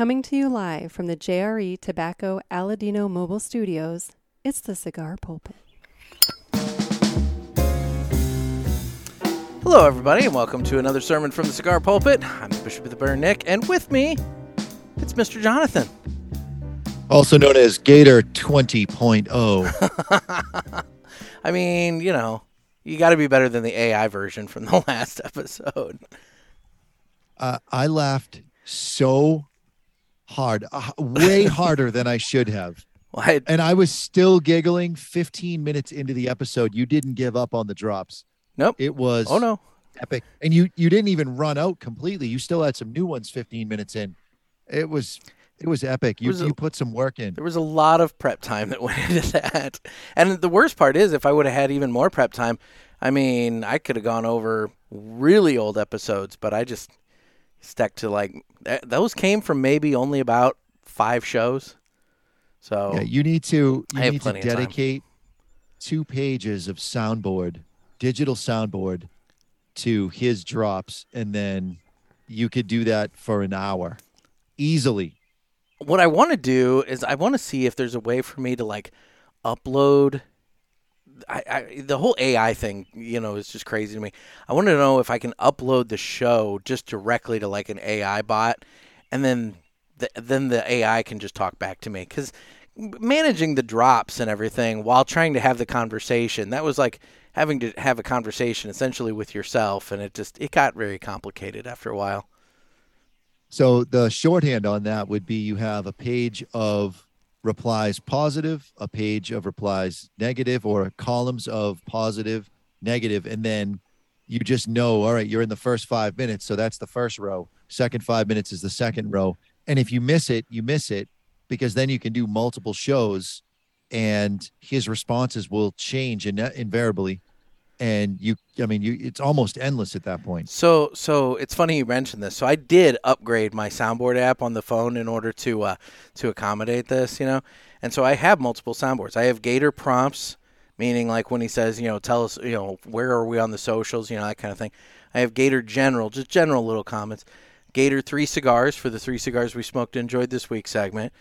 Coming to you live from the JRE Tobacco Aladino Mobile Studios, it's the Cigar Pulpit. Hello, everybody, and welcome to another sermon from the Cigar Pulpit. I'm the Bishop of the Burn, Nick, and with me, it's Mr. Jonathan. Also known as Gator 20.0. I mean, you know, you got to be better than the AI version from the last episode. Uh, I laughed so hard, uh, way harder than I should have. Well, I, And I was still giggling 15 minutes into the episode. You didn't give up on the drops. nope. It was Oh no. epic. And you you didn't even run out completely. You still had some new ones 15 minutes in. It was it was epic. You was a- you put some work in. There was a lot of prep time that went into that. And the worst part is, if I would have had even more prep time, I mean, I could have gone over really old episodes, but I just stuck to like th- those came from maybe only about five shows. So Yeah, you need to I you have need to plenty of time. dedicate two pages of soundboard, digital soundboard to his drops and then you could do that for an hour easily. what I want to do is I want to see if there's a way for me to like upload. I, I the whole AI thing, you know, is just crazy to me. I want to know if I can upload the show just directly to like an AI bot, and then the, then the AI can just talk back to me because managing the drops and everything while trying to have the conversation that was like having to have a conversation essentially with yourself and it just it got very complicated after a while So the shorthand on that would be you have a page of replies positive, a page of replies negative, or columns of positive, negative, and then you just know, all right, you're in the first five minutes, so that's the first row. Second five minutes is the second row. And if you miss it, you miss it because then you can do multiple shows and his responses will change in, invariably. And you, I mean, you, it's almost endless at that point. So, so it's funny you mentioned this. So I did upgrade my soundboard app on the phone in order to uh, to accommodate this, you know. And so I have multiple soundboards. I have Gator prompts, meaning like when he says, you know, tell us, you know, where are we on the socials, you know, that kind of thing. I have Gator general, just general little comments. Gator three cigars for the three cigars we smoked and enjoyed this week segment.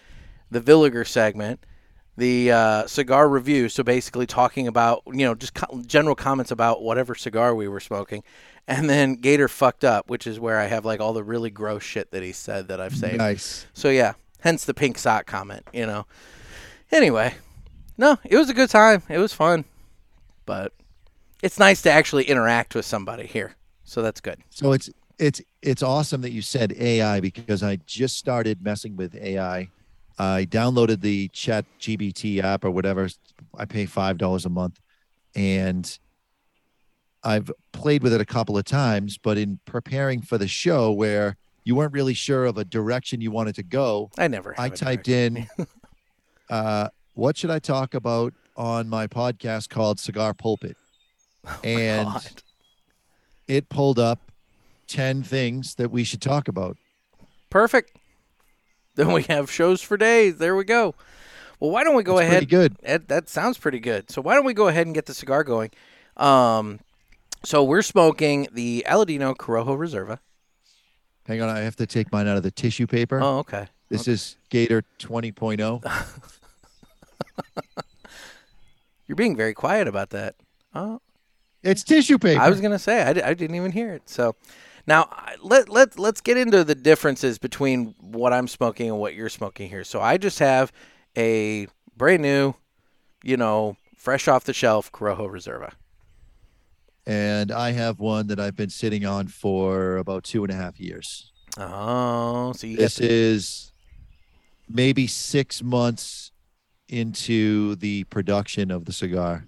The Villiger segment the uh, cigar review. So basically, talking about you know just co- general comments about whatever cigar we were smoking, and then Gator fucked up, which is where I have like all the really gross shit that he said that I've saved. Nice. So yeah, hence the pink sock comment. You know. Anyway, no, it was a good time. It was fun, but it's nice to actually interact with somebody here. So that's good. So it's it's it's awesome that you said AI because I just started messing with AI. I downloaded the Chat GBT app or whatever. I pay five dollars a month, and I've played with it a couple of times. But in preparing for the show, where you weren't really sure of a direction you wanted to go, I never. I typed in, uh, "What should I talk about on my podcast called Cigar Pulpit?" And God. it pulled up 10 things that we should talk about. Perfect. Then we have shows for days. There we go. Well, why don't we go That's ahead? pretty good. That, that sounds pretty good. So why don't we go ahead and get the cigar going? Um, so we're smoking the Aladino Corojo Reserva. Hang on, I have to take mine out of the tissue paper. Oh, okay. this is Gator oh. 20.0. You're being very quiet about that. Oh, It's tissue paper. I was gonna say I, I didn't even hear it. So now let let let's get into the differences between what I'm smoking and what you're smoking here. So I just have a brand new, you know, fresh off the shelf Corojo Reserva. and I have one that I've been sitting on for about two and a half years. Oh, so you This the, is maybe six months into the production of the cigar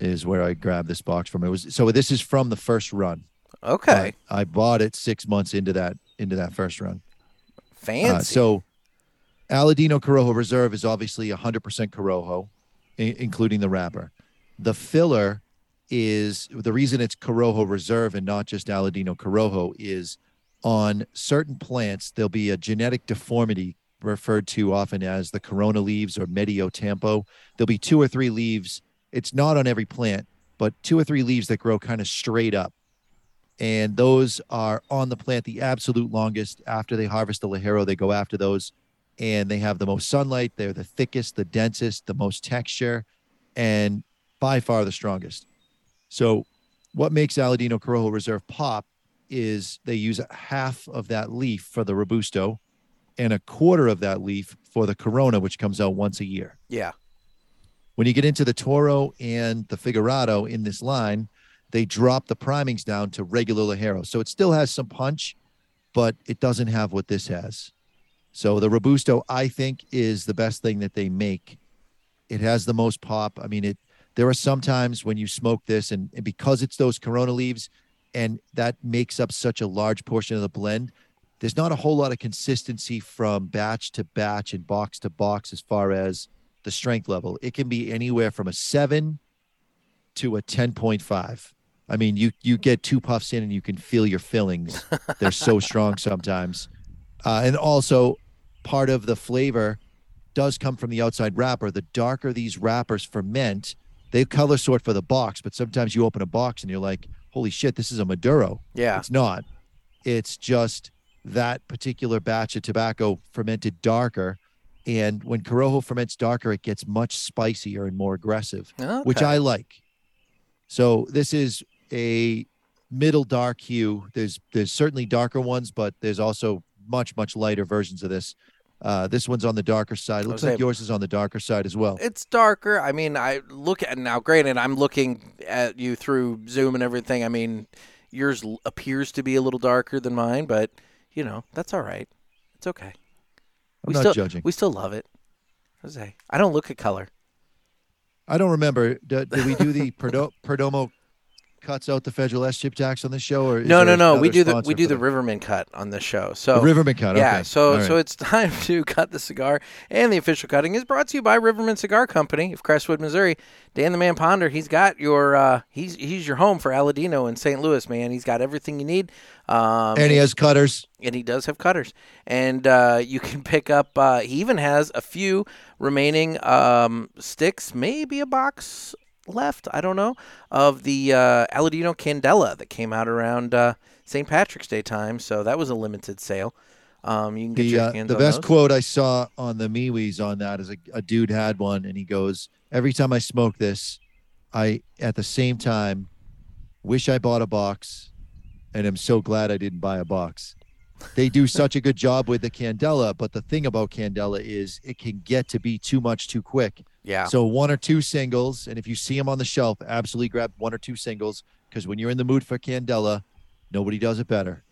is where I grabbed this box from. It was so this is from the first run. Okay, I, I bought it six months into that into that first run. fancy. Uh, so Aladino Corojo Reserve is obviously 100% Corojo, i- including the wrapper. The filler is the reason it's Corojo Reserve and not just Aladino Corojo is on certain plants, there'll be a genetic deformity referred to often as the corona leaves or medio tiempo. There'll be two or three leaves. It's not on every plant, but two or three leaves that grow kind of straight up. And those are on the plant the absolute longest. After they harvest the Ligero, they go after those, and they have the most sunlight. They're the thickest, the densest, the most texture, and by far the strongest. So, what makes Aladino Corojo Reserve pop is they use half of that leaf for the Robusto and a quarter of that leaf for the Corona, which comes out once a year. Yeah. When you get into the Toro and the Figurado in this line, they drop the primings down to regular Ligero. So it still has some punch, but it doesn't have what this has. So the Robusto, I think, is the best thing that they make. It has the most pop. I mean, it. There are some times when you smoke this, and, and because it's those Corona leaves, and that makes up such a large portion of the blend, there's not a whole lot of consistency from batch to batch and box to box as far as the strength level. It can be anywhere from a seven to a 10.5. I mean, you you get two puffs in and you can feel your fillings. They're so strong sometimes. Uh, and also, part of the flavor does come from the outside wrapper. The darker these wrappers ferment, they color sort for the box, but sometimes you open a box and you're like, holy shit, this is a Maduro. Yeah. It's not. It's just that particular batch of tobacco fermented darker. And when Corojo ferments darker, it gets much spicier and more aggressive, which I like. So this is a middle dark hue. There's there's certainly darker ones, but there's also much much lighter versions of this. Uh, this one's on the darker side. It looks like yours is on the darker side as well. It's darker. I mean, I look at now. Granted, I'm looking at you through Zoom and everything. I mean, yours appears to be a little darker than mine, but you know that's all right. It's okay. I'm we not still judging. we still love it. Say I don't look at color. I don't remember. Did, did we do the Perdo- Perdomo cuts out the federal S chip tax on this show, or No, no, no. We do the we do the? Rivermen cut on this show. So The Rivermen cut. Yeah, okay. so right. so it's time to cut the cigar, and the official cutting is brought to you by Rivermen Cigar Company of Crestwood, Missouri. Dan the Man Ponder, he's got your uh, he's he's your home for Aladino in St. Louis, man. He's got everything you need. Um, and he has cutters. and he does have cutters, and uh, you can pick up. Uh, he even has a few remaining um, sticks, maybe a box left. I don't know of the uh, Aladino Candela that came out around uh, St. Patrick's Day time. So that was a limited sale. Um, you can get The your uh, hands the on best those. quote I saw on the MeWe's on that is a, a dude had one, and he goes, "Every time I smoke this, I at the same time wish I bought a box, and I'm so glad I didn't buy a box." They do such a good job with the Candela, but the thing about Candela is it can get to be too much too quick. Yeah. So one or two singles, and if you see them on the shelf, absolutely grab one or two singles because when you're in the mood for Candela, nobody does it better.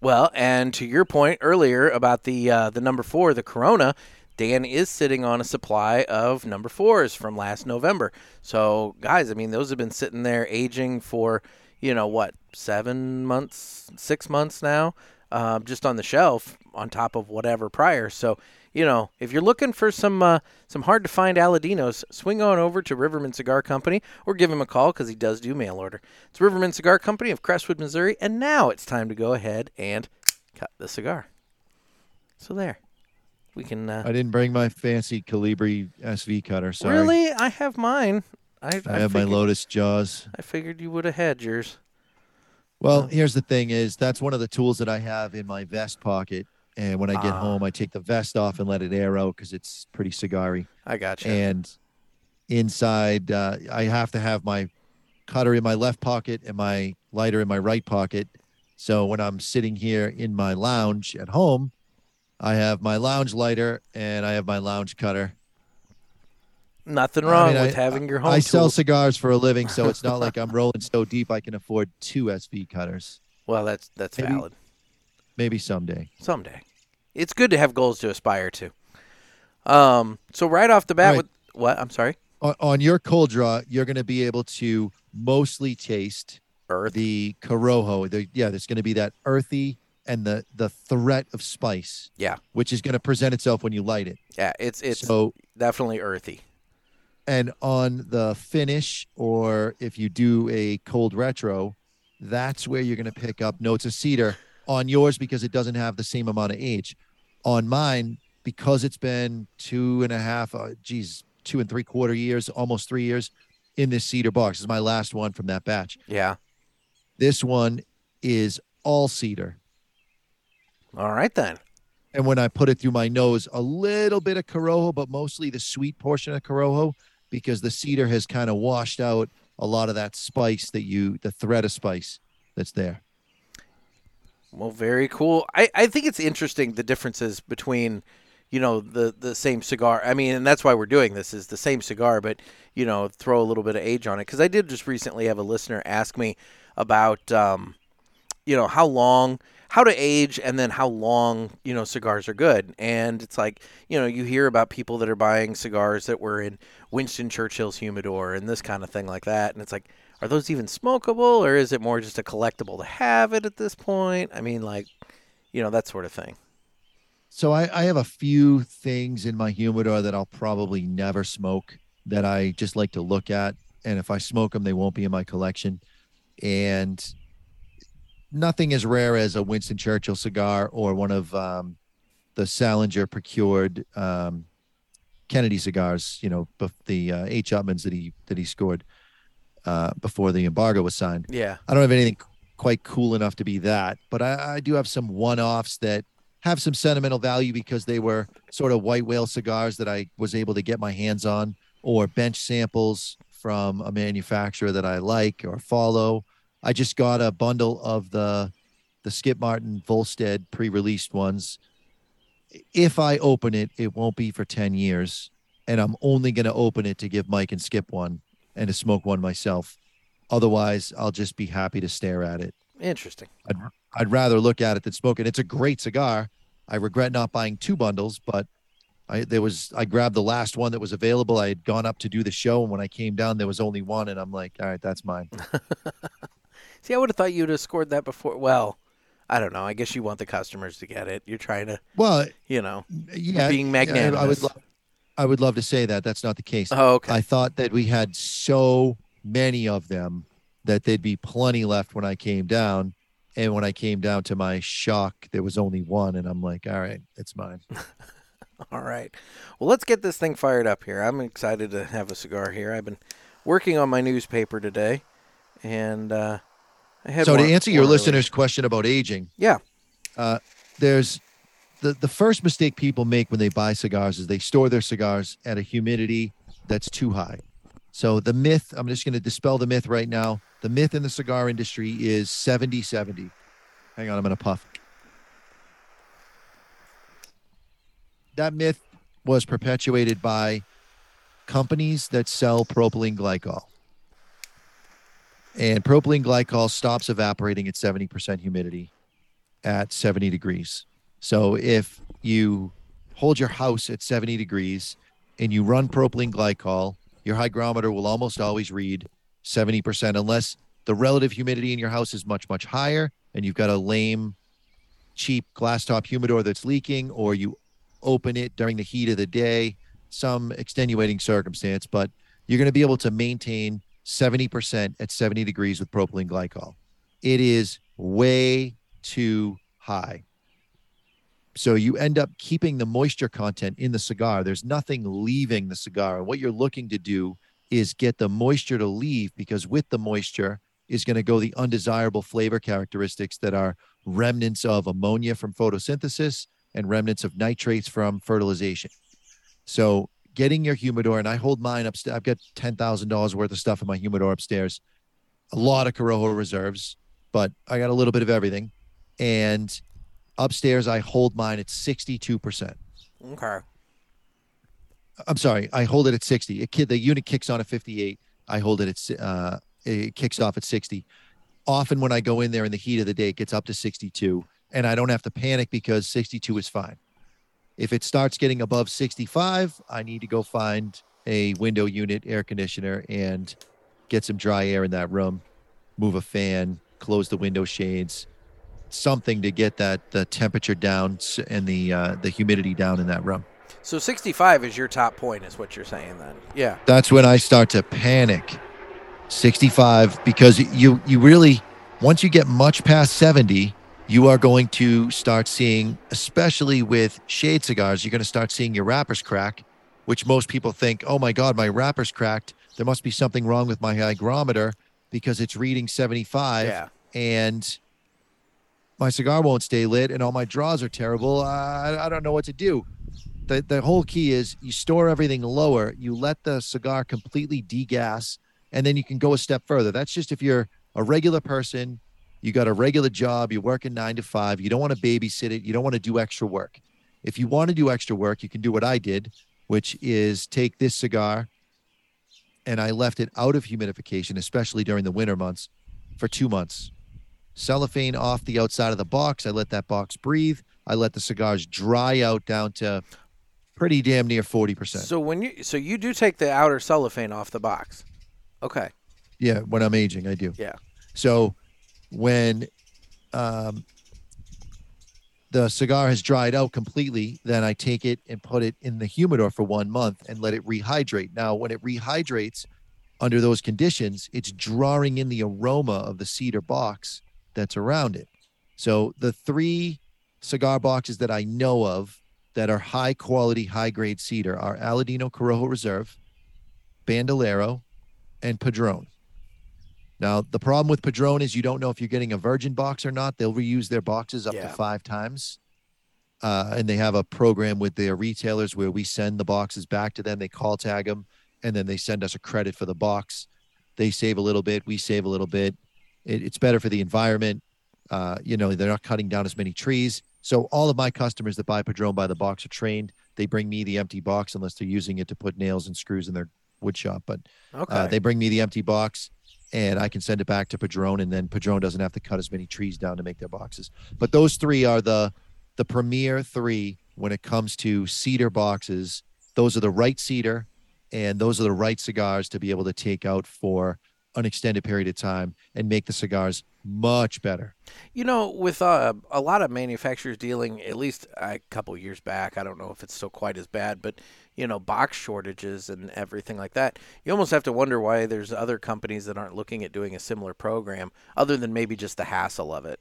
Well, and to your point earlier about the uh, the number four, the Corona, Dan is sitting on a supply of number fours from last November. So, guys, I mean, those have been sitting there aging for, you know, what, seven months, six months now, uh, just on the shelf on top of whatever prior. So, you know, if you're looking for some uh, some hard to find Aladinos, swing on over to Rivermen Cigar Company or give him a call because he does do mail order. It's Rivermen Cigar Company of Crestwood, Missouri, and now it's time to go ahead and cut the cigar. So there, we can. Uh, I didn't bring my fancy Colibri SV cutter. Sorry. really, I have mine. I, I have my Lotus Jaws. I figured you would have had yours. Well, here's the thing: is that's one of the tools that I have in my vest pocket, and when I get Ah. home, I take the vest off and let it air out because it's pretty cigary. I got you. And inside, uh, I have to have my cutter in my left pocket and my lighter in my right pocket. So when I'm sitting here in my lounge at home, I have my lounge lighter and I have my lounge cutter. Nothing I wrong mean, with I- having your home I sell cigars for a living, so it's not like I'm rolling so deep I can afford two SV cutters. well, that's that's Maybe- valid. Maybe someday. Someday, it's good to have goals to aspire to. Um. So right off the bat, Right. with what? I'm sorry. On, on your cold draw, you're going to be able to mostly taste Earth. the corojo. The, yeah, there's going to be that earthy and the the threat of spice. Yeah. which is going to present itself when you light it. Yeah, it's it's so, definitely earthy. And on the finish, or if you do a cold retro, that's where you're going to pick up notes of cedar on yours because it doesn't have the same amount of age. On mine, because it's been two and a half, uh, geez, two and three quarter years, almost three years in this cedar box. This is my last one from that batch. Yeah. This one is all cedar. All right then. And when I put it through my nose, a little bit of Corojo, but mostly the sweet portion of Corojo because the cedar has kind of washed out a lot of that spice that you, the thread of spice that's there. Well, very cool. I, I think it's interesting the differences between, you know, the the same cigar. I mean, and that's why we're doing this is the same cigar, but you know, throw a little bit of age on it. Because I did just recently have a listener ask me about, um, you know, how long, how to age, and then how long, you know, cigars are good. And it's like, you know, you hear about people that are buying cigars that were in Winston Churchill's humidor and this kind of thing like that, and it's like are those even smokable or is it more just a collectible to have it at this point? I mean, like, you know, that sort of thing. So I, I have a few things in my humidor that I'll probably never smoke that I just like to look at. And if I smoke them, they won't be in my collection. And nothing as rare as a Winston Churchill cigar or one of um, the Salinger procured um, Kennedy cigars, you know, the uh, H. Upmanns that he that he scored uh, before the embargo was signed. Yeah. I don't have anything quite cool enough to be that, but I, I do have some one offs that have some sentimental value because they were sort of white whale cigars that I was able to get my hands on, or bench samples from a manufacturer that I like or follow. I just got a bundle of the the Skip Martin Volstead pre-released ones. If I open it, it won't be for 10 years. And I'm only going to open it to give Mike and Skip one and to smoke one myself. Otherwise, I'll just be happy to stare at it. Interesting. I'd, I'd rather look at it than smoke it. It's a great cigar. I regret not buying two bundles, but I there was I grabbed the last one that was available. I had gone up to do the show, and when I came down, there was only one, and I'm like, all right, that's mine. See, I would have thought you'd have scored that before. Well, I don't know. I guess you want the customers to get it. You're trying to, well, you know, yeah, being magnanimous. I would, lo- I would love to say that. That's not the case. Oh, okay. I thought that we had so many of them that there'd be plenty left when I came down. And when I came down to my shock, there was only one, and I'm like, all right, it's mine. All right. Well, let's get this thing fired up here. I'm excited to have a cigar here. I've been working on my newspaper today, and uh. So one- to answer your listener's question about aging, yeah, uh, there's the the first mistake people make when they buy cigars is they store their cigars at a humidity that's too high. So the myth, I'm just going to dispel the myth right now. The myth in the cigar industry is 70 70. Hang on, I'm going to puff. That myth was perpetuated by companies that sell propylene glycol. And propylene glycol stops evaporating at 70% humidity at 70 degrees. So if you hold your house at 70 degrees and you run propylene glycol, your hygrometer will almost always read 70% unless the relative humidity in your house is much, much higher and you've got a lame, cheap glass top humidor that's leaking or you open it during the heat of the day, some extenuating circumstance, but you're going to be able to maintain 70% at 70 degrees with propylene glycol. It is way too high. So you end up keeping the moisture content in the cigar. There's nothing leaving the cigar. And what you're looking to do is get the moisture to leave because with the moisture is going to go the undesirable flavor characteristics that are remnants of ammonia from photosynthesis and remnants of nitrates from fertilization. So getting your humidor, and I hold mine upstairs. I've got ten thousand dollars worth of stuff in my humidor upstairs. A lot of Corojo reserves, but I got a little bit of everything. And upstairs, I hold mine at sixty-two percent. okay. I'm sorry, I hold it at sixty. It, ki- the unit kicks on at fifty-eight. I hold it at uh, it kicks off at sixty. Often, when I go in there in the heat of the day, it gets up to sixty-two, and I don't have to panic because sixty-two is fine. If it starts getting above 65, I need to go find a window unit air conditioner and get some dry air in that room, move a fan, close the window shades, something to get that the temperature down and the uh, the humidity down in that room. So 65 is your top point, is what you're saying then? Yeah. That's when I start to panic. 65 because you you really once you get much past 70 you are going to start seeing, especially with shade cigars, you're going to start seeing your wrappers crack, which most people think, oh my God, my wrapper's cracked. There must be something wrong with my hygrometer because it's reading 75. Yeah. And my cigar won't stay lit and all my draws are terrible. I, I don't know what to do. The, the whole key is you store everything lower, you let the cigar completely degas, and then you can go a step further. That's just if you're a regular person, you got a regular job, you're working nine to five, you don't want to babysit it, you don't want to do extra work. If you want to do extra work, you can do what I did, which is take this cigar and I left it out of humidification, especially during the winter months, for two months. Cellophane off the outside of the box. I let that box breathe. I let the cigars dry out down to pretty damn near 40%. So when you so you do take the outer cellophane off the box. Okay. Yeah, when I'm aging, I do. Yeah. So when um, the cigar has dried out completely, then I take it and put it in the humidor for one month and let it rehydrate. Now, when it rehydrates under those conditions, it's drawing in the aroma of the cedar box that's around it. So the three cigar boxes that I know of that are high quality, high grade cedar are Aladino Corojo Reserve, Bandolero, and Padron. Now, the problem with Padron is you don't know if you're getting a virgin box or not. They'll reuse their boxes up Yeah. to five times. Uh, and they have a program with their retailers where we send the boxes back to them. They call tag them, and then they send us a credit for the box. They save a little bit. We save a little bit. It, it's better for the environment. Uh, you know, they're not cutting down as many trees. So all of my customers that buy Padron by the box are trained. They bring me the empty box unless they're using it to put nails and screws in their wood shop. But Okay. uh, they bring me the empty box and I can send it back to Padron, and then Padron doesn't have to cut as many trees down to make their boxes. But those three are the the premier three when it comes to cedar boxes. Those are the right cedar and those are the right cigars to be able to take out for an extended period of time and make the cigars much better. You know, with uh, a lot of manufacturers dealing, at least a couple years back, I don't know if it's still quite as bad, but you know, box shortages and everything like that. You almost have to wonder why there's other companies that aren't looking at doing a similar program, other than maybe just the hassle of it.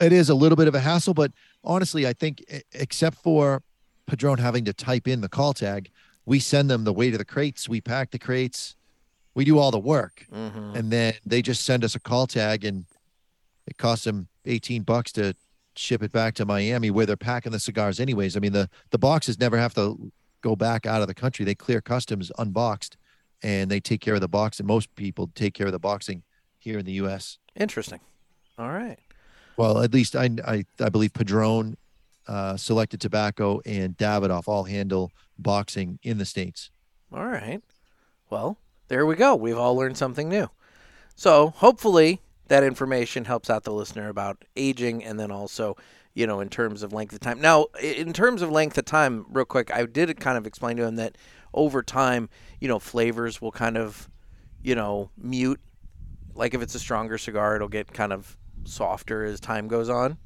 it is a little bit of a hassle, but honestly, I think except for Padron having to type in the call tag, we send them the weight of the crates, we pack the crates, we do all the work, Mm-hmm. and then they just send us a call tag, and it costs them eighteen bucks to ship it back to Miami, where they're packing the cigars anyways. I mean, the the boxes never have to go back out of the country; they clear customs unboxed, and they take care of the box. And most people take care of the boxing here in the U.S. Interesting. All right. Well, at least I I, I believe Padron, uh, Selected Tobacco, and Davidoff all handle boxing in the states. All right. Well, there we go. We've all learned something new. So hopefully that information helps out the listener about aging and then also, you know, in terms of length of time. Now, in terms of length of time, real quick, I did kind of explain to him that over time, you know, flavors will kind of, you know, mute. Like if it's a stronger cigar, it'll get kind of softer as time goes on.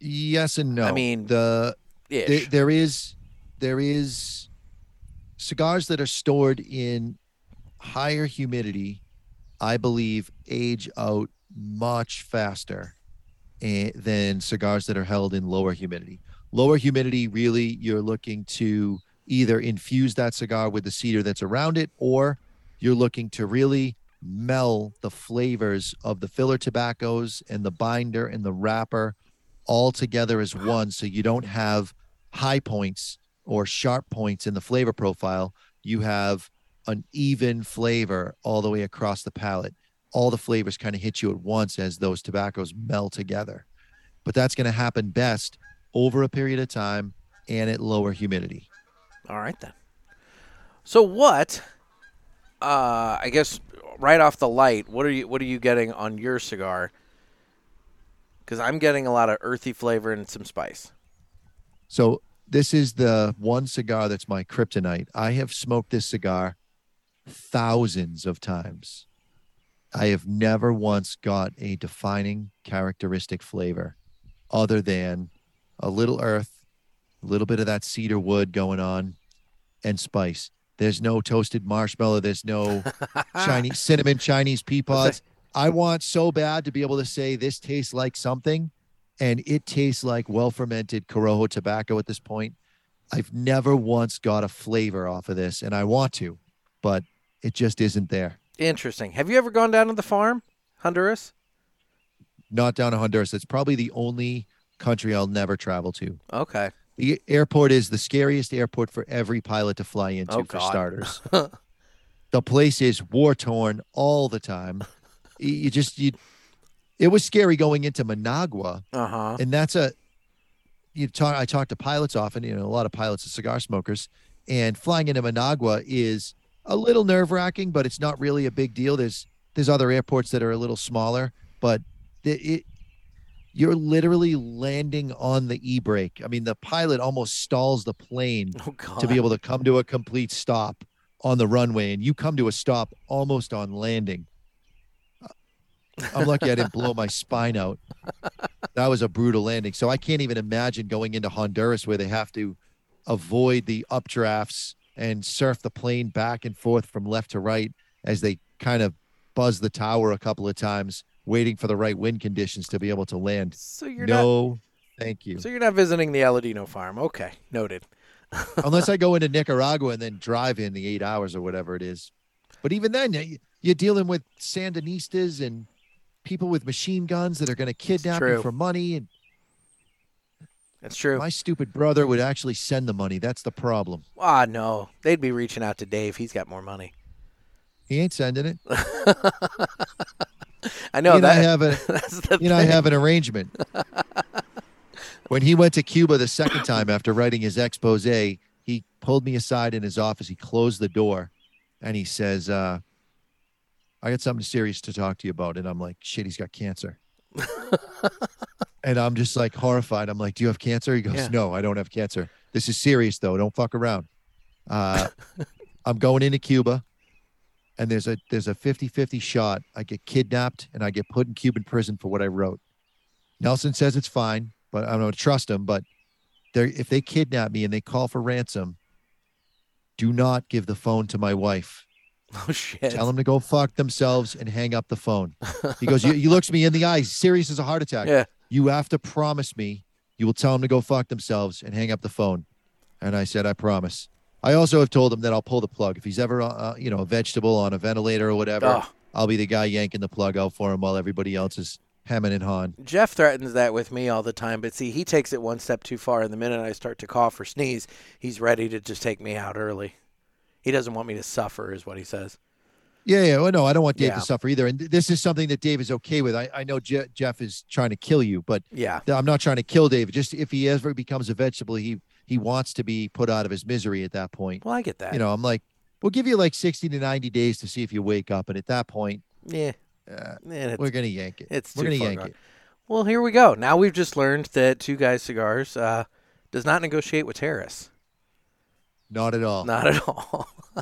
Yes and no. I mean, the there is there is cigars that are stored in higher humidity i believe age out much faster eh, than cigars that are held in lower humidity. Lower humidity really you're looking to either infuse that cigar with the cedar that's around it or you're looking to really meld the flavors of the filler tobaccos and the binder and the wrapper all together as one so you don't have high points or sharp points in the flavor profile. You have an even flavor all the way across the palate all the flavors kind of hit you at once as those tobaccos meld together but that's going to happen best over a period of time and at lower humidity All right then. So what? Uh, I guess right off the light, what are you what are you getting on your cigar? Because I'm getting a lot of earthy flavor and some spice. So this is the one cigar that's my kryptonite. I have smoked this cigar thousands of times. I have never once got a defining characteristic flavor other than a little earth, a little bit of that cedar wood going on, and spice. There's no toasted marshmallow. There's no Chinese cinnamon Chinese pea pods. I want so bad to be able to say this tastes like something, and it tastes like well fermented Corojo tobacco at this point. I've never once got a flavor off of this, and I want to, but it just isn't there. Interesting. Have you ever gone down to the farm, Honduras? not down to Honduras. That's probably the only country I'll never travel to. Okay. The airport is the scariest airport for every pilot to fly into, Oh, for starters. the place is war torn all the time. You- just you. It was scary going into Managua, Uh huh. and that's a. You talk. I talk to pilots often. You know, a lot of pilots are cigar smokers, and flying into Managua is a little nerve wracking, but it's not really a big deal. There's there's other airports that are a little smaller, but the, it you're literally landing on the e brake. I mean, the pilot almost stalls the plane Oh to be able to come to a complete stop on the runway, and you come to a stop almost on landing. I'm lucky I didn't blow my spine out. That was a brutal landing. So I can't even imagine going into Honduras where they have to avoid the updrafts and surf the plane back and forth from left to right as they kind of buzz the tower a couple of times, waiting for the right wind conditions to be able to land. So you're not. no, thank you. So you're not visiting the Aladino farm. Okay, noted. unless I go into Nicaragua and then drive in the eight hours or whatever it is. But even then, you're dealing with Sandinistas and people with machine guns that are going to kidnap you for money. And That's true. my stupid brother would actually send the money. That's the problem. Ah, no. They'd be reaching out to Dave. He's got more money. He ain't sending it. I know he and I that. have a that's the he and I have an arrangement. when he went to Cuba the second time after writing his expose, he pulled me aside in his office. He closed the door, and he says, uh, "I got something serious to talk to you about." And I'm like, "Shit, he's got cancer." and I'm just like horrified. I'm like, "Do you have cancer?" He goes, Yeah. "No, I don't have cancer. This is serious though. Don't fuck around." Uh, I'm going into Cuba and there's a there's a 50-50 shot I get kidnapped and I get put in Cuban prison for what I wrote. Nelson says it's fine, but I don't trust him. But if they kidnap me and they call for ransom, do not give the phone to my wife. Oh shit. Tell them to go fuck themselves and hang up the phone. He goes, he looks me in the eyes, serious as a heart attack. Yeah. You have to promise me you will tell them to go fuck themselves and hang up the phone. And I said, I promise. I also have told him that I'll pull the plug if he's ever, uh, you know, a vegetable on a ventilator or whatever. Oh, I'll be the guy yanking the plug out for him while everybody else is hemming and hawing. Jeff threatens that with me all the time, but see, he takes it one step too far. And the minute I start to cough or sneeze, he's ready to just take me out early. He doesn't want me to suffer, is what he says. Yeah, yeah. Well, no, I don't want Dave Yeah. to suffer either. And th- this is something that Dave is okay with. I, I know Je- Jeff is trying to kill you, but Yeah. I'm not trying to kill Dave. Just if he ever becomes a vegetable, he he wants to be put out of his misery at that point. Well, I get that. You know, I'm like, we'll give you like 60 to 90 days to see if you wake up, and at that point, yeah. uh, Man, we're gonna yank it. it's we're gonna yank gone. it. Well, here we go. Now we've just learned that Two Guys Cigars uh, does not negotiate with terrorists. Not at all. Not at all.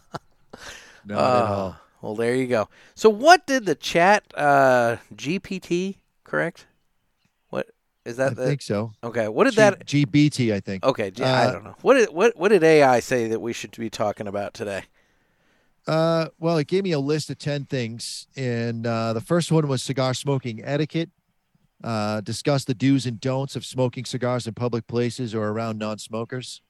Not at Uh, all. Well, there you go. So, what did the chat uh, GPT correct? What is I that? the, think so. okay. What did G- that? GBT, I think. Okay, G- I uh, don't know. What did what what did AI say that we should be talking about today? Uh, well, it gave me a list of 10 things. And uh, the first one was cigar smoking etiquette. Uh, discuss the do's and don'ts of smoking cigars in public places or around non smokers.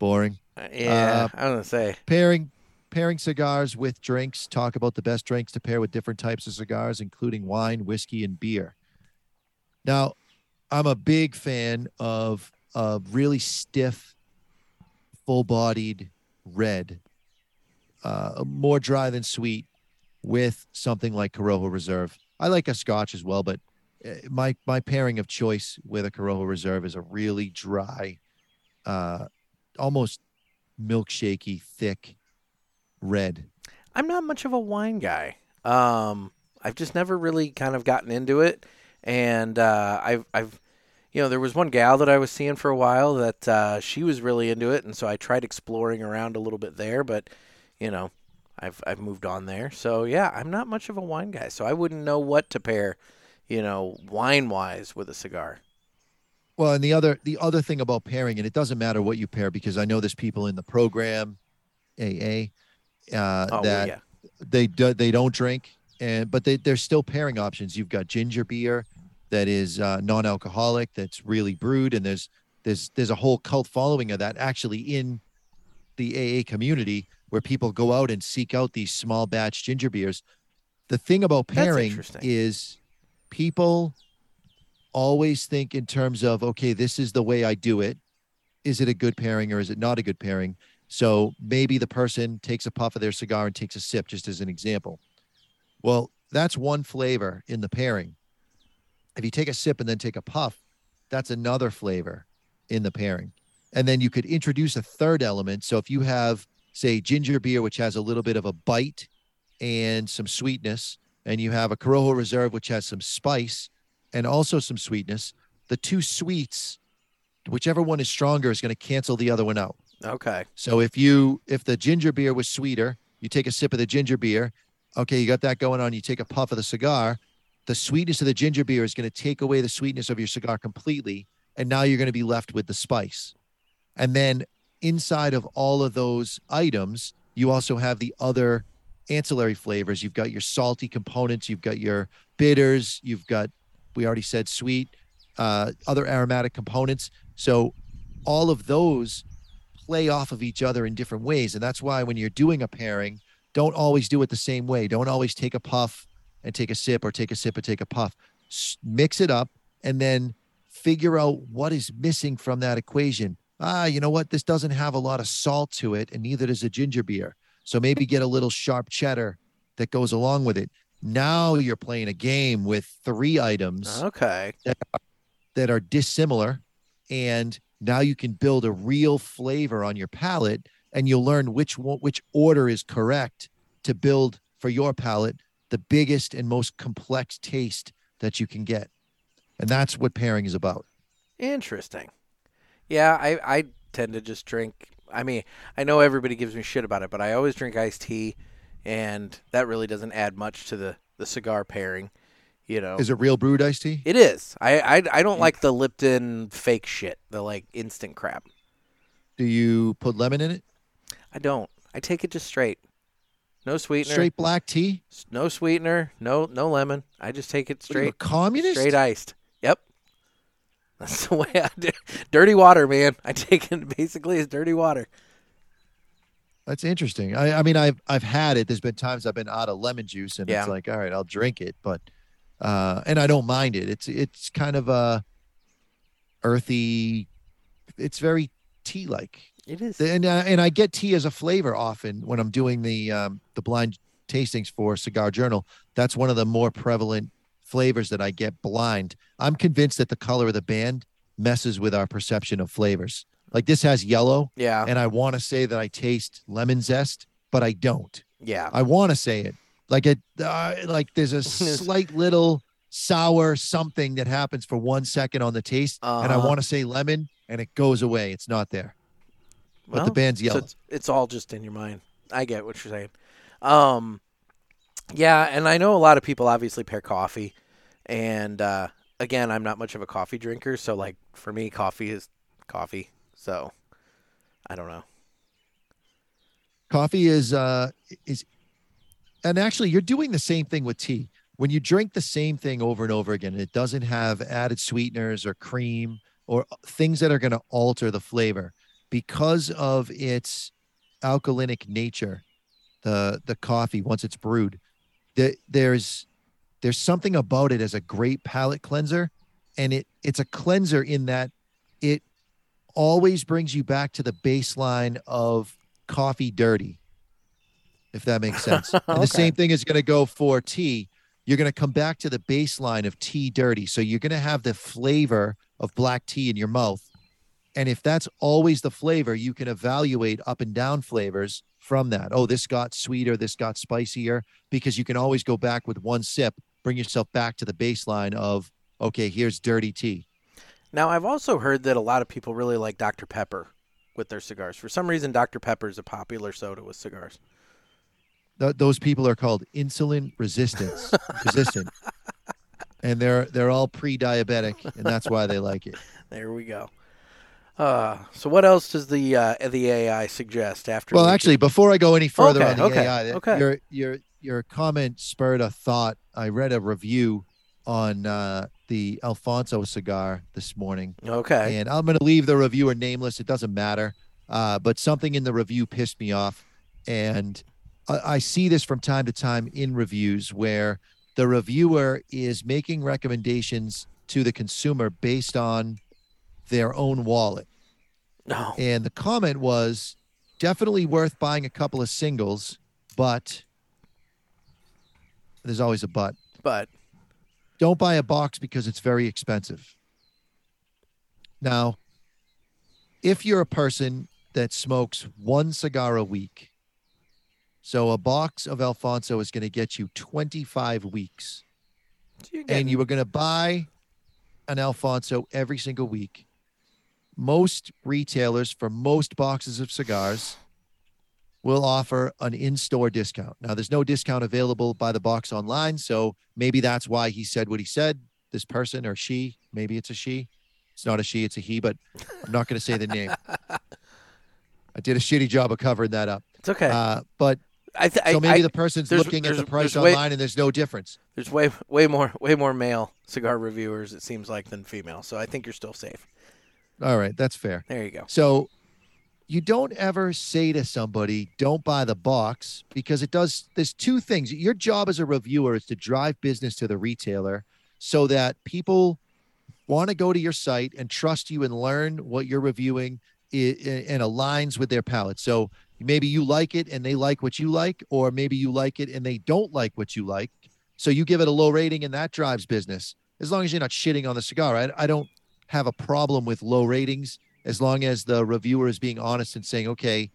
Boring. Uh, yeah, Uh, I was gonna say. Pairing pairing cigars with drinks. Talk about the best drinks to pair with different types of cigars, including wine, whiskey, and beer. Now, I'm a big fan of a really stiff, full bodied red, uh, more dry than sweet, with something like Corojo Reserve. I like a Scotch as well, but uh, my my pairing of choice with a Corojo Reserve is a really dry, uh, almost milkshakey, thick red. I'm not much of a wine guy. Um, I've just never really kind of gotten into it, and uh, I've, I've, you know, there was one gal that I was seeing for a while that uh, she was really into it, and so I tried exploring around a little bit there, but, you know, I've I've moved on there. So yeah, I'm not much of a wine guy, so I wouldn't know what to pair, you know, wine wise with a cigar. Well, and the other the other thing about pairing, and it doesn't matter what you pair because I know there's people in the program, AA, uh, Oh that yeah, they do, they don't drink, and but they they're still pairing options. You've got ginger beer that is uh, non-alcoholic, that's really brewed, and there's there's there's a whole cult following of that actually in the AA community where people go out and seek out these small batch ginger beers. The thing about pairing is people always think in terms of okay, this is the way I do it. Is it a good pairing or is it not a good pairing? So maybe the person takes a puff of their cigar and takes a sip, just as an example. Well, that's one flavor in the pairing. If you take a sip and then take a puff, that's another flavor in the pairing. And then you could introduce a third element. So if you have, say, ginger beer, which has a little bit of a bite and some sweetness, and you have a Corojo Reserve, which has some spice and also some sweetness, the two sweets, whichever one is stronger, is going to cancel the other one out. Okay. So if you if the ginger beer was sweeter, you take a sip of the ginger beer. Okay, you got that going on. You take a puff of the cigar. The sweetness of the ginger beer is going to take away the sweetness of your cigar completely, and now you're going to be left with the spice. And then inside of all of those items, you also have the other ancillary flavors. You've got your salty components, you've got your bitters, you've got we already said sweet, uh, other aromatic components. So all of those play off of each other in different ways. And that's why when you're doing a pairing, don't always do it the same way. Don't always take a puff and take a sip or take a sip and take a puff. S- mix it up and then figure out what is missing from that equation. Ah, you know what? This doesn't have a lot of salt to it, and neither does a ginger beer. So maybe get a little sharp cheddar that goes along with it. Now you're playing a game with three items Okay. that are dissimilar and now you can build a real flavor on your palate and you'll learn which which order is correct to build for your palate the biggest and most complex taste that you can get and that's what pairing is about Interesting. Yeah, I I tend to just drink. I mean, I know everybody gives me shit about it, but I always drink iced tea, and that really doesn't add much to the the cigar pairing. You know, is it real brewed iced tea it is. I I, I don't mm. like the Lipton fake shit, the like instant crap. do you put lemon in it I don't. I take it just straight. No sweetener. straight black tea No sweetener. No no lemon. I just take it What are you, a straight. communist Straight iced. Yep. That's the way I do. Dirty water, man. I take it basically as dirty water. That's interesting. I, I mean, I've I've had it. There's been times I've been out of lemon juice, and Yeah. it's like, all right, I'll drink it, but uh, and I don't mind it. It's it's kind of a earthy. It's very tea like, It is. and uh, and I get tea as a flavor often when I'm doing the um, the blind tastings for Cigar Journal. That's one of the more prevalent flavors that I get blind. I'm convinced that the color of the band messes with our perception of flavors. Like this has yellow, Yeah. and I want to say that I taste lemon zest, but I don't. Yeah. I want to say it like it, uh, like there's a slight little sour something that happens for one second on the taste, and I Uh-huh. want to say lemon, and it goes away. It's not there. But the Well, band's so yellow. it's, it's all just in your mind. I get what you're saying. Um, yeah, and I know a lot of people obviously pair coffee, and uh, again, I'm not much of a coffee drinker, so like for me, coffee is coffee. So I don't know. Coffee is uh is, and actually, you're doing the same thing with tea. When you drink the same thing over and over again, it doesn't have added sweeteners or cream or things that are going to alter the flavor because of its alkalinic nature. The the coffee once it's brewed, the, there's there's something about it as a great palate cleanser, and it it's a cleanser in that it always brings you back to the baseline of coffee dirty, if that makes sense. And Okay. the same thing is going to go for tea. You're going to come back to the baseline of tea dirty. So you're going to have the flavor of black tea in your mouth. And if that's always the flavor, you can evaluate up and down flavors from that. Oh, this got sweeter, this got spicier, because you can always go back with one sip, bring yourself back to the baseline of, okay, here's dirty tea. Now, I've also heard that a lot of people really like Dr. Pepper with their cigars. For some reason, Dr. Pepper is a popular soda with cigars. Th- those people are called insulin resistance resistant and they're they're all pre-diabetic and that's why they like it There we go. Uh, so what else does the uh, the AI suggest after? well we actually before i go any further Okay, on the okay, ai that- okay. your your your comment spurred a thought i read a review on uh, the alfonso cigar this morning okay, and i'm going to leave the reviewer nameless it doesn't matter uh, but something in the review pissed me off and I, I see this from time to time in reviews where the reviewer is making recommendations to the consumer based on their own wallet. No. And the comment was definitely worth buying a couple of singles, but there's always a but. But Don't buy a box because it's very expensive. Now, if you're a person that smokes one cigar a week, so a box of Alfonso is going to get you 25 weeks, you're and you were going to buy an Alfonso every single week. Most retailers for most boxes of cigars will offer an in-store discount. Now there's no discount available by the box online, so maybe that's why he said what he said. This person or she, maybe it's a she. It's not a she, it's a he, but I'm not going to say the name. I did a shitty job of covering that up. it's okay. Uh, but I, th- so maybe I- the person's looking at the price way- online and there's no difference. there's way way more way more male cigar reviewers it seems like than female. So I think you're still safe. All right, that's fair. There you go. So you don't ever say to somebody, don't buy the box because it does, there's two things. Your job as a reviewer is to drive business to the retailer so that people want to go to your site and trust you and learn what you're reviewing and aligns with their palate. So maybe you like it and they like what you like, or maybe you like it and they don't like what you like. So you give it a low rating and that drives business. As long as you're not shitting on the cigar. I, I don't have a problem with low ratings as long as the reviewer is being honest and saying, okay,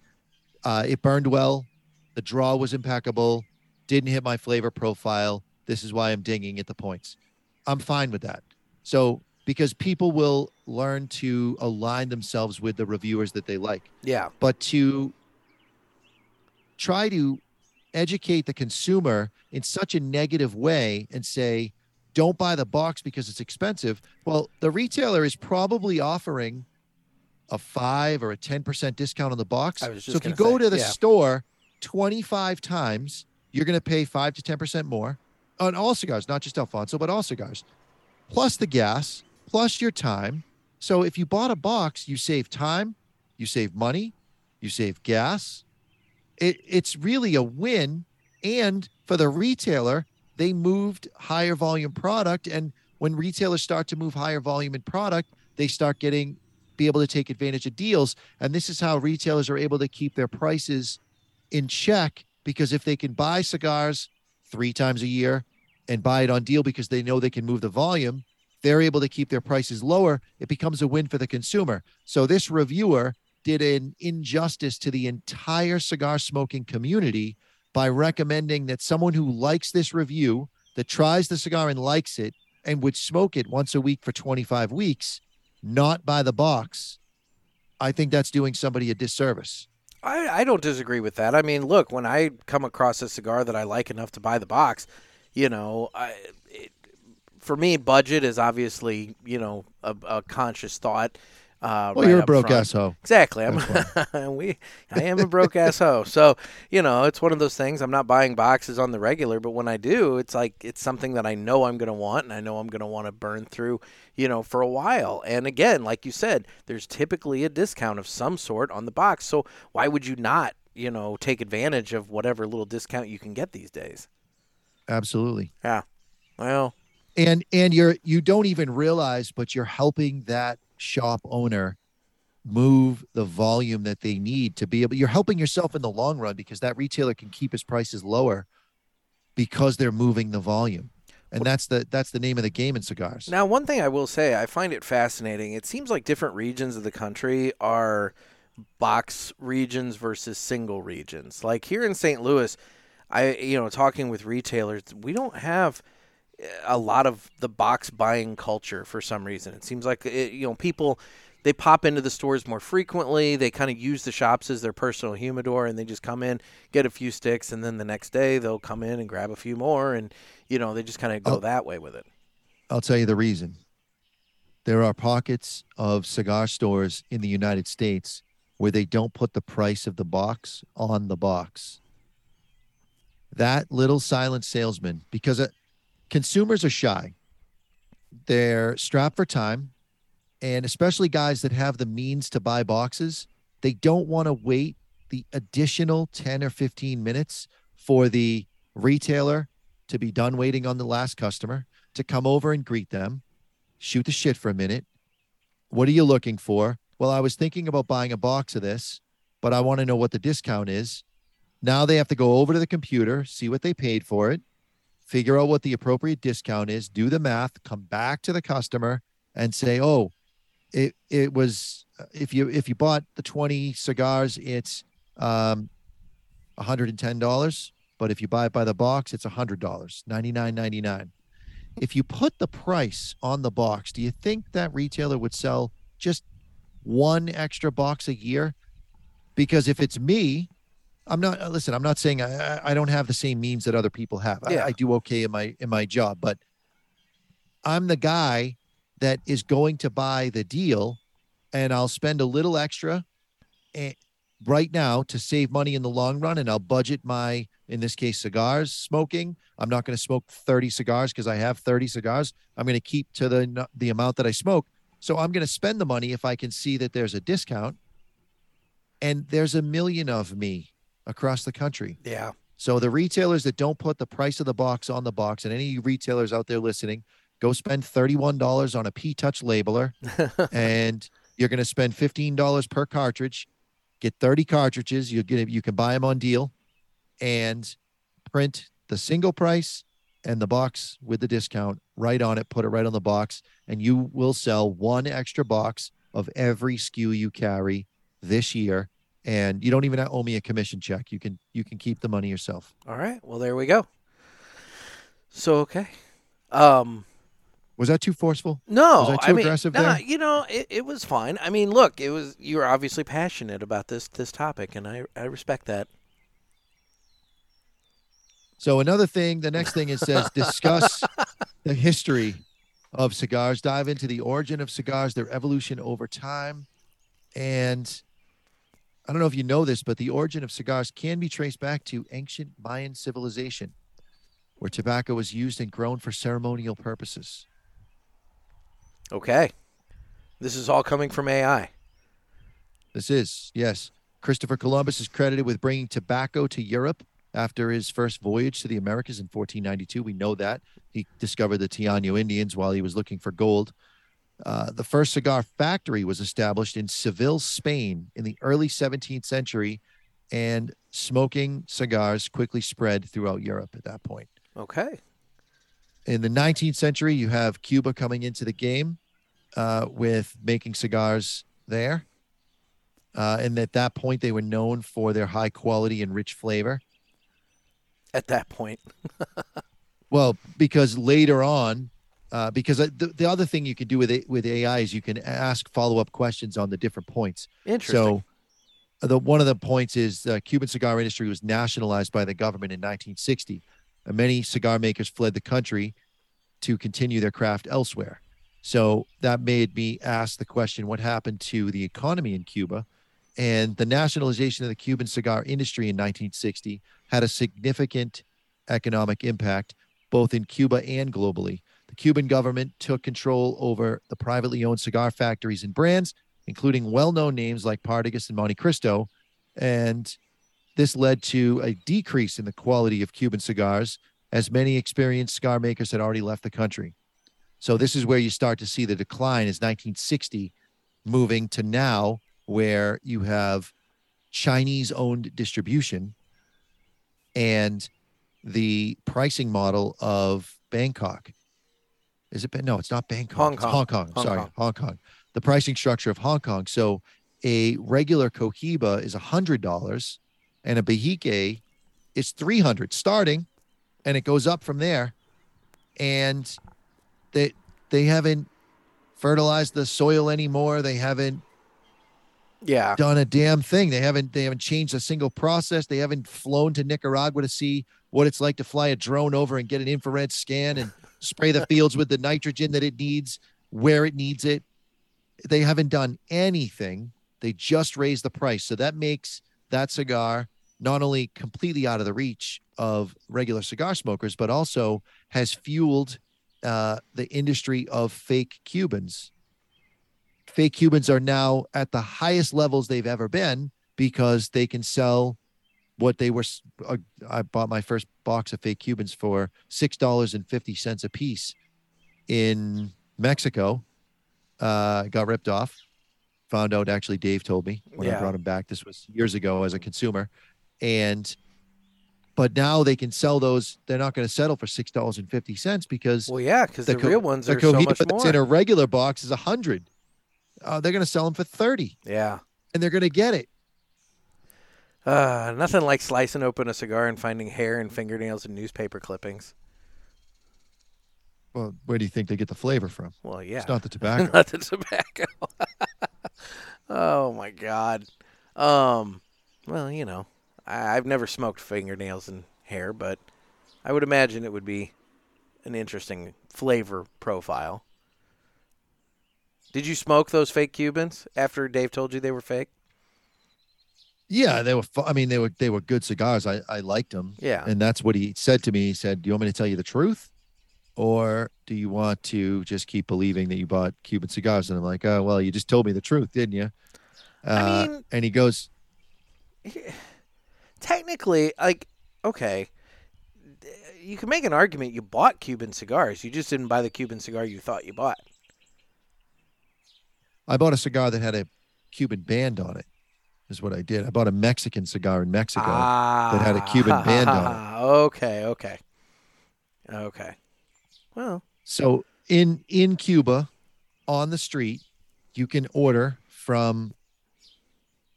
uh, it burned well, the draw was impeccable, didn't hit my flavor profile. This is why I'm dinging at the points. I'm fine with that. So because people will learn to align themselves with the reviewers that they like, Yeah. but to try to educate the consumer in such a negative way and say, don't buy the box because it's expensive. Well, the retailer is probably offering a five or a 10% discount on the box. So if you go say, to the yeah. store 25 times, you're going to pay five to 10% more on all cigars, not just Alfonso, but all cigars, plus the gas, plus your time. So if you bought a box, you save time, you save money, you save gas. It, it's really a win. And for the retailer, they moved higher volume product. And when retailers start to move higher volume in product, they start getting be able to take advantage of deals. And this is how retailers are able to keep their prices in check because if they can buy cigars three times a year and buy it on deal because they know they can move the volume, they're able to keep their prices lower. It becomes a win for the consumer. So this reviewer did an injustice to the entire cigar smoking community by recommending that someone who likes this review, that tries the cigar and likes it, and would smoke it once a week for 25 weeks, not by the box. I think that's doing somebody a disservice. I, I don't disagree with that. I mean, look, when I come across a cigar that I like enough to buy the box, you know, I, it, for me, budget is obviously, you know, a, a conscious thought. Uh, Well, right you're a broke front. ass hoe. Exactly. I'm we I am a broke ass hoe. So, you know, it's one of those things. I'm not buying boxes on the regular, but when I do, it's like it's something that I know I'm gonna want and I know I'm gonna want to burn through, you know, for a while. And again, like you said, there's typically a discount of some sort on the box. So why would you not, you know, take advantage of whatever little discount you can get these days? Absolutely. Yeah. Well, and and you're you don't even realize but you're helping that shop owner move the volume that they need to be able you're helping yourself in the long run because that retailer can keep his prices lower because they're moving the volume and that's the that's the name of the game in cigars Now, one thing I will say, I find it fascinating. It seems like different regions of the country are box regions versus single regions. Like here in St. Louis, I you know, talking with retailers, we don't have a lot of the box buying culture for some reason. It seems like it, you know, people they pop into the stores more frequently. They kind of use the shops as their personal humidor, and they just come in, get a few sticks, and then the next day they'll come in and grab a few more, and you know they just kind of go Oh. that way with it. i'll tell you the reason there are pockets of cigar stores in the united states where they don't put the price of the box on the box that little silent salesman because uh, consumers are shy they're strapped for time and especially guys that have the means to buy boxes they don't want to wait the additional 10 or 15 minutes for the retailer to be done waiting on the last customer, to come over and greet them, shoot the shit for a minute. What are you looking for? Well, I was thinking about buying a box of this, but I want to know what the discount is. Now they have to go over to the computer, see what they paid for it, figure out what the appropriate discount is, do the math, come back to the customer and say, "Oh, it it was if you if you bought the 20 cigars, it's um $110, but if you buy it by the box, it's $100, $99.99." If you put the price on the box, do you think that retailer would sell just one extra box a year? Because if it's me, I'm not listen. I'm not saying I, I don't have the same means that other people have. Yeah. I, I do okay in my in my job, but I'm the guy that is going to buy the deal, and I'll spend a little extra, eh, right now to save money in the long run, and I'll budget my in this case cigars smoking. I'm not going to smoke 30 cigars because I have 30 cigars. I'm going to keep to the the amount that I smoke. So I'm going to spend the money if I can see that there's a discount. And there's a million of me across the country. Yeah. So the retailers that don't put the price of the box on the box, and any retailers out there listening, go spend $31 on a P Touch labeler, and you're going to spend $15 per cartridge. Get 30 cartridges. You get you can buy them on deal, and print the single price and the box with the discount right on it. Put it right on the box, and you will sell one extra box of every SKU you carry this year and you don't even owe me a commission check. You can you can keep the money yourself. All right. Well, there we go. So okay. Um. Was that too forceful? No, Was I too mean, aggressive nah, there? You know, it, it was fine. I mean, look, it was you were obviously passionate about this this topic, and I I respect that. So another thing, the next thing it says discuss the history of cigars, dive into the origin of cigars, their evolution over time, and I don't know if you know this, but the origin of cigars can be traced back to ancient Mayan civilization, where tobacco was used and grown for ceremonial purposes. Okay. This is all coming from AI. This is, yes. Christopher Columbus is credited with bringing tobacco to Europe after his first voyage to the Americas in 1492. We know that. He discovered the Taino Indians while he was looking for gold. Uh, the first cigar factory was established in Seville, Spain in the early 17th century, and smoking cigars quickly spread throughout Europe at that point. Okay. In the 19th century, you have Cuba coming into the game uh, with making cigars there. Uh, and at that point, they were known for their high quality and rich flavor. At that point. Well, because later on, uh, because the, the other thing you can do with it, with AI is you can ask follow up questions on the different points. Interesting. So, the one of the points is the Cuban cigar industry was nationalized by the government in 1960. And many cigar makers fled the country to continue their craft elsewhere. So that made me ask the question: What happened to the economy in Cuba? And the nationalization of the Cuban cigar industry in 1960 had a significant economic impact, both in Cuba and globally. The Cuban government took control over the privately owned cigar factories and brands, including well known names like Partagas and Montecristo. And this led to a decrease in the quality of Cuban cigars, as many experienced cigar makers had already left the country. So, this is where you start to see the decline is 1960, moving to now, where you have Chinese owned distribution and the pricing model of Bangkok. Is it? No, it's not Bangkok. Hong It's Kong. Hong Kong. Hong Sorry, Kong. Hong Kong. The pricing structure of Hong Kong. So a regular Cohiba is a hundred dollars, and a Behike is three hundred starting, and it goes up from there. And they they haven't fertilized the soil anymore. They haven't yeah. done a damn thing. They haven't they haven't changed a single process. They haven't flown to Nicaragua to see what it's like to fly a drone over and get an infrared scan and spray the fields with the nitrogen that it needs where it needs it. They haven't done anything. They just raised the price. So that makes that cigar not only completely out of the reach of regular cigar smokers, but also has fueled uh, the industry of fake Cubans fake Cubans are now at the highest levels they've ever been because they can sell what they were. Uh, I bought my first box of fake Cubans for six dollars and fifty cents a piece in Mexico. Uh, got ripped off. Found out actually, Dave told me when I brought them back. This was years ago as a consumer, and but now they can sell those. They're not going to settle for six dollars and fifty cents because Well, yeah, because the, the co- real ones the are so much that's in a regular box is a hundred. Uh, they're going to sell them for thirty, Yeah. and they're going to get it. Uh, nothing like slicing open a cigar and finding hair and fingernails and newspaper clippings. Well, where do you think they get the flavor from? Well, yeah. It's not the tobacco. not the tobacco. oh my god. Um, well, you know, I, I've never smoked fingernails and hair, but I would imagine it would be an interesting flavor profile. Did you smoke those fake Cubans after Dave told you they were fake? Yeah, they were. fu- I mean, they were they were good cigars. I I liked them. Yeah. and that's what he said to me. He said, "Do you want me to tell you the truth, or do you want to just keep believing that you bought Cuban cigars?" And I'm like, "Oh, well, you just told me the truth, didn't you?" Uh, mean- and he goes, Technically, like, okay, you can make an argument you bought Cuban cigars. You just didn't buy the Cuban cigar you thought you bought. "I bought a cigar that had a Cuban band on it." Is what I did. I bought a Mexican cigar in Mexico. ah, had a Cuban band on it. Okay, okay, okay. Well, So in in Cuba, on the street, you can order from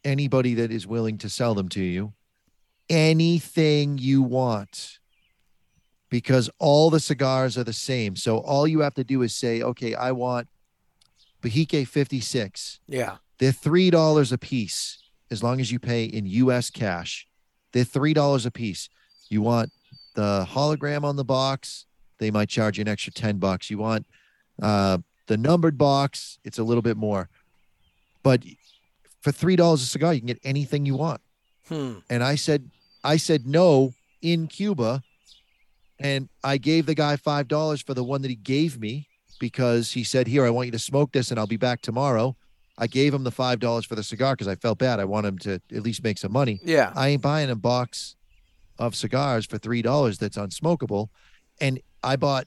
anybody that is willing to sell them to you anything you want because all the cigars are the same. So all you have to do is say, "Okay, I want Behike 56." yeah, They're three dollars a piece as long as you pay in U.S. cash. They're three dollars a piece. You want the hologram on the box? They might charge you an extra ten bucks. You want uh, the numbered box? It's a little bit more. But for three dollars a cigar, you can get anything you want. hmm. And I said, I said no in Cuba, and I gave the guy five dollars for the one that he gave me because he said, "Here, I want you to smoke this, and I'll be back tomorrow." I gave him the five dollars for the cigar because I felt bad. I want him to at least make some money. Yeah, I ain't buying a box of cigars for three dollars that's unsmokable, and I bought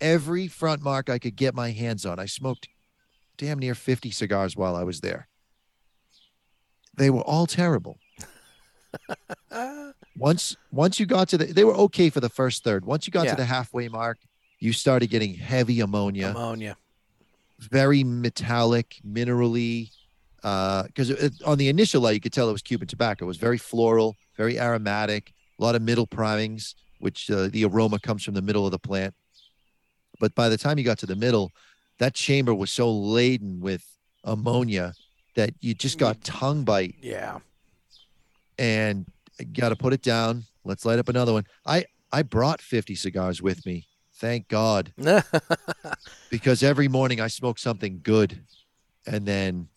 every front mark I could get my hands on. I smoked damn near fifty cigars while I was there. They were all terrible once once you got to the they were okay for the first third once you got Yeah. to the halfway mark you started getting heavy ammonia ammonia. Very metallic minerally uh, because on the initial light you could tell it was cuban tobacco it was very floral very aromatic a lot of middle primings which uh, the aroma comes from the middle of the plant but by the time you got to the middle that chamber was so laden with ammonia that you just got mm. tongue bite Yeah, and uh, got to put it down. Let's light up another one. I I brought 50 cigars with me. Thank God, because every morning I smoked something good, and then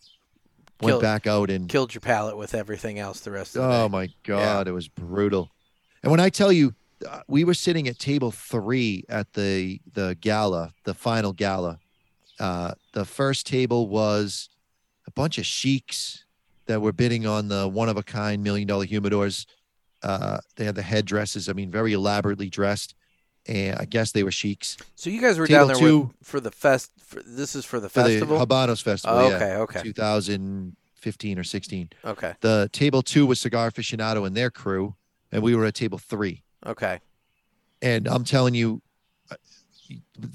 went Kill- back out and killed your palate with everything else the rest of the day. oh day. my God, it was brutal. And when I tell you, uh, we were sitting at table three at the the gala, the final gala. Uh, the first table was a bunch of sheiks that were bidding on the one of a kind million dollar humidors. Uh, they had the headdresses. I mean, very elaborately dressed, and I guess they were sheiks So you guys were down there two. with, for the fest. For, this is for the for festival. the Habanos Festival. Oh, yeah, okay, okay, 2015 or 16. okay, The table two was Cigar Aficionado and their crew, and we were at table three. okay. And I'm telling you, uh,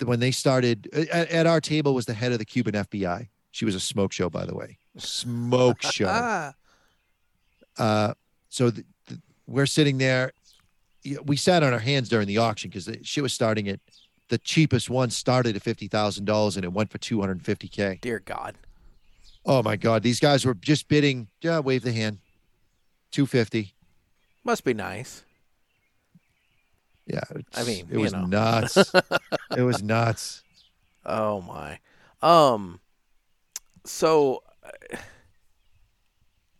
when they started at, at our table was the head of the Cuban FBI. She was a smoke show, by the way. Smoke show. Ah, Uh, so th- th- we're sitting there. We sat on our hands during the auction because the shit was starting at the cheapest one started at fifty thousand dollars and it went for two hundred and fifty k. dear God. Oh my god, these guys were just bidding. Yeah, wave the hand. Two fifty. Must be nice. Yeah, I mean, it was know. nuts. it was nuts. Oh my. Um. So, uh,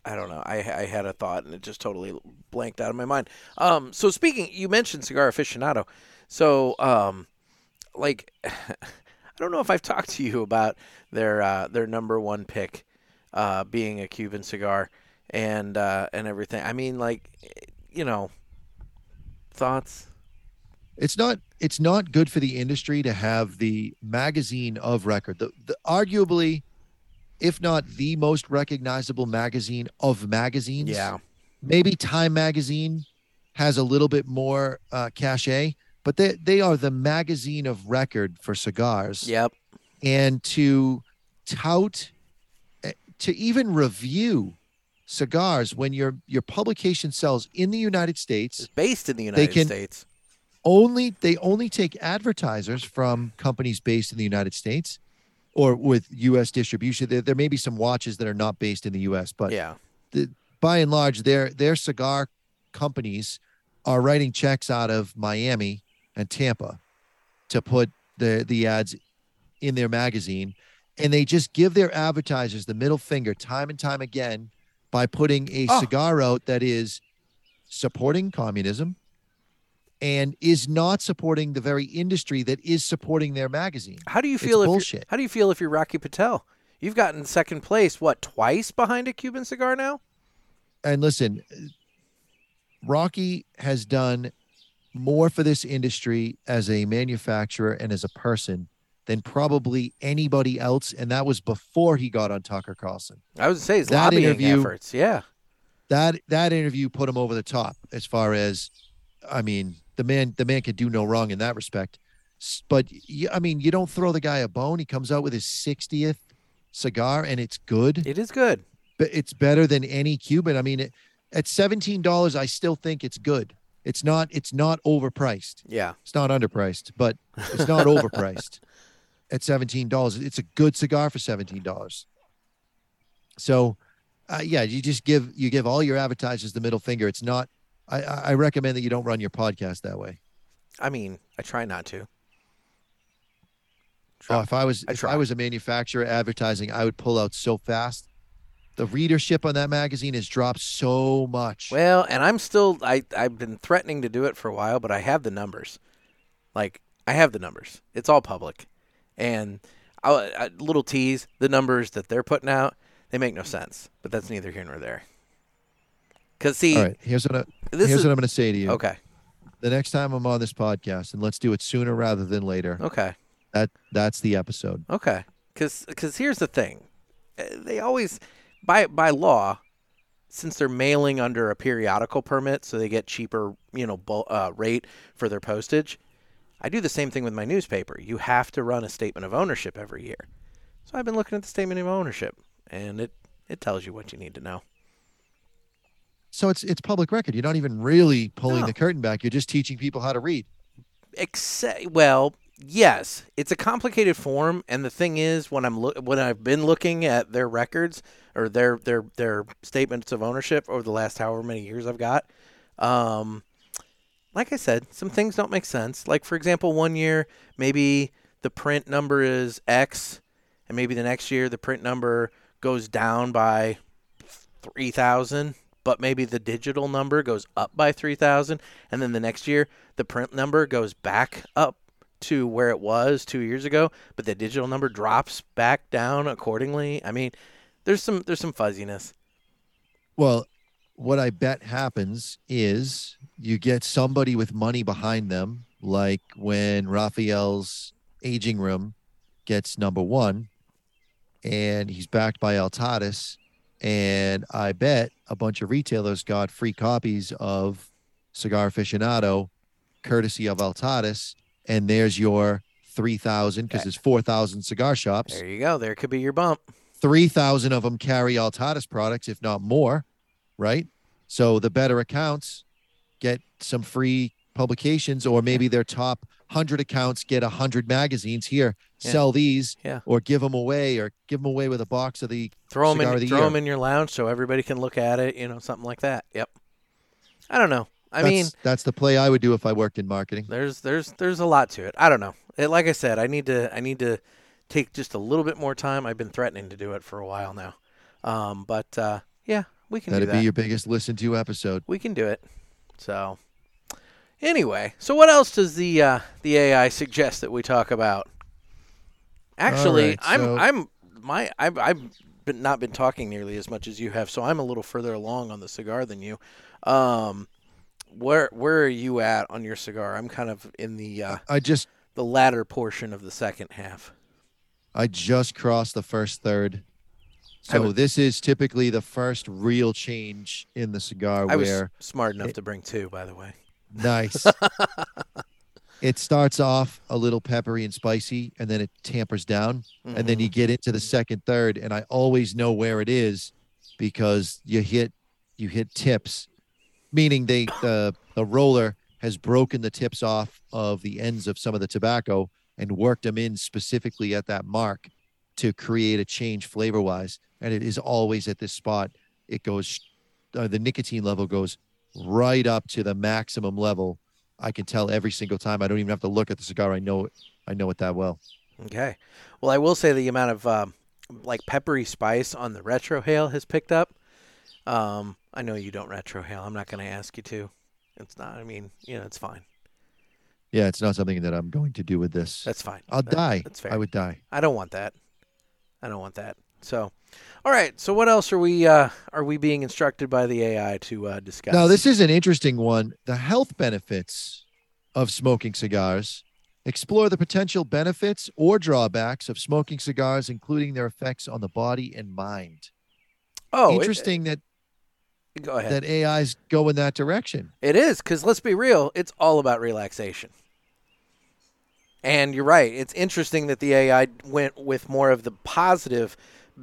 I don't know. I I had a thought and it just totally blanked out of my mind. Um. So speaking, you mentioned cigar aficionado. So um, like, I don't know if I've talked to you about their uh, their number one pick, uh, being a Cuban cigar and uh, and everything. I mean, like, you know, thoughts. It's not it's not good for the industry to have the magazine of record. The, the arguably, if not the most recognizable magazine of magazines. Yeah. Maybe Time Magazine has a little bit more uh, cachet, but they they are the magazine of record for cigars. Yep. And to tout, eh, to even review cigars when your your publication sells in the United States It's based in the United can- States. only they only take advertisers from companies based in the United States or with US distribution there, there may be some watches that are not based in the US but Yeah. by and large their their cigar companies are writing checks out of Miami and Tampa to put the the ads in their magazine and they just give their advertisers the middle finger time and time again by putting a Oh. cigar out that is supporting communism and is not supporting the very industry that is supporting their magazine. How do you It's feel if you're, bullshit. how do you feel if you're Rocky Patel? You've gotten second place what twice behind a Cuban cigar now? and listen, Rocky has done more for this industry as a manufacturer and as a person than probably anybody else. And that was before he got on Tucker Carlson. I was say his That lobbying interview- efforts. Yeah. That that interview put him over the top as far as I mean, the man the man could do no wrong in that respect. But I mean, you don't throw the guy a bone. He comes out with his 60th cigar and it's good. It is good. but it's better than any Cuban. I mean, it, at seventeen dollars, I still think it's good. It's not. It's not overpriced. Yeah. It's not underpriced, but it's not overpriced. At seventeen dollars, it's a good cigar for seventeen dollars. So, uh, yeah, you just give you give all your advertisers the middle finger. It's not. I, I I recommend that you don't run your podcast that way. I mean, I try not to. Oh, if I was I if. I was a manufacturer advertising, I would pull out so fast. The readership on that magazine has dropped so much. Well, and I'm still I I've been threatening to do it for a while, but I have the numbers. Like I have the numbers. It's all public. And I, a little tease, the numbers that they're putting out, they make no sense. But that's neither here nor there. Cuz see, All right, here's what I, here's is what I'm going to say to you. Okay. The next time I'm on this podcast, and let's do it sooner rather than later. Okay. That that's the episode. Okay. Cuz cuz here's the thing. Uh, They always by by law since they're mailing under a periodical permit so they get cheaper, you know, uh, rate for their postage. I do the same thing with my newspaper. You have to run a statement of ownership every year. So I've been looking at the statement of ownership and it it tells you what you need to know. So it's it's public record. You're not even really pulling No. the curtain back. You're just teaching people how to read. Except, well, yes, it's a complicated form, and the thing is, when I'm loo- when I've been looking at their records or their their their statements of ownership over the last however many years I've got, um, like I said, some things don't make sense. Like for example, one year maybe the print number is X, and maybe the next year the print number goes down by three thousand, but maybe the digital number goes up by three thousand, and then the next year the print number goes back up to where it was two years ago, but the digital number drops back down accordingly. I mean, there's some there's some fuzziness. Well, what I bet happens is you get somebody with money behind them, like when Rafael's aging room gets number one, and he's backed by Altadis, and I bet a bunch of retailers got free copies of Cigar Aficionado, courtesy of Altadis, and there's your three thousand because there's four thousand cigar shops. There you go. There could be your bump. 3,000 of them carry Altadis products, if not more, right? So the better accounts get some free publications, or maybe their top 100 accounts get 100 magazines. Here, Yeah. sell these, Yeah. or give them away, or give them away with a box of the Throw them in the throw year. 'em in your lounge so everybody can look at it. You know, something like that. Yep. I don't know. I that's, mean, that's the play I would do if I worked in marketing. there's there's there's a lot to it. I don't know. It, like I said, I need to I need to take just a little bit more time. I've been threatening to do it for a while now. Um, but uh, yeah, we can do That'd that. be your biggest listen to episode. we can do it. So anyway, so what else does the uh, the AI suggest that we talk about? Actually, right, I'm so- I'm my I've I've been, not been talking nearly as much as you have, so I'm a little further along on the cigar than you. Um, where where are you at on your cigar? I'm kind of in the uh, I just the latter portion of the second half. I just crossed the first third. So would- this is typically the first real change in the cigar I was smart enough it- to bring two, by the way. Nice. it starts off a little peppery and spicy and then it tampers down and then you Mhm. get into the second third and I always know where it is because you hit you hit tips meaning they the the roller has broken the tips off of the ends of some of the tobacco and worked them in specifically at that mark to create a change flavor wise and it is always at this spot it goes uh, the nicotine level goes right up to the maximum level i can tell every single time i don't even have to look at the cigar i know it i know it that well Okay. Well, I will say the amount of um, like peppery spice on the retrohale has picked up. Um, I know you don't retrohale. I'm not going to ask you to. It's not. I mean, you know, it's fine. yeah it's not something that i'm going to do with this That's fine. i'll That- die That's fair. i would die I don't want that. I don't want that. So, all right. So, what else are we uh, are we being instructed by the AI to uh, discuss? Now, this is an interesting one. The health benefits of smoking cigars. Explore the potential benefits or drawbacks of smoking cigars, including their effects on the body and mind. oh, it- interesting that go ahead. that AIs go in that direction. It is because let's be real, it's all about relaxation. And you're right. It's interesting that the AI went with more of the positive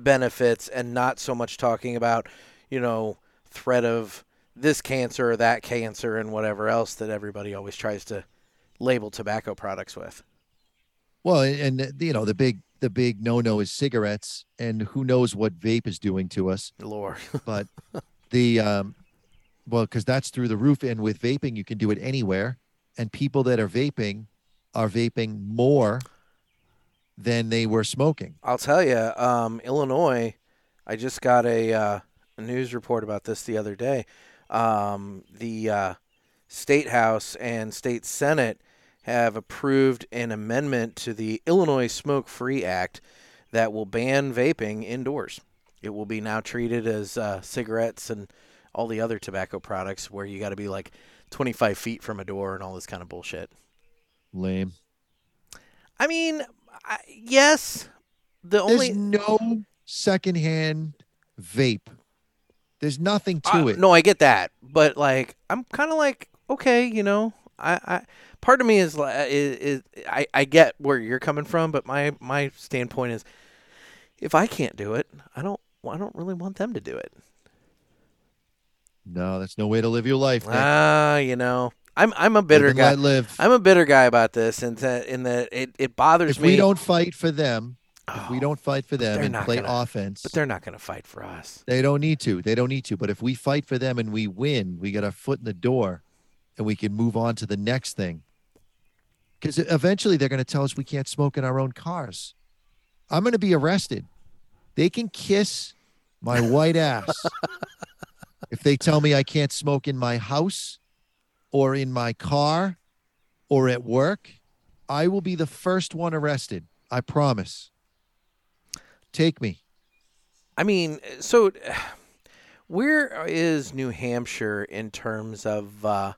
benefits and not so much talking about, you know, threat of this cancer or that cancer and whatever else that everybody always tries to label tobacco products with. Well, and and, you know the big the big no no is cigarettes, and who knows what vape is doing to us. Lord. But the um, well, because that's through the roof, and with vaping you can do it anywhere, and people that are vaping are vaping more than they were smoking. I'll tell you, um, Illinois. I just got a, uh, a news report about this the other day. Um, the uh, state house and state senate have approved an amendment to the Illinois Smoke Free Act that will ban vaping indoors. It will be now treated as uh, cigarettes and all the other tobacco products, where you got to be like 25 feet from a door and all this kind of bullshit. Lame. I mean, I, yes. The There's only no secondhand vape. There's nothing to I- it. No, I get that, but like I'm kind of like okay, you know, I, I part of me is like is, is I I get where you're coming from, but my my standpoint is if I can't do it, I don't I don't really want them to do it. No, that's no way to live your life. Ah, you know, I'm I'm a bitter guy. live. I'm a bitter guy about this, and that in that it it bothers me. if me. we don't fight for them, if we Oh, don't fight for them and play gonna- offense, but they're not going to fight for us. they don't need to. They don't need to. But if we fight for them and we win, we get our foot in the door, and we can move on to the next thing. Because eventually they're going to tell us we can't smoke in our own cars. I'm going to be arrested. They can kiss my white ass if they tell me I can't smoke in my house or in my car or at work. I will be the first one arrested. I promise. Take me. I mean, so where is New Hampshire in terms of uh,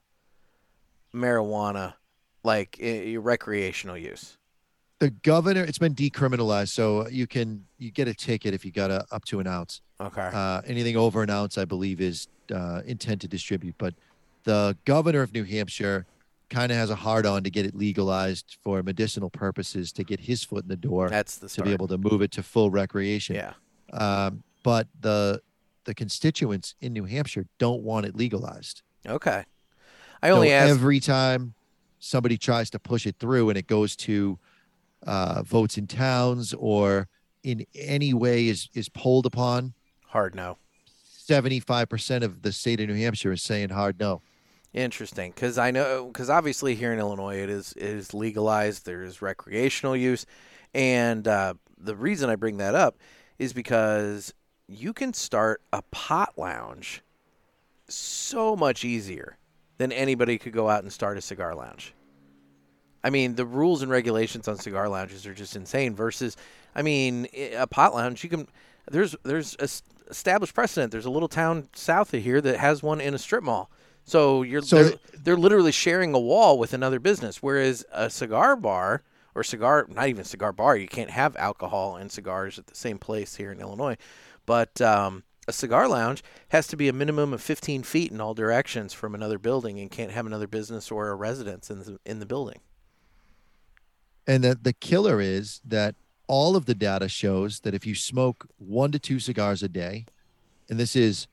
marijuana, like i- recreational use? the governor it's been decriminalized so you can you get a ticket if you got a up to an ounce Okay. uh, anything over an ounce i believe is uh, intent to distribute but the governor of new hampshire kind of has a hard on to get it legalized for medicinal purposes to get his foot in the door That's the to be able to move it to full recreation yeah. um, but the the constituents in new hampshire don't want it legalized Okay. I so only every time somebody tries to push it through and it goes to uh, votes in towns or in any way is is polled upon, hard no. seventy five percent of the state of New Hampshire is saying hard no. Interesting, because I know because obviously here in Illinois it is it is legalized. There is recreational use, and uh, the reason I bring that up is because you can start a pot lounge so much easier than anybody could go out and start a cigar lounge. I mean, the rules and regulations on cigar lounges are just insane. Versus, I mean, a pot lounge you can there's there's a established precedent. There's a little town south of here that has one in a strip mall. So you're So they're, they're literally sharing a wall with another business. Whereas a cigar bar or cigar, not even cigar bar, you can't have alcohol and cigars at the same place here in Illinois. But um, a cigar lounge has to be a minimum of 15 feet in all directions from another building and can't have another business or a residence in the, in the building. And the, the killer is that all of the data shows that if you smoke one to two cigars a day, and this is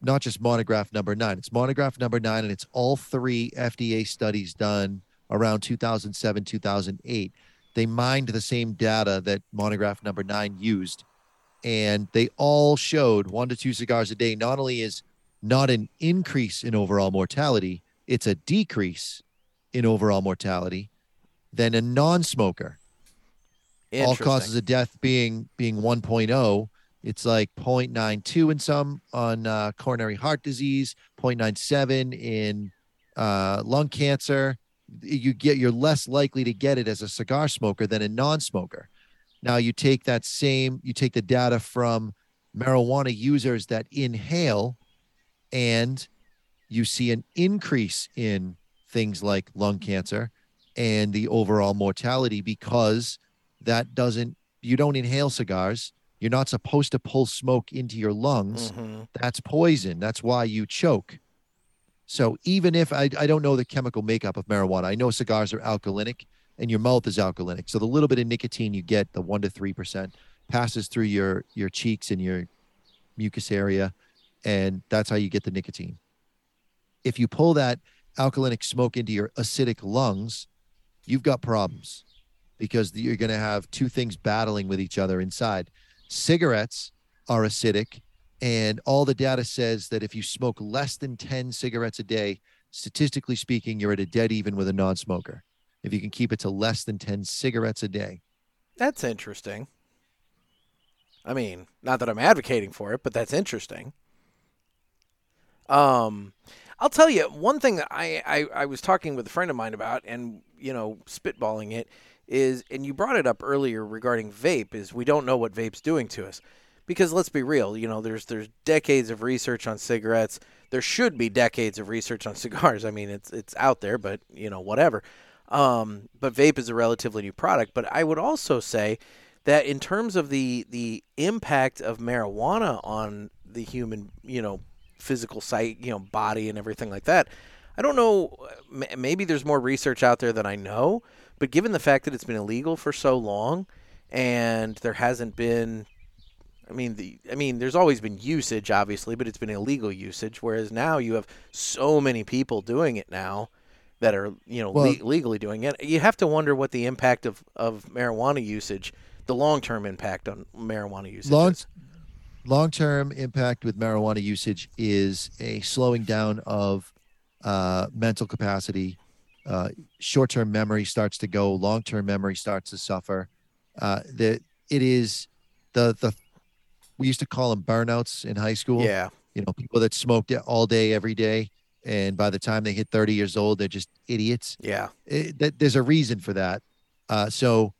not just monograph number nine, it's monograph number nine, and it's all three FDA studies done around 2007, 2008. They mined the same data that monograph number nine used, and they all showed one to two cigars a day not only is not an increase in overall mortality, it's a decrease in overall mortality than a non-smoker. All causes of death being being 1.0. It's like 0.92 in some on uh, coronary heart disease, 0.97 in uh, lung cancer. You get you're less likely to get it as a cigar smoker than a non-smoker. Now you take that same you take the data from marijuana users that inhale, and you see an increase in things like lung cancer and the overall mortality because that doesn't you don't inhale cigars you're not supposed to pull smoke into your lungs. Mhm. that's poison. That's why you choke. So even if I, I don't know the chemical makeup of marijuana i know cigars are alkalinic and your mouth is alkalinic so the little bit of nicotine you get the 1 to 3% passes through your your cheeks and your mucus area and that's how you get the nicotine. If you pull that alkalinic smoke into your acidic lungs you've got problems because you're going to have two things battling with each other inside. Cigarettes are acidic, and all the data says that if you smoke less than 10 cigarettes a day, statistically speaking, you're at a dead even with a non smoker. If you can keep it to less than 10 cigarettes a day. That's interesting. I mean, not that I'm advocating for it, but that's interesting. Um, I'll tell you one thing that I, I, I was talking with a friend of mine about, and you know, spitballing it is, and you brought it up earlier regarding vape. Is we don't know what vape's doing to us, because let's be real. You know, there's there's decades of research on cigarettes. There should be decades of research on cigars. I mean, it's it's out there, but you know, whatever. Um, but vape is a relatively new product. But I would also say that in terms of the the impact of marijuana on the human, you know, physical site, you know, body and everything like that, I don't know. Maybe there's more research out there than I know. But given the fact that it's been illegal for so long, and there hasn't been I mean, the I mean, there's always been usage, obviously, but it's been illegal usage. Whereas now you have so many people doing it now that are you know Well- le- legally doing it. You have to wonder what the impact of of marijuana usage, the long term impact on marijuana usage. Long is. long term impact with marijuana usage is a slowing down of uh, mental capacity. Uh, Short term memory starts to go. Long term memory starts to suffer. Uh, the it is the the we used to call them burnouts in high school. Yeah, You know, people that smoked it all day every day, and by the time they hit 30 years old, they're just idiots yeah, it, that there's a reason for that. Uh, so,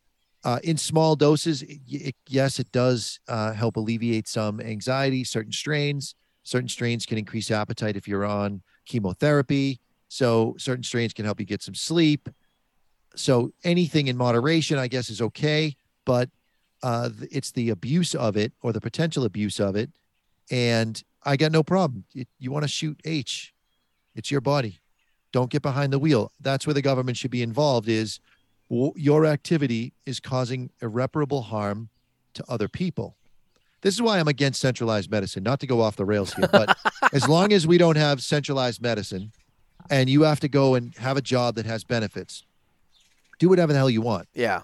uh, in small doses, it, it- yes, it does uh, help alleviate some anxiety. Certain strains, certain strains can increase appetite if you're on chemotherapy. So, certain strains can help you get some sleep. So, anything in moderation, I guess, is okay. But uh, it's the abuse of it or the potential abuse of it, and I got no problem. You, you want to shoot H, it's your body don't get behind the wheel that's where the government should be involved is w- your activity is causing irreparable harm to other people this is why i'm against centralized medicine not to go off the rails here but as long as we don't have centralized medicine and you have to go and have a job that has benefits do whatever the hell you want yeah,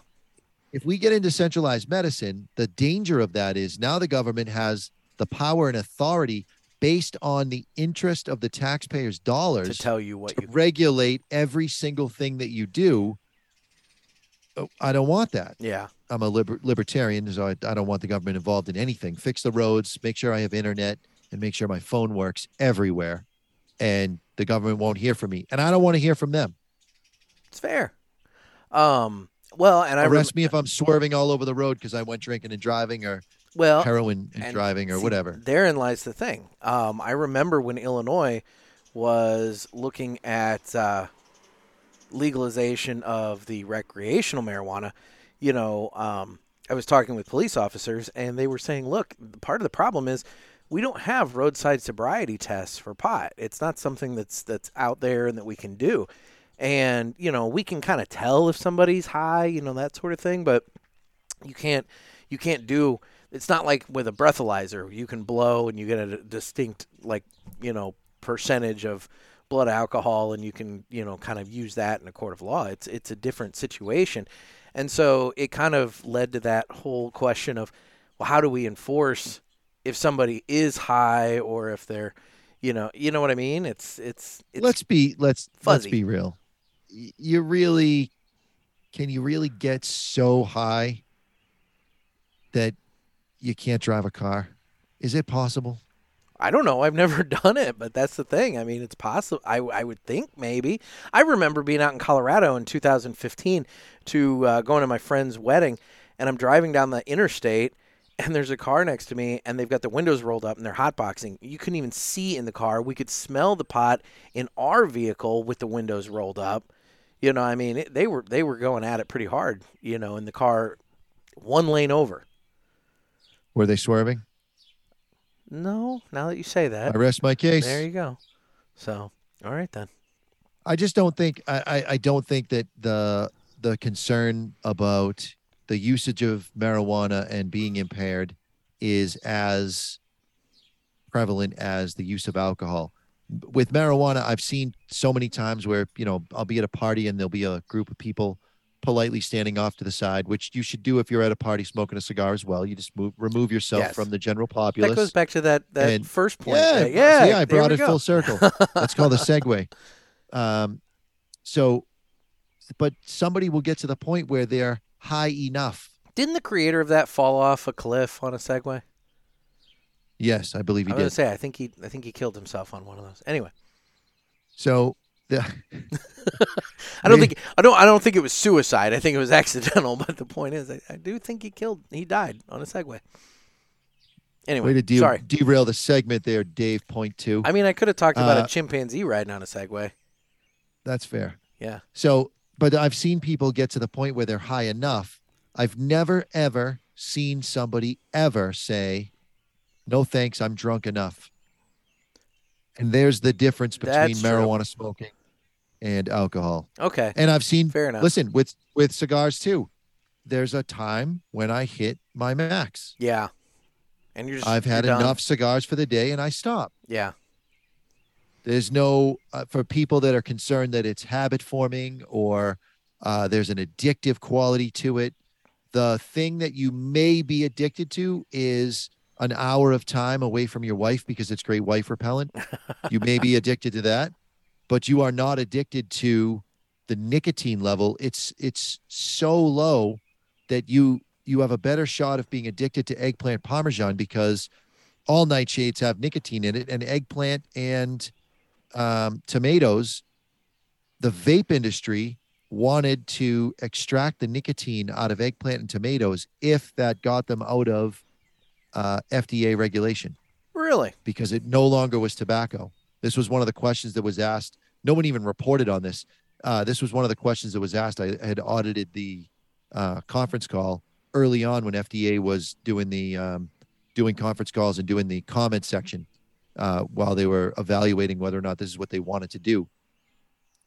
if we get into centralized medicine, the danger of that is now the government has the power and authority based on the interest of the taxpayers' dollars to tell you what to you. regulate every single thing that you do. Oh, I don't want that. Yeah, I'm a liber- libertarian, so I, I don't want the government involved in anything. Fix the roads, make sure I have internet, and make sure my phone works everywhere. And the government won't hear from me, and I don't want to hear from them. it's fair. Um. Well, and I rem- Arrest me if I'm swerving all over the road because I went drinking and driving, or well heroin and, and driving, or see, whatever. Therein lies the thing. Um, I remember when Illinois was looking at uh, legalization of the recreational marijuana, you know, um, I was talking with police officers, and they were saying, look, part of the problem is we don't have roadside sobriety tests for pot. It's not something that's that's out there and that we can do. And you know, we can kind of tell if somebody's high, you know, that sort of thing, but you can't you can't do it's not like with a breathalyzer you can blow and you get a distinct like you know percentage of blood alcohol and you can you know kind of use that in a court of law it's it's a different situation and so it kind of led to that whole question of well how do we enforce if somebody is high or if they're you know you know what i mean it's it's, it's let's be let's let's fuzzy. be real you really can you really get so high that you can't drive a car is it possible I don't know. I've never done it, but that's the thing. I mean, it's possible. I, I would think maybe. I remember being out in Colorado in 2015 to uh, going to my friend's wedding, and I'm driving down the interstate, and there's a car next to me, and they've got the windows rolled up, and they're hotboxing. You couldn't even see in the car. We could smell the pot in our vehicle with the windows rolled up. You know, I mean, it, they were they were going at it pretty hard. You know, in the car, one lane over. were they swerving No, now that you say that, i rest my case there you go. So, all right then. I just don't think I, I, I don't think that the the concern about the usage of marijuana and being impaired is as prevalent as the use of alcohol. With marijuana, I've seen so many times where, you know, I'll be at a party and there'll be a group of people politely standing off to the side, which you should do if you're at a party smoking a cigar as well. You just move remove yourself Yes. from the general populace. That goes back to that, that And- first point. Yeah, yeah, see, I brought it go. full circle. That's called a segue. Um, so, but somebody will get to the point where they're high enough. Didn't the creator of that fall off a cliff on a Segway? Yes, I believe he I was did. say I think he I think he killed himself on one of those. Anyway, So, the, I don't think I don't I don't think it was suicide. I think it was accidental. But the point is, I, I do think he killed he died on a Segway. Anyway, way to de- sorry. derail the segment there, Dave. Point two. I mean, I could have talked about Uh, a chimpanzee riding on a Segway. That's fair. Yeah. So, but I've seen people get to the point where they're high enough. I've never ever seen somebody ever say, "No thanks, I'm drunk enough." And there's the difference between That's true. marijuana smoking and alcohol. Okay. And I've seen Fair enough. listen with with cigars too. There's a time when I hit my max. Yeah. And you're just I've had you're done. enough cigars for the day and I stop. Yeah. There's no uh, for people that are concerned that it's habit forming or uh, there's an addictive quality to it. The thing that you may be addicted to is an hour of time away from your wife because it's great wife repellent. you may be addicted to that, but you are not addicted to the nicotine level. It's it's so low that you you have a better shot of being addicted to eggplant parmesan because all nightshades have nicotine in it and eggplant and um, tomatoes the vape industry wanted to extract the nicotine out of eggplant and tomatoes if that got them out of uh, fda regulation. Really? because it no longer was tobacco. This was one of the questions that was asked. No one even reported on this. Uh, this was one of the questions that was asked. I had audited the uh, conference call early on when fda was doing the um, doing conference calls and doing the comment section uh, while they were evaluating whether or not this is what they wanted to do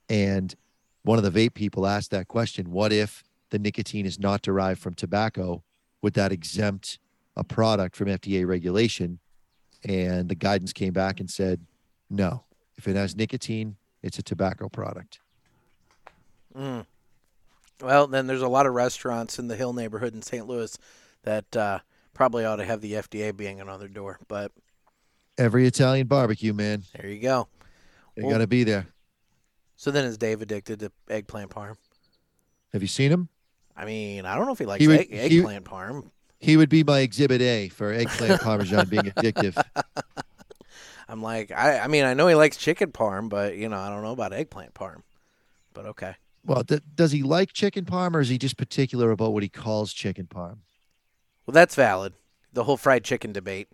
and one of the vape people asked that question what if the nicotine is not derived from tobacco would that exempt a product from fda regulation and the guidance came back and said no if it has nicotine it's a tobacco product Mm. Well, then there's a lot of restaurants in the Hill neighborhood in St. Louis that uh, probably ought to have the FDA banging on their door. But every italian barbecue man there you go. You Well- got to be there So then is Dave addicted to eggplant parm? have you seen him I mean, I don't know if he likes He would- egg, he- eggplant parm. he would be my exhibit a for eggplant parmesan being addictive I'm like, I, I mean, I know he likes chicken parm, but you know, I don't know about eggplant parm. But okay. well d- does he like chicken parm or is he just particular about what he calls chicken parm Well, that's valid. The whole fried chicken debate.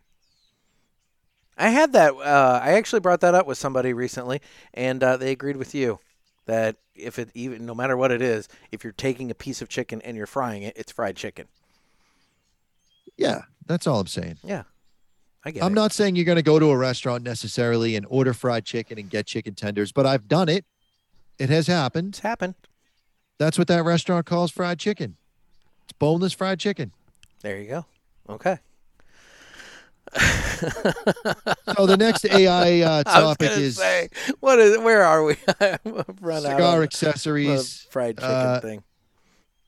I had that. Uh, I actually brought that up with somebody recently, and uh, they agreed with you that if it even no matter what it is, if you're taking a piece of chicken and you're frying it, it's fried chicken. Yeah, that's all I'm saying. Yeah, I get I'm it. not saying you're going to go to a restaurant necessarily and order fried chicken and get chicken tenders, but I've done it. It has happened. It's happened. That's what that restaurant calls fried chicken. It's boneless fried chicken. There you go. Okay. So the next AI uh, topic is say, what is? Where are we? Run out cigar of accessories. fried chicken uh, thing.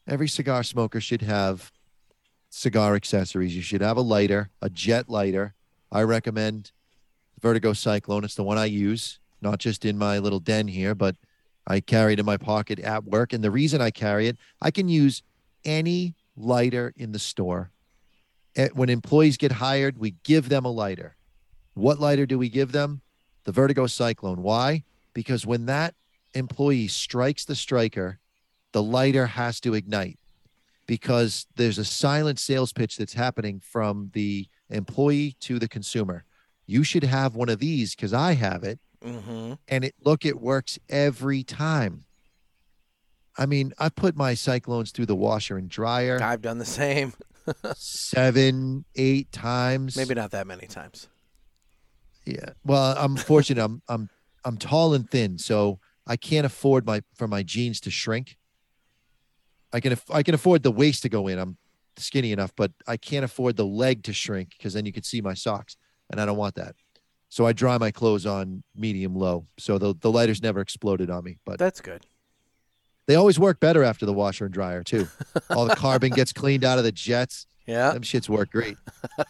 Every cigar smoker should have cigar accessories. You should have a lighter, a jet lighter. I recommend Vertigo Cyclone. It's the one I use, not just in my little den here, but I carry it in my pocket at work. And the reason I carry it, I can use any lighter in the store. When employees get hired, we give them a lighter. What lighter do we give them? The Vertigo Cyclone. Why? Because when that employee strikes the striker, the lighter has to ignite because there's a silent sales pitch that's happening from the employee to the consumer. You should have one of these because I have it Mm-hmm. and it look it works every time. I mean, I put my cyclones through the washer and dryer I've done the same. seven, eight times. Maybe not that many times. Yeah. Well, I'm fortunate. I'm I'm I'm tall and thin, so I can't afford my for my jeans to shrink. I can I can afford the waist to go in. I'm skinny enough, but I can't afford the leg to shrink because then you could see my socks, and I don't want that. So I dry my clothes on medium low, so the the lighters never exploded on me. But That's good. They always work better after the washer and dryer too. All the carbon gets cleaned out of the jets. Yeah. Them shits work great.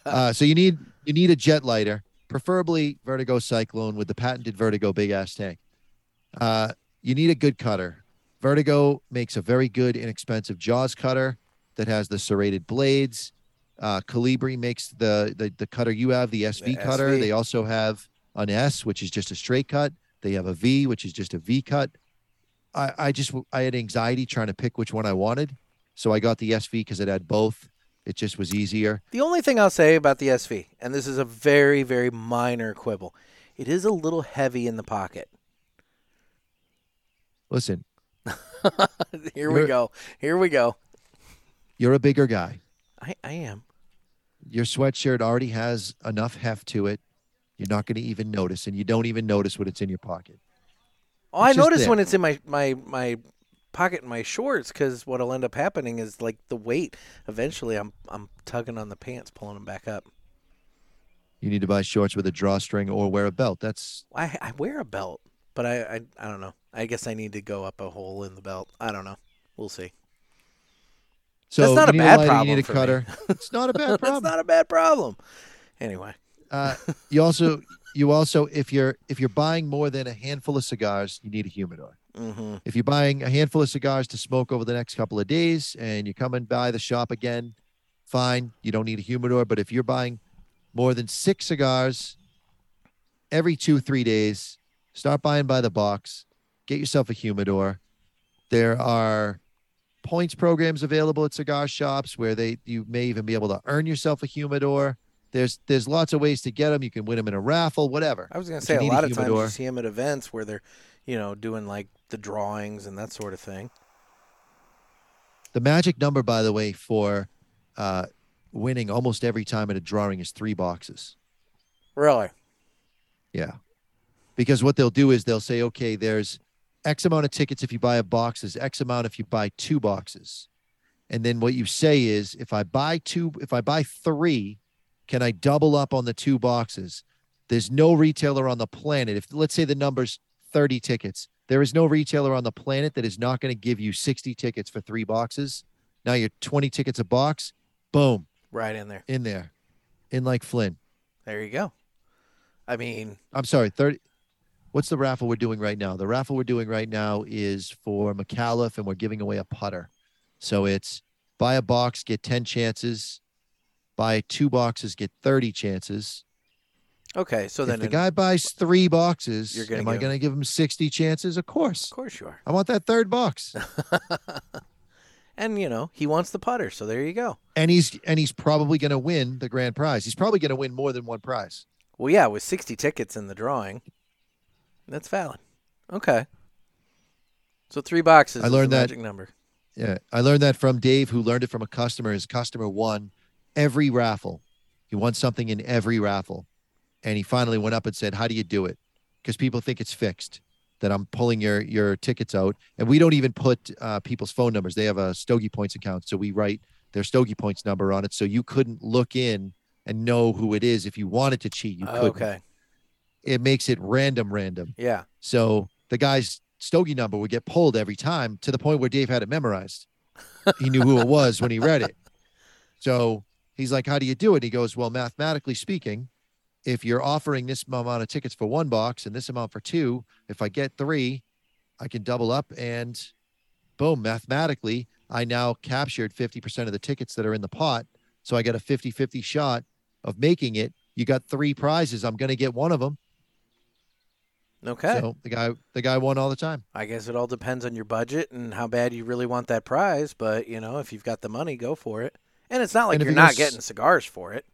Uh, so you need you need a jet lighter, preferably Vertigo Cyclone with the patented Vertigo big ass tank. Uh, you need a good cutter. Vertigo makes a very good, inexpensive Jaws cutter that has the serrated blades. Uh, Colibri makes the, the the cutter you have, the SV The cutter. SV. They also have an S, which is just a straight cut. They have a V, which is just a V cut. I, I just I had anxiety trying to pick which one I wanted, so I got the SV because it had both. It just was easier. The only thing I'll say about the SV, and this is a very, very minor quibble, it is a little heavy in the pocket. Listen, Here we go. Here we go. you're a bigger guy. I, I am. Your sweatshirt already has enough heft to it. You're not going to even notice, and you don't even notice what it's in your pocket. Oh, I It's notice there. when it's in my my my pocket in my shorts because what'll end up happening is like the weight. Eventually, I'm I'm tugging on the pants, pulling them back up. You need to buy shorts with a drawstring or wear a belt. That's I I wear a belt, but I I, I don't know. I guess I need to go up a hole in the belt. I don't know. We'll see. so. That's not a bad lighter, problem You need a cutter. It's not a bad That's problem. not a bad problem. Anyway, uh, you also, you also, if you're if you're buying more than a handful of cigars, you need a humidor. hmm If you're buying a handful of cigars to smoke over the next couple of days and you come and buy the shop again, fine. You don't need a humidor. But if you're buying more than six cigars every two, three days, start buying by the box. Get yourself a humidor. There are points programs available at cigar shops where they you may even be able to earn yourself a humidor. There's there's lots of ways to get them. You can win them in a raffle, whatever. I was gonna say a lot of times you see them at events where they're, you know, doing like the drawings and that sort of thing. The magic number, by the way, for uh, winning almost every time at a drawing is three boxes. Really? Yeah. Because what they'll do is they'll say, okay, there's X amount of tickets if you buy a box, there's X amount if you buy two boxes. And then what you say is, if I buy two, if I buy three, can I double up on the two boxes? There's no retailer on the planet. If let's say the number's 30 tickets, there is no retailer on the planet that is not going to give you 60 tickets for three boxes. Now you're 20 tickets a box. Boom, Right in there. in there, in like Flynn. There you go. I mean, I'm sorry, 30. What's the raffle we're doing right now? The raffle we're doing right now is for McAuliffe, and we're giving away a putter. So it's buy a box, get 10 chances. Buy two boxes, get 30 chances. okay. So if then, the guy buys three boxes, You're gonna am I going to give him 60 chances? Of course. of course you are. I want that third box. And you know, he wants the putter, so there you go. and he's and he's probably going to win the grand prize. He's probably going to win more than one prize. Well, yeah, with 60 tickets in the drawing, that's valid. Okay. So three boxes. I is learned the that- magic number. Yeah, I learned that from Dave, who learned it from a customer. His customer won every raffle. He won something in every raffle, and he finally went up and said, "How do you do it?" Because people think it's fixed that I'm pulling your your tickets out, and we don't even put uh, people's phone numbers. They have a Stogie Points account, so we write their Stogie Points number on it, so you couldn't look in and know who it is. If you wanted to cheat, you couldn't. Okay. It makes it random, random. Yeah. So the guy's stogie number would get pulled every time to the point where Dave had it memorized. he knew who it was when he read it. So he's like, How do you do it? He goes, Well, mathematically speaking, if you're offering this amount of tickets for one box and this amount for two, if I get three, I can double up and boom, mathematically, I now captured 50% of the tickets that are in the pot. So I got a 50 50 shot of making it. You got three prizes. I'm going to get one of them. Okay. So the guy, the guy won all the time. I guess it all depends on your budget and how bad you really want that prize. But you know, if you've got the money, go for it. And it's not like you're not getting cigars for it.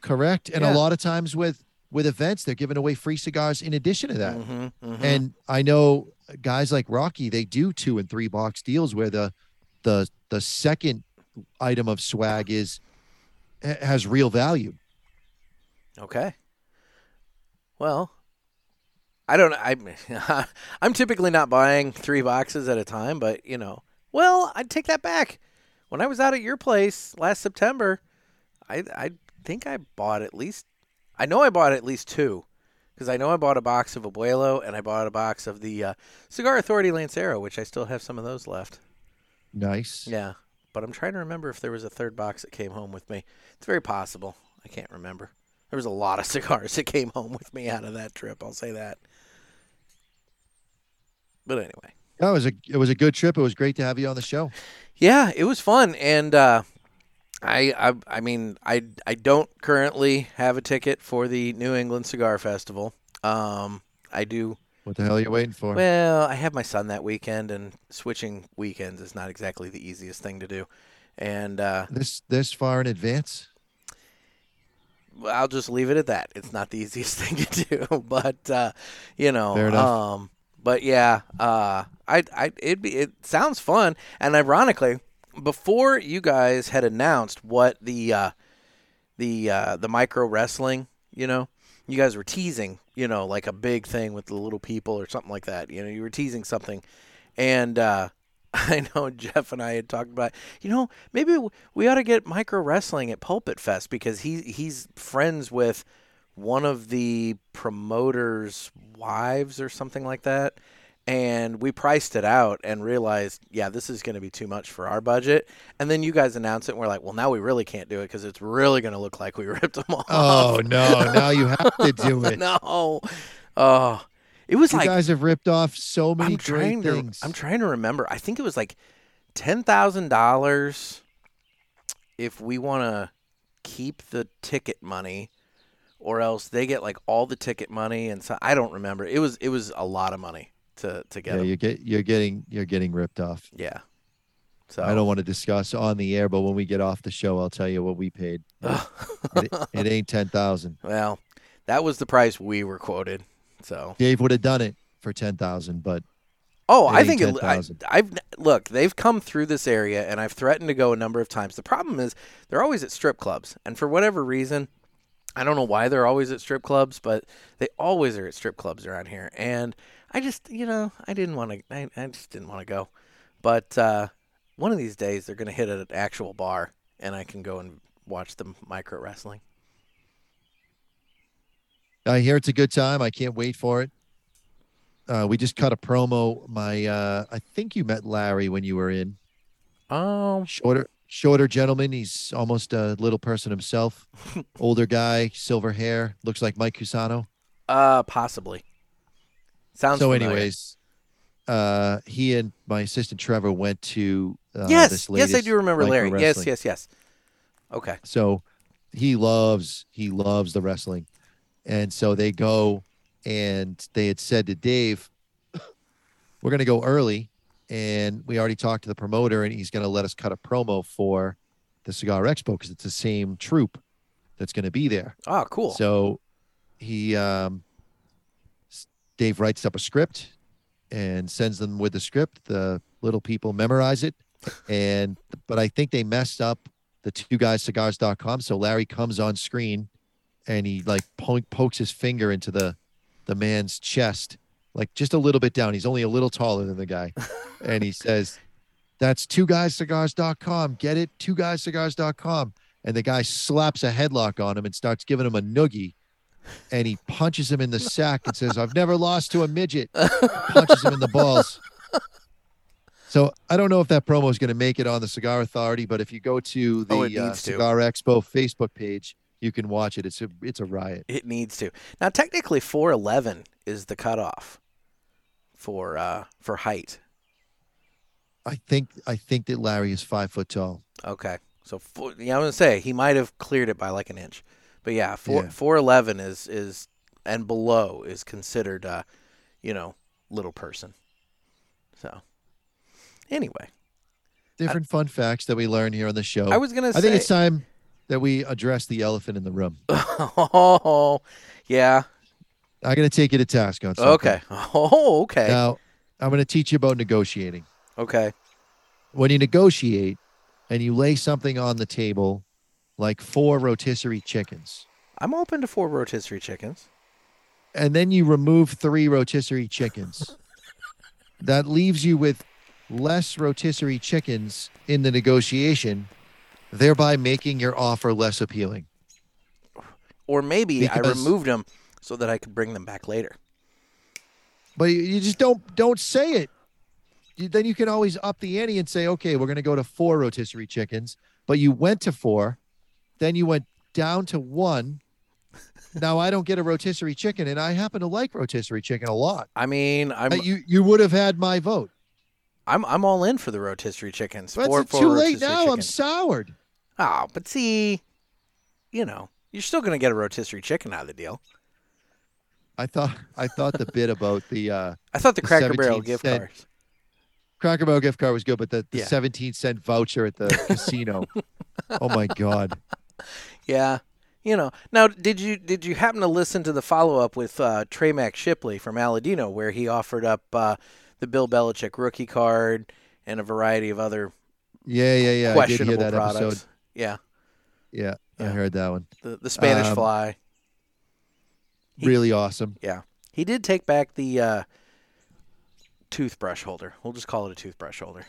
Correct. And Yeah. a lot of times with with events, they're giving away free cigars in addition to that. Mhm, mhm. And I know guys like Rocky, they do two and three box deals where the the the second item of swag is has real value. Okay. Well, I don't. I I'm typically not buying three boxes at a time, but you know, well, I'd take that back. When I was out at your place last September, I I think I bought at least. I know I bought at least two, because I know I bought a box of Abuelo and I bought a box of the uh, Cigar Authority Lancero, which I still have some of those left. Nice. Yeah, but I'm trying to remember if there was a third box that came home with me. It's very possible. I can't remember. There was a lot of cigars that came home with me out of that trip. I'll say that. But anyway, That was a it was a good trip. It was great to have you on the show. yeah, it was fun, and uh, I, I, I mean, I, I don't currently have a ticket for the New England Cigar Festival. Um, I do. What the hell are you waiting for? Well, I have my son that weekend, and switching weekends is not exactly the easiest thing to do. And uh, this this far in advance? I'll just leave it at that. It's not the easiest thing to do, but uh, you know, um, but yeah, uh, I, I, it be, it sounds fun, and ironically, before you guys had announced what the, uh, the, uh, the micro wrestling, you know, you guys were teasing, you know, like a big thing with the little people or something like that. You know, you were teasing something, and uh, I know Jeff and I had talked about, you know, maybe we ought to get micro wrestling at Pulpit Fest because he he's friends with one of the promoters' wives or something like that. And we priced it out and realized, yeah, this is going to be too much for our budget. And then you guys announced it, and we're like, well, now we really can't do it because it's really going to look like we ripped them off. Oh no! Now you have to do it. no. Oh, it was You like you guys have ripped off so many I'm great to. things. I'm trying to remember. I think it was like ten thousand dollars if we want to keep the ticket money, or else they get like all the ticket money and so I don't remember. It was it was a lot of money to to get. yeah, them. you get you're getting you're getting ripped off. yeah. So I don't want to discuss on the air, but when we get off the show, I'll tell you what we paid. It, it ain't ten thousand. well, that was the price we were quoted. So Dave would have done it for ten thousand, but Oh, I think it, I, 10,000. I've look. They've come through this area, and I've threatened to go a number of times. The problem is they're always at strip clubs, and for whatever reason, I don't know why they're always at strip clubs, but they always are at strip clubs around here. And I just, you know, I didn't want to. I, I just didn't want to go. But uh, one of these days, they're going to hit an actual bar, and I can go and watch the micro wrestling. I hear it's a good time. I can't wait for it. Uh, we just cut a promo. My, uh, I think you met Larry when you were in. Um, Shorter, shorter gentleman. He's almost a little person himself. Older guy, silver hair, looks like Mike Cusano. uh, possibly. Sounds so, familiar. anyways, uh, he and my assistant Trevor went to uh, yes, yes, I do remember Larry. Yes, yes, yes. Okay. So he loves he loves the wrestling. And so they go and they had said to Dave, We're gonna go early. And we already talked to the promoter and he's gonna let us cut a promo for the Cigar Expo because it's the same troupe that's gonna be there. Oh, cool. So he um, Dave writes up a script and sends them with the script. The little people memorize it, and but I think they messed up the two guys cigars.com. So Larry comes on screen and he like po- pokes his finger into the the man's chest, like just a little bit down. He's only a little taller than the guy, and he says, "That's two guys cigars.com. Get it? Two guys cigars.com." And the guy slaps a headlock on him and starts giving him a noogie. And he punches him in the sack and says, I've never lost to a midget. Punches him in the balls. So I don't know if that promo is going to make it on the Cigar Authority, but if you go to the Oh, uh, needs to. Cigar Expo Facebook page, you can watch it. It's a it's a riot. It needs to. Now, technically, 4'11 is the cutoff for uh, for height. I think I think that Larry is five foot tall. Okay. So, four, yeah, I was gonna say he might have cleared it by like an inch, but yeah, four Yeah. four eleven is is and below is considered, uh, you know, little person. So, anyway, Different fun facts that we learn here on the show. I was gonna say. I think it's time that we address the elephant in the room. oh, yeah. I'm going to take you to task on something. Okay. Oh, okay. Now, I'm going to teach you about negotiating. Okay. When you negotiate and you lay something on the table, like four rotisserie chickens, I'm open to four rotisserie chickens. and then you remove three rotisserie chickens, that leaves you with less rotisserie chickens in the negotiation, thereby making your offer less appealing. Or maybe I removed them so that I could bring them back later. But you- just don't don't say it. You, then you can always up the ante and say, okay, we're going to go to four rotisserie chickens. But you went to four, then you went down to one. Now I don't get a rotisserie chicken, and I happen to like rotisserie chicken a lot. I mean, I'm Uh, you you would have had my vote. I'm I'm all in for the rotisserie chickens. But it's too late now. I'm soured. Oh, but see, you know, you're still gonna get a rotisserie chicken out of the deal. I thought I thought the bit about the uh, I thought the The Cracker Barrel gift cent- cards. Cracker Barrel gift card was good, but the, the Yeah. 17 cent voucher at the casino. Oh my god. Yeah, you know. Now, did you did you happen to listen to the follow up with uh, Trey Mac Shipley from Aladino, where he offered up uh, the Bill Belichick rookie card and a variety of other Yeah, yeah, yeah. I did questionable hear that products? episode. Yeah, Yeah, I heard that one. the the Spanish Um, Fly. He- Really awesome. Yeah, he did take back the uh, toothbrush holder. We'll just call it a toothbrush holder.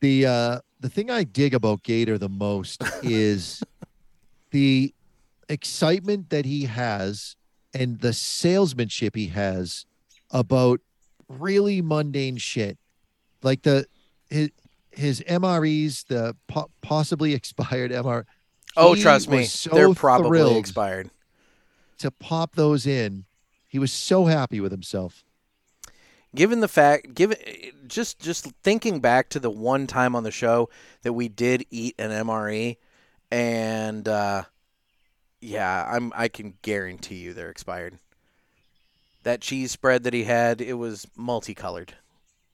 The uh the thing I dig about Gator the most is the excitement that he has and the salesmanship he has about really mundane shit. Like the his his MREs, the po- possibly expired MR. Oh, trust me, so they're probably thrilled expired. To pop those in. He was so happy with himself. given the fact given just just thinking back to the one time on the show that we did eat an MRE and uh yeah, I'm I can guarantee you they're expired. That cheese spread that he had, it was multicolored.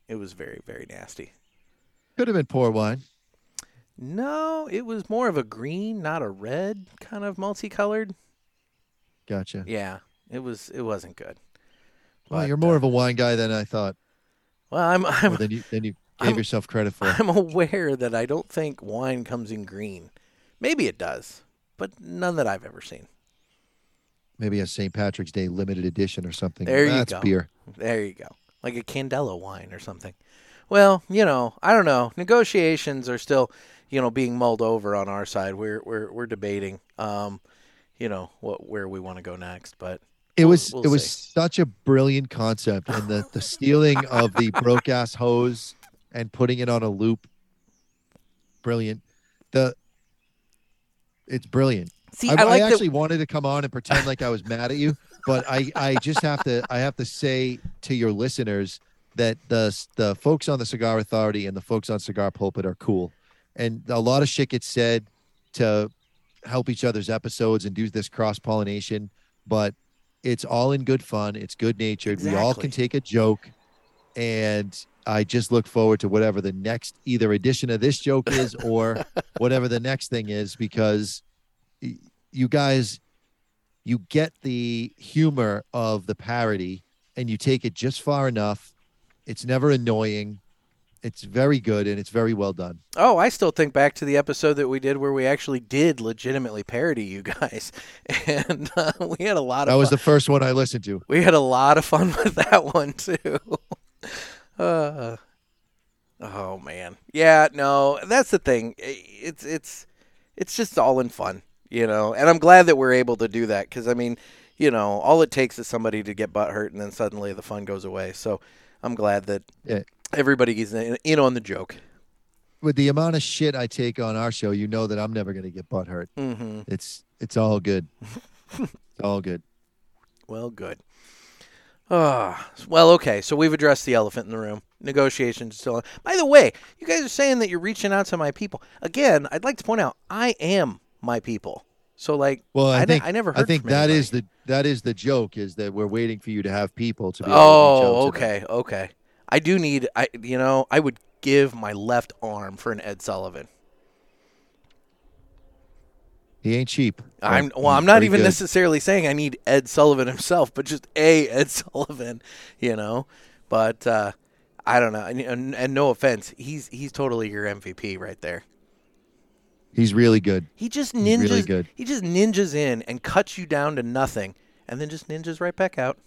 It was very very nasty. Could have been poor wine. No, it was more of a green, not a red kind of multicolored. Gotcha. Yeah, it was it wasn't good. Well, But, you're more uh, of a wine guy than I thought. Well, I'm I'm than you than you gave I'm- yourself credit for. I'm aware that I don't think wine comes in green. Maybe it does, but none that I've ever seen. Maybe a St. Patrick's Day limited edition or something. There you That's go. beer. There you go. Like a Candela wine or something. Well, you know, I don't know. Negotiations are still, you know, being mulled over on our side. We're we're we're debating um, you know, what where we want to go next, but It We'll- was we'll it was see. such a brilliant concept, and the the stealing of the broke ass hose and putting it on a loop. Brilliant. The it's brilliant. see I, I, like I that actually wanted to come on and pretend like I was mad at you, but I, I just have to I have to say to your listeners that the the folks on the Cigar Authority and the folks on Cigar Pulpit are cool, and a lot of shit gets said to help each other's episodes and do this cross pollination, but it's all in good fun. It's good natured. We all can take a joke, and I just look forward to whatever the next either edition of this joke is or whatever the next thing is because you guys you get the humor of the parody and you take it just far enough. It's never annoying. It's very good and it's very well done. Oh, I still think back to the episode that we did where we actually did legitimately parody you guys, and uh, we had a lot of. That was fun. the first one I listened to. We had a lot of fun with that one too. uh, oh man, yeah, no, that's the thing. It's it's it's just all in fun, you know. And I'm glad that we're able to do that because I mean, you know, all it takes is somebody to get butt hurt, and then suddenly the fun goes away. So I'm glad that Yeah. Everybody is in, in on the joke. With the amount of shit I take on our show, you know that I'm never going to get butt hurt. Mm-hmm. It's it's all good. it's all good. Well, good. Ah, well, okay. So we've addressed the elephant in the room. Negotiations still on. By the way, you guys are saying that you're reaching out to my people. Again, I'd like to point out I am my people. So like, Well, I, I, ne- think I never heard I think that anybody. is the that is the joke is that we're waiting for you to have people to be. able to reach out Oh, to okay, okay. I do need. I you know I would give my left arm for an Ed Sullivan. He ain't cheap. I'm well. he's I'm not even good. necessarily saying I need Ed Sullivan himself, but just a Ed Sullivan, you know. But uh, I don't know. And, and, and no offense, he's he's totally your MVP right there. He's really good. He just ninjas. really good. He just ninjas in and cuts you down to nothing, and then just ninjas right back out.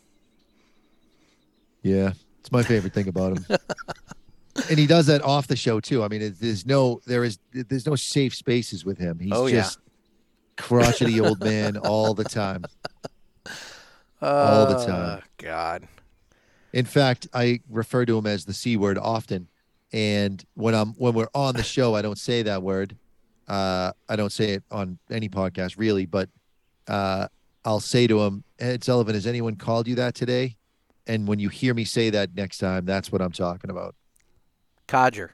Yeah, it's my favorite thing about him. and he does that off the show too. I mean, it, there's no there is there's no safe spaces with him. He's Oh, yeah. just crotchety old man all the time. All the time. Uh, God. In fact, I refer to him as the c word often. And when I'm when we're on the show, I don't say that word. Uh, I don't say it on any podcast really, but uh, I'll say to him, Ed Sullivan, has anyone called you that today? And when you hear me say that next time, that's what I'm talking about. Codger.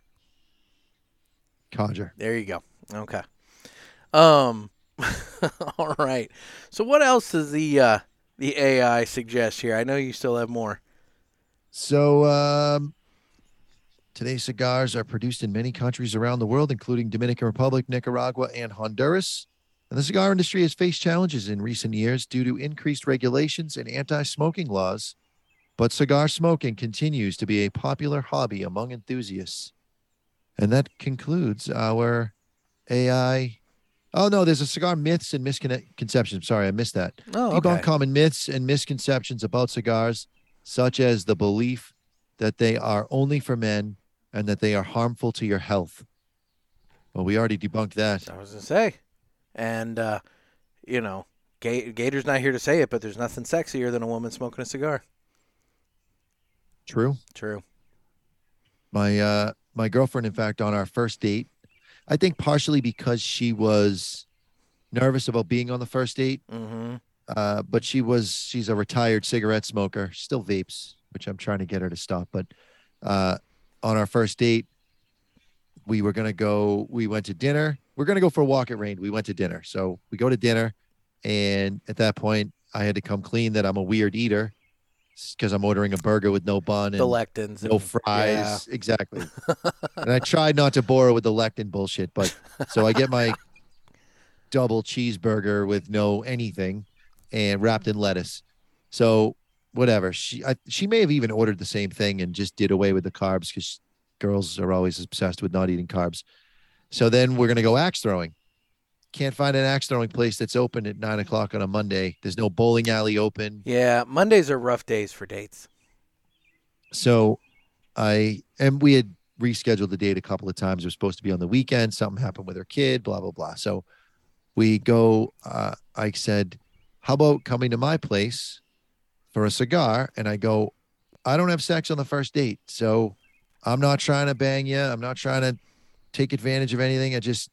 Codger. There you go. Okay. Um. all right. So what else does the uh, the AI suggest here? I know you still have more. So um, today's cigars are produced in many countries around the world, including Dominican Republic, Nicaragua, and Honduras. And the cigar industry has faced challenges in recent years due to increased regulations and anti-smoking laws. But cigar smoking continues to be a popular hobby among enthusiasts. And that concludes our AI. Oh no, there's a cigar myths and misconceptions. Sorry, I missed that. Oh, Debunk okay. common myths and misconceptions about cigars, such as the belief that they are only for men and that they are harmful to your health. Well, we already debunked that. I was gonna say, and uh, you know, Gator's not here to say it, but there's nothing sexier than a woman smoking a cigar. True. True. My uh my girlfriend, in fact, on our first date, I think partially because she was nervous about being on the first date, Mm-hmm. uh, but she was she's a retired cigarette smoker, still vapes, which I'm trying to get her to stop. But uh, on our first date, we were gonna go. We went to dinner. We're gonna go for a walk at Rain. We went to dinner, so we go to dinner, and at that point, I had to come clean that I'm a weird eater because I'm ordering a burger with no bun and The lectins. no and- fries. Exactly. and I tried not to bore with the lectin bullshit, but so I get my double cheeseburger with no anything and wrapped in lettuce. So whatever. She I, she may have even ordered the same thing and just did away with the carbs because girls are always obsessed with not eating carbs. So then we're gonna go axe throwing. Can't find an axe throwing place that's open at nine o'clock on a Monday. There's no bowling alley open. Yeah, Mondays are rough days for dates. So I and we had rescheduled the date a couple of times. It was supposed to be on the weekend. Something happened with her kid, blah, blah, blah. So we go, uh, I said, How about coming to my place for a cigar? And I go, I don't have sex on the first date. So I'm not trying to bang you. I'm not trying to take advantage of anything. I just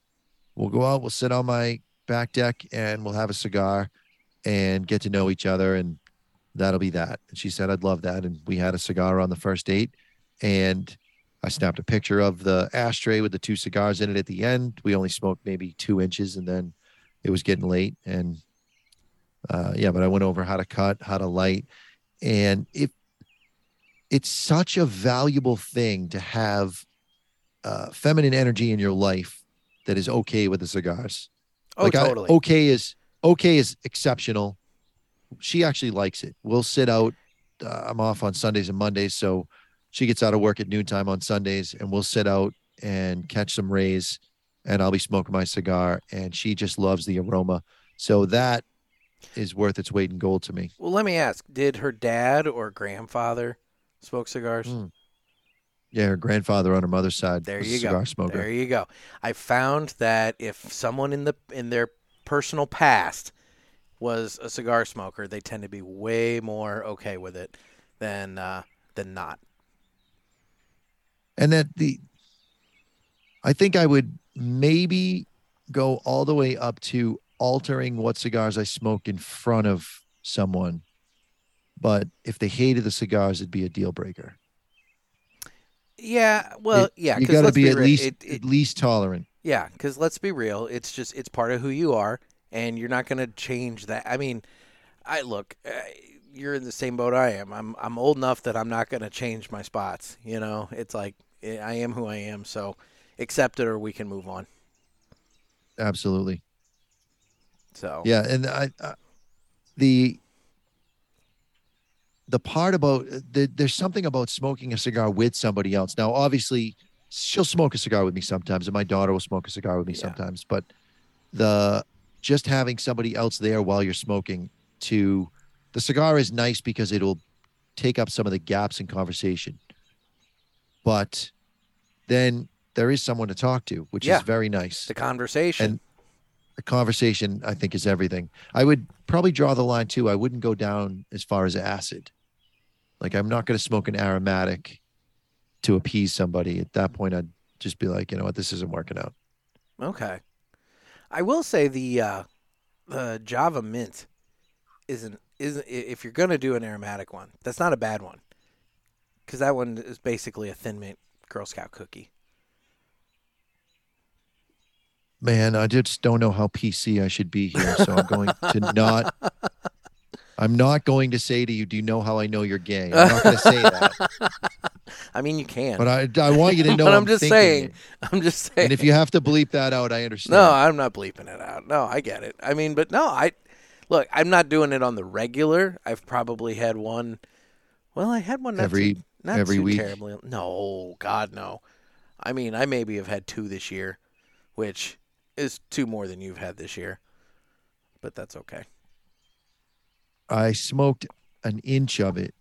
we'll go out, we'll sit on my back deck and we'll have a cigar and get to know each other and that'll be that. And she said, I'd love that. And we had a cigar on the first date. And I snapped a picture of the ashtray with the two cigars in it at the end. We only smoked maybe two inches and then it was getting late. And uh, yeah, but I went over how to cut, how to light. And it it's such a valuable thing to have uh, feminine energy in your life that is okay with the cigars Oh, like I- totally. okay is okay is exceptional she actually likes it. We'll sit out. Uh, I'm off on Sundays and Mondays, so she gets out of work at noontime on Sundays, and we'll sit out and catch some rays, and I'll be smoking my cigar, and she just loves the aroma. So that is worth its weight in gold to me. Well, let me ask: Did her dad or grandfather smoke cigars? Mm. Yeah, her grandfather on her mother's side. There you cigar go. Smoker. There you go. I found that if someone in the in their personal past was a cigar smoker, they tend to be way more okay with it than uh, than not. and that the i think i would maybe go all the way up to altering what cigars i smoke in front of someone but if they hated the cigars it'd be a deal breaker Yeah, well, It- yeah, you got to be, at real, least it, it, at least tolerant yeah, because let's be real, it's just it's part of who you are, and you're not going to change that. I mean, I look, uh, you're in the same boat I am. I'm I'm old enough that I'm not going to change my spots. You know, it's like eh, I am who I am, so accept it or we can move on. absolutely So yeah and i, I the the part about the, there's something about smoking a cigar with somebody else now obviously she'll smoke a cigar with me sometimes and my daughter will smoke a cigar with me Yeah. sometimes but the just having somebody else there while you're smoking to the cigar is nice because it'll take up some of the gaps in conversation but then there is someone to talk to which Yeah. is very nice the conversation. And- the conversation i think is everything i would probably draw the line too i wouldn't go down as far as acid like i'm not going to smoke an aromatic to appease somebody at that point i'd just be like you know what this isn't working out Okay. I will say the uh, the Java Mint isn't isn't if you're gonna do an aromatic one, that's not a bad one, because that one is basically a thin mint Girl Scout cookie. man i just don't know how pc i should be here so i'm going to not i'm not going to say to you do you know how i know you're gay i'm not going to say that I mean, you can, but i, I want you to know But I'm I'm just saying. it. I'm just saying. and if you have to bleep that out i understand no, I'm not bleeping it out. No, I get it. I mean, but no, I look. I'm not doing it on the regular. I've probably had one. Well, I had one not Every- too, not every too week? terribly. No, God, no. I mean, I maybe have had two this year, which is two more than you've had this year. But that's okay. I smoked an inch of it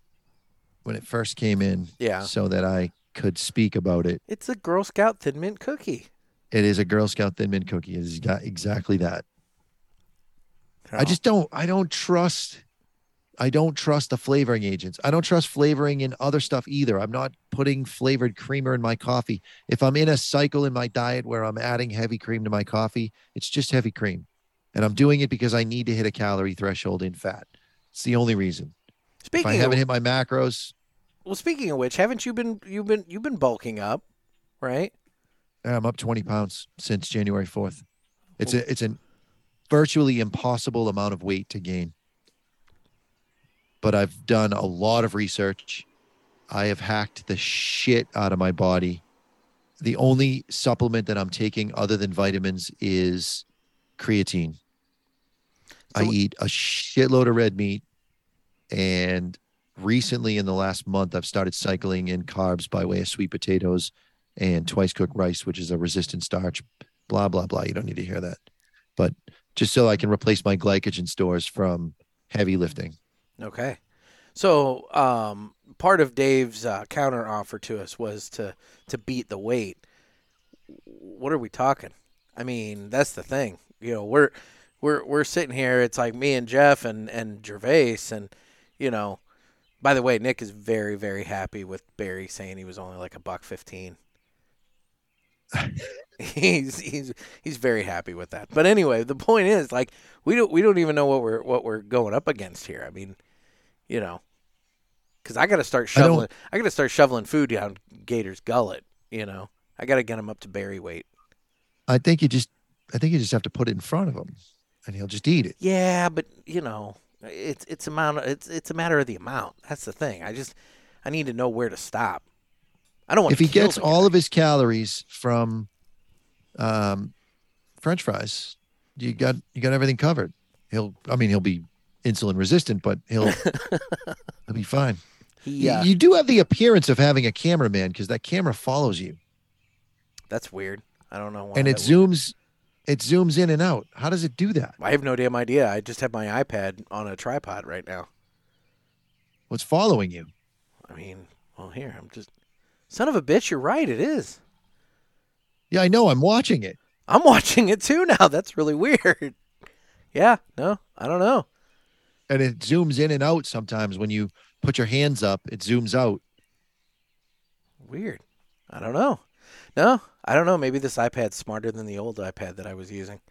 when it first came in Yeah, so that I could speak about it. it's a Girl Scout Thin Mint cookie. It is a Girl Scout Thin Mint cookie. It is got exactly that. I Oh, just don't I don't trust I don't trust the flavoring agents. I don't trust flavoring in other stuff either. I'm not putting flavored creamer in my coffee. If I'm in a cycle in my diet where I'm adding heavy cream to my coffee, it's just heavy cream. And I'm doing it because I need to hit a calorie threshold in fat. It's the only reason. If I speaking of, haven't hit my macros, well, speaking of which, haven't you been you've been you've been bulking up, right? I'm up 20 pounds since January 4th. It's a it's an virtually impossible amount of weight to gain. But I've done a lot of research. I have hacked the shit out of my body. The only supplement that I'm taking other than vitamins is creatine. I eat a shitload of red meat and recently in the last month I've started cycling in carbs by way of sweet potatoes and twice cooked rice, which is a resistant starch, blah, blah, blah. You don't need to hear that. But just so I can replace my glycogen stores from heavy lifting. Okay. So, um, part of Dave's uh, counter offer to us was to to beat the weight. What are we talking? I mean, that's the thing. You know, we're we're we're sitting here. It's like me and Jeff and and Gervais, and you know. By the way, Nick is very very happy with Barry saying he was only like a buck fifteen. he's he's he's very happy with that. But anyway, the point is like we don't we don't even know what we're what we're going up against here. I mean, you know, because I got to start I shoveling. I, got to start shoveling food down Gator's gullet. You know, I got to get him up to berry weight. I think you just, I think you just have to put it in front of him and he'll just eat it. Yeah, but you know, it's it's amount. It's it's a matter of the amount. That's the thing. I just I need to know where to stop. I don't want. If he gets all of his calories from um, French fries, you got you got everything covered. He'll, I mean, he'll be insulin resistant, but he'll he'll be fine. He, uh, You do have the appearance of having a cameraman because that camera follows you, that's weird. I don't know why. and it would- zooms, it zooms in and out. How does it do that? I have no damn idea. I just have my iPad on a tripod right now. What's following you? I mean, well, here I'm just. Son of a bitch, you're right. It is. Yeah, I know. I'm watching it. I'm watching it too now. That's really weird. Yeah, no, I don't know. and it zooms in and out sometimes when you put your hands up it zooms out Weird. I don't know. No, I don't know. Maybe this iPad's smarter than the old iPad that I was using.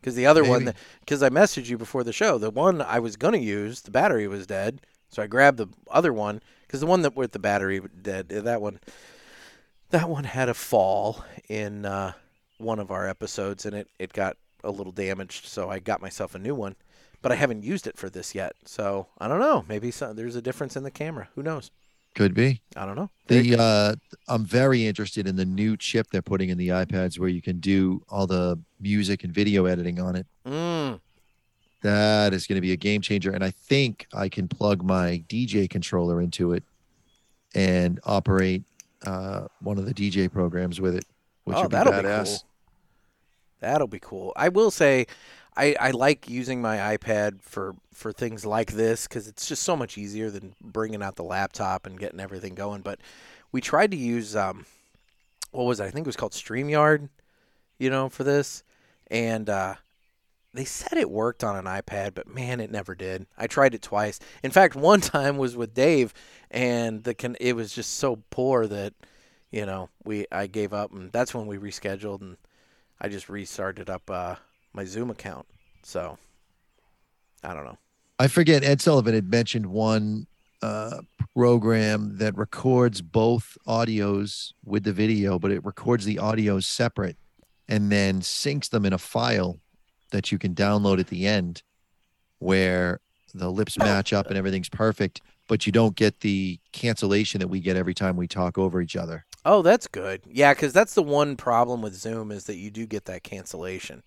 Because the other one, because I messaged you before the show, the one I was going to use, the battery was dead. So I grabbed the other one because the one that with the battery dead, uh, that one, that one had a fall in uh, one of our episodes, and it it got a little damaged. So I got myself a new one, but I haven't used it for this yet. So I don't know. Maybe some, there's a difference in the camera. Who knows? Could be I don't know. the uh i'm very interested in the new chip they're putting in the ipads where you can do all the music and video editing on it Mm. that is going to be a game changer and i think i can plug my dj controller into it and operate uh one of the dj programs with it which oh, would be that'll badass be cool. That'll be cool. I will say, I, I like using my iPad for for things like this because it's just so much easier than bringing out the laptop and getting everything going. But we tried to use um, what was it? I think it was called Streamyard, you know, for this, and uh, they said it worked on an iPad, but man, it never did. I tried it twice. In fact, one time was with Dave, and the con- it was just so poor that you know we I gave up, and that's when we rescheduled, and I just restarted up uh, my Zoom account. So I don't know. I forget Ed Sullivan had mentioned one uh, program that records both audios with the video, but it records the audios separate and then syncs them in a file that you can download at the end where the lips match up and everything's perfect, but you don't get the cancellation that we get every time we talk over each other. Oh, that's good. Yeah, because that's the one problem with Zoom is that you do get that cancellation.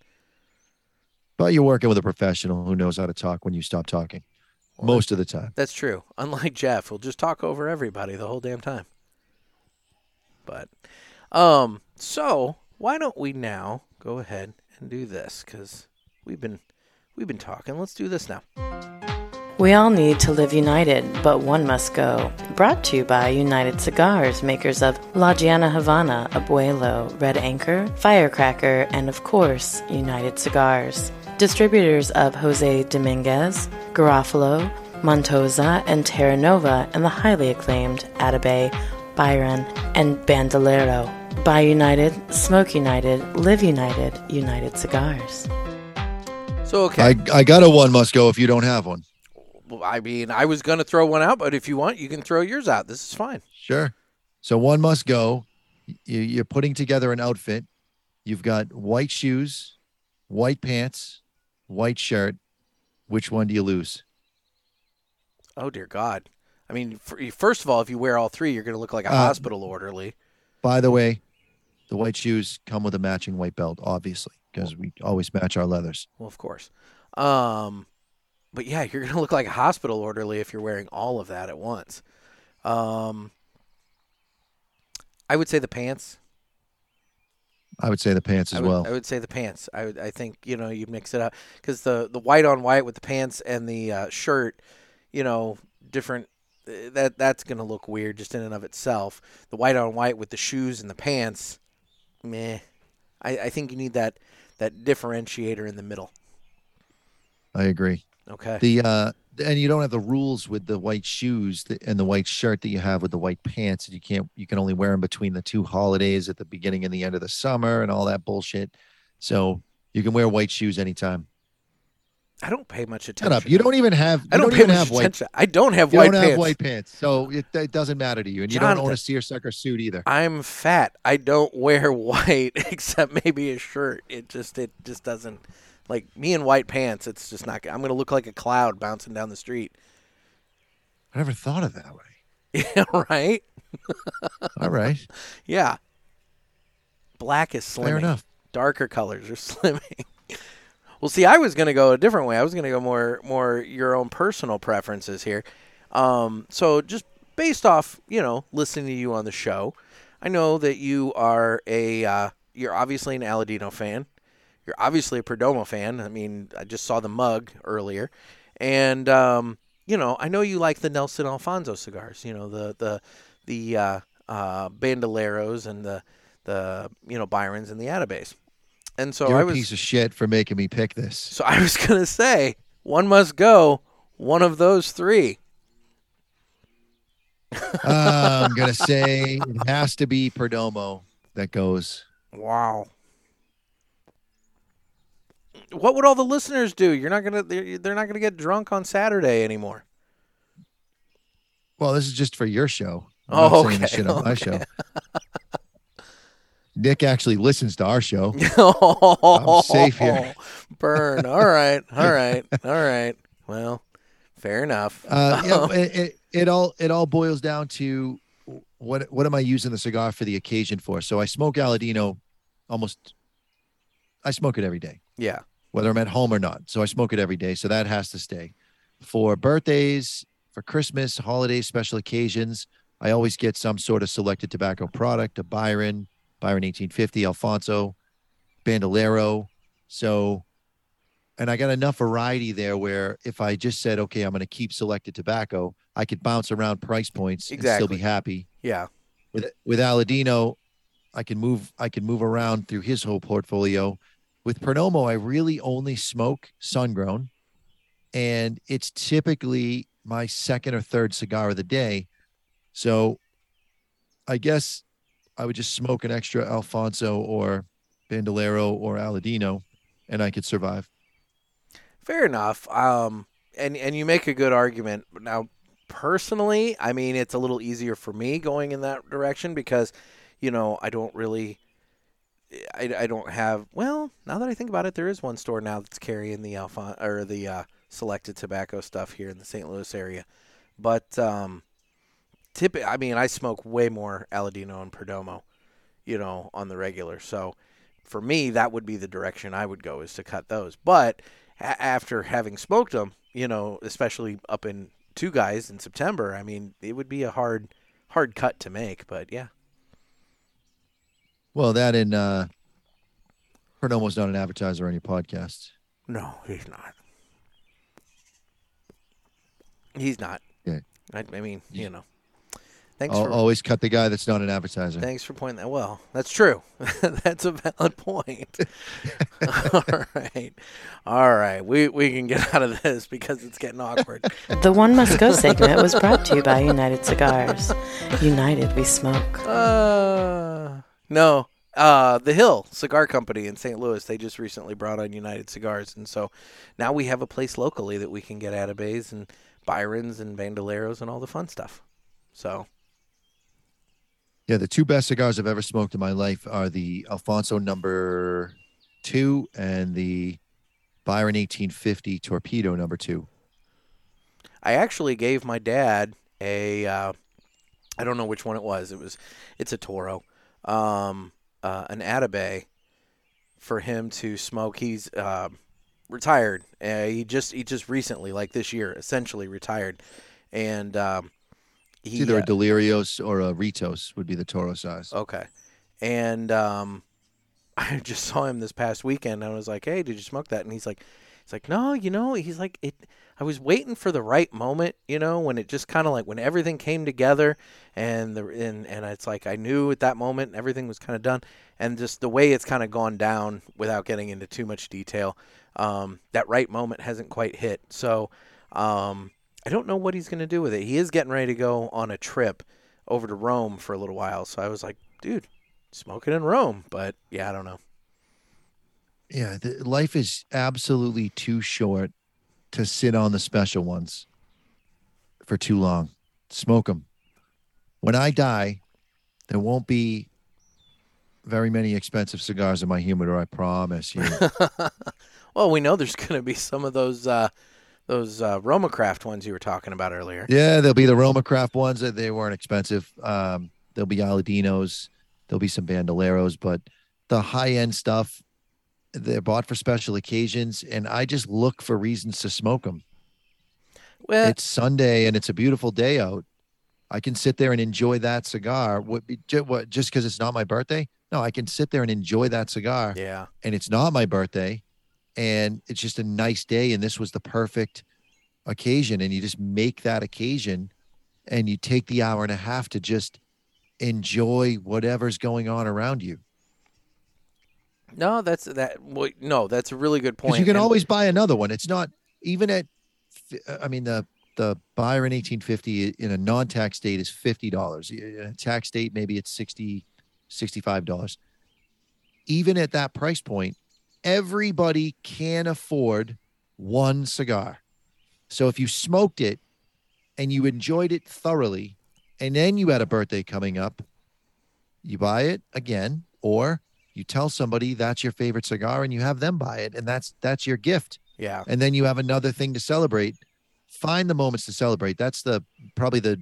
But you're working with a professional who knows how to talk when you stop talking Well, most of the time. That's true. Unlike Jeff, who'll just talk over everybody the whole damn time. But, um, so why don't we now go ahead and do this? Because we've been we've been talking. Let's do this now. We all need to live united, but one must go. Brought to you by United Cigars, makers of La Gianna Havana, Abuelo, Red Anchor, Firecracker, and of course, United Cigars. Distributors of Jose Dominguez, Garofalo, Montosa, and Terra Nova, and the highly acclaimed Atabey, Byron, and Bandolero. Buy United, Smoke United, Live United, United Cigars. So okay. I, I got a one must go if you don't have one. I mean, I was gonna throw one out, but if you want, you can throw yours out. This is fine. Sure. So one must go. You're putting together an outfit. You've got white shoes, white pants, white shirt. Which one do you lose? Oh dear God. I mean, first of all, if you wear all three, you're gonna look like a Uh, hospital orderly. By the way, the white shoes come with a matching white belt, obviously, because we always match our leathers. Well, of course. Um, but yeah, you're gonna look like a hospital orderly if you're wearing all of that at once. Um, I would say the pants. I would say the pants as I would, well. I would say the pants. I would. I think you know you mix it up because the the white on white with the pants and the uh, shirt, you know, different. uh, That that's gonna look weird just in and of itself. The white on white with the shoes and the pants, meh. I, I think you need that that differentiator in the middle. I agree. Okay. The uh, and you don't have the rules with the white shoes and the white shirt that you have with the white pants. You can't. You can only wear them between the two holidays at the beginning and the end of the summer and all that bullshit. So you can wear white shoes anytime. I don't pay much Shut attention. up. You don't even have. I don't, don't, pay even much have white. attention. I don't have You white don't pants. have white pants, so it, it doesn't matter to you, and you don't own a seersucker suit either. I'm fat. I don't wear white except maybe a shirt. It just it just doesn't like me in white pants. It's just not. I'm gonna look like a cloud bouncing down the street. I never thought of that way. Yeah, right. All right, Yeah. Black is slimming. fair enough. Darker colors are slimming. Well, see, I was going to go a different way. I was going to go more more your own personal preferences here. Um, so just based off, you know, listening to you on the show, I know that you are a uh, you're obviously an Aladino fan. You're obviously a Perdomo fan. I mean, I just saw the mug earlier, and um, you know, I know you like the Nelson Alfonso cigars. You know, the the the uh, uh, Bandoleros and the the you know Byrons and the Atabeys. And so You're I a was piece of shit for making me pick this. so I was gonna say one must go. One of those three. Uh, I'm gonna say it has to be Perdomo that goes. Wow. What would all the listeners do? You're not gonna. They're, they're not gonna get drunk on Saturday anymore. Well, this is just for your show. I'm Oh, okay, shit on my show. Nick actually listens to our show. I'm safe here. Burn. All right. All right. All right. Well, fair enough. Uh, yeah, it, it, it all it all boils down to what what am I using the cigar for the occasion for? So I smoke Aladino almost. I smoke it every day, yeah. Whether I'm at home or not. So I smoke it every day. So that has to stay. For birthdays, for Christmas, holidays, special occasions, I always get some sort of selected tobacco product, a Byron, Byron 1850, Alfonso, Bandolero. So, and I got enough variety there where if I just said, okay, I'm going to keep selected tobacco, I could bounce around price points and still Exactly. be happy. Yeah. With with Aladino, I can move I can move around through his whole portfolio. With Perdomo, I really only smoke sun grown, and it's typically my second or third cigar of the day. So, I guess I would just smoke an extra Alfonso or Bandolero or Aladino, and I could survive. Fair enough. Um, and and you make a good argument. Now, personally, I mean, it's a little easier for me going in that direction because, you know, I don't really, I, I don't have. Well, now that I think about it, there is one store now that's carrying the alpha or the uh, selected tobacco stuff here in the St. Louis area, but um, tip. I mean, I smoke way more Aladino and Perdomo, you know, on the regular. So, for me, that would be the direction I would go is to cut those. But a- after having smoked them, you know, especially up in two guys in September, I mean, it would be a hard, hard cut to make. But yeah, Well, that and uh, Perdomo's not an advertiser on your podcast. no, he's not. He's not. Yeah. I, I mean, you know. Thanks I'll for always cut the guy that's not an advertiser. thanks for pointing that. Well, that's true. that's a valid point. All right, all right. We we can get out of this because it's getting awkward. The One Must Go segment was brought to you by United Cigars. United, we smoke. Uh, no. Uh, the Hill Cigar Company in St. Louis. They just recently brought on United Cigars, and so now we have a place locally that we can get Atabeys and Byrons and Bandoleros and all the fun stuff. So Yeah, the two best cigars I've ever smoked in my life are the Alfonso number two and the Byron 1850 Torpedo number two. I actually gave my dad a. Uh, I don't know which one it was. It was. It's a Toro. Um, uh, an Atabey for him to smoke. He's uh, retired. Uh, he just he just recently, like this year, essentially retired, and um, It's he either uh, a Delirios or a Ritos would be the Toro size. Okay. And um, I just saw him this past weekend. And I was like, "Hey, did you smoke that?" And he's like, "He's like, no, you know." He's like, "It." I was waiting for the right moment, you know, when it just kind of like when everything came together, and the and and it's like I knew at that moment everything was kind of done, and just the way it's kind of gone down without getting into too much detail, um, that right moment hasn't quite hit. So. Um, I don't know what he's going to do with it. He is getting ready to go on a trip over to Rome for a little while. So I was like, dude, smoke it in Rome. But yeah, I don't know. Yeah, the, life is absolutely too short to sit on the special ones for too long. Smoke them. When I die, there won't be very many expensive cigars in my humidor. I promise you. well, we know there's going to be some of those uh, those uh, Roma Craft ones you were talking about earlier. Yeah, there'll be the Roma Craft ones that they weren't expensive. Um, there'll be Aladinos, there'll be some Bandoleros, but the high end stuff, they're bought for special occasions, and I just look for reasons to smoke them. Well, it's Sunday and it's a beautiful day out. I can sit there and enjoy that cigar. What, what just because it's not my birthday? No, I can sit there and enjoy that cigar. yeah. And it's not my birthday, and it's just a nice day. And this was the perfect occasion. And you just make that occasion, and you take the hour and a half to just enjoy whatever's going on around you. No, that's that. Well, no, that's a really good point. Because you can and- always buy another one. It's not even at. I mean the the Byron 1850 in a non-tax state is fifty dollars. In a tax state, maybe it's 60 65 dollars. Even at that price point, everybody can afford one cigar. So if you smoked it and you enjoyed it thoroughly, and then you had a birthday coming up, you buy it again, or you tell somebody that's your favorite cigar and you have them buy it and that's that's your gift. Yeah. and then you have another thing to celebrate. Find the moments to celebrate. That's the probably the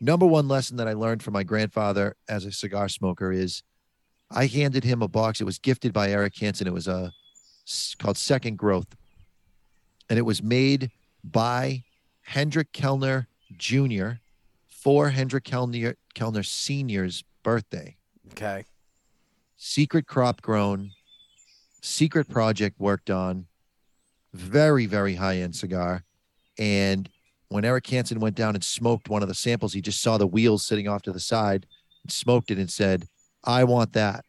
number one lesson that i learned from my grandfather as a cigar smoker is i handed him a box. It was gifted by eric hanson. It was a called second growth. And it was made by hendrik kelner jr for hendrik kelner kelner senior's birthday. Okay. Secret crop grown, secret project worked on, very, very high end cigar. And when Eric Hanson went down and smoked one of the samples, he just saw the wheels sitting off to the side and smoked it and said, I want that.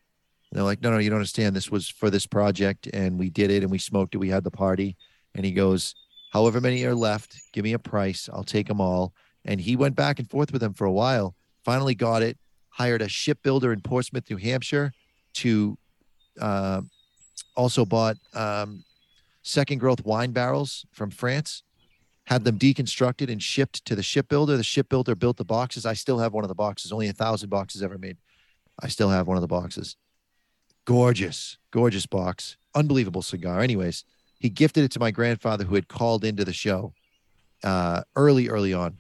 And they're like, no, no, you don't understand. This was for this project and we did it and we smoked it. We had the party. And he goes, however many are left, give me a price. I'll take them all. And he went back and forth with them for a while, finally got it, hired a shipbuilder in Portsmouth, New Hampshire to uh, also bought um, second growth wine barrels from France, had them deconstructed and shipped to the shipbuilder. The shipbuilder built the boxes. I still have one of the boxes, only a thousand boxes ever made. I still have one of the boxes. Gorgeous, gorgeous box. Unbelievable cigar. Anyways, he gifted it to my grandfather who had called into the show uh, early, early on.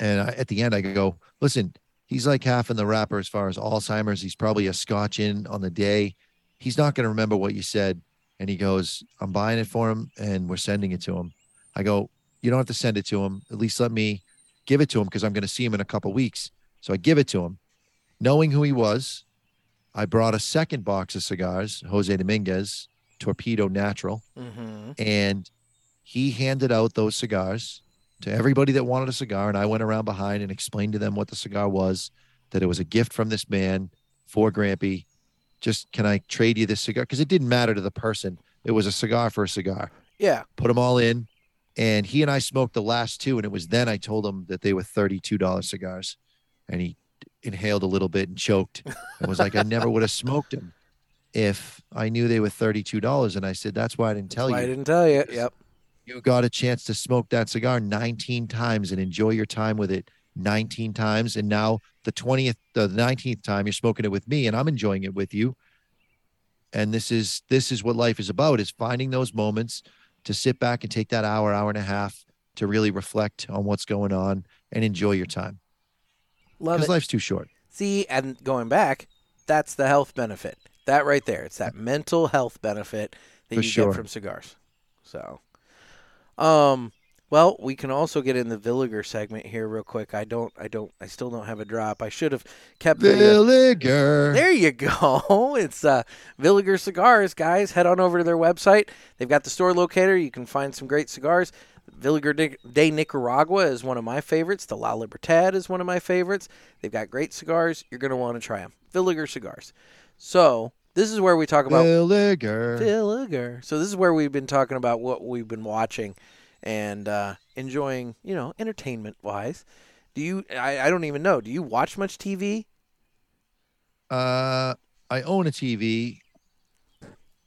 And I, at the end, I go, listen, he's like half in the wrapper as far as Alzheimer's. He's probably a scotch in on the day. He's not going to remember what you said. And he goes, I'm buying it for him and we're sending it to him. I go, You don't have to send it to him. At least let me give it to him because I'm going to see him in a couple weeks. So I give it to him. Knowing who he was, I brought a second box of cigars, Jose Dominguez, Torpedo Natural, Mm-hmm. and he handed out those cigars to everybody that wanted a cigar. And I went around behind and explained to them what the cigar was, that it was a gift from this man for Grampy. Just can I trade you this cigar? Because it didn't matter to the person. It was a cigar for a cigar. Yeah. Put them all in. And he and I smoked the last two. And it was then I told him that they were $32 cigars. And he inhaled a little bit and choked and was like, I never would have smoked them if I knew they were $32. And I said, That's why I didn't tell why I didn't tell you. Yep. You got a chance to smoke that cigar 19 times and enjoy your time with it 19 times and now the 20th the 19th time you're smoking it with me and i'm enjoying it with you and this is this is what life is about is finding those moments to sit back and take that hour hour and a half to really reflect on what's going on and enjoy your time Love because it. life's too short See, and going back, that's the health benefit. That right there. It's that mm. mental health benefit that For you sure. get from cigars. So, um, well, we can also get in the Villiger segment here real quick. I don't, I don't, I still don't have a drop. I should have kept the. uh, Villiger. There you go. It's uh, Villiger Cigars, guys. Head on over to their website. They've got the store locator. You can find some great cigars. Villiger de, de Nicaragua is one of my favorites. The La Libertad is one of my favorites. They've got great cigars. You're going to want to try them. Villiger Cigars. So, this is where we talk about Villiger. Villiger. So, this is where we've been talking about what we've been watching and uh, enjoying, you know, entertainment wise. Do you, I, I don't even know, do you watch much TV? Uh, I own a TV.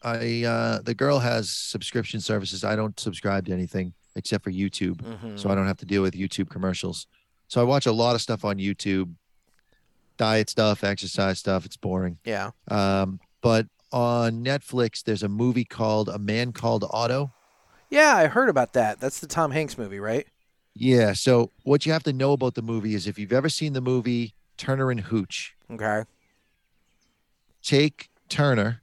I uh, the girl has subscription services. I don't subscribe to anything except for YouTube, Mm-hmm. so I don't have to deal with YouTube commercials. So I watch a lot of stuff on YouTube, diet stuff, exercise stuff. It's boring. yeah. Um, but on Netflix, there's a movie called A Man Called Otto. Yeah, I heard about that. That's the Tom Hanks movie, right? Yeah. So what you have to know about the movie is if you've ever seen the movie Turner and Hooch, Okay. take Turner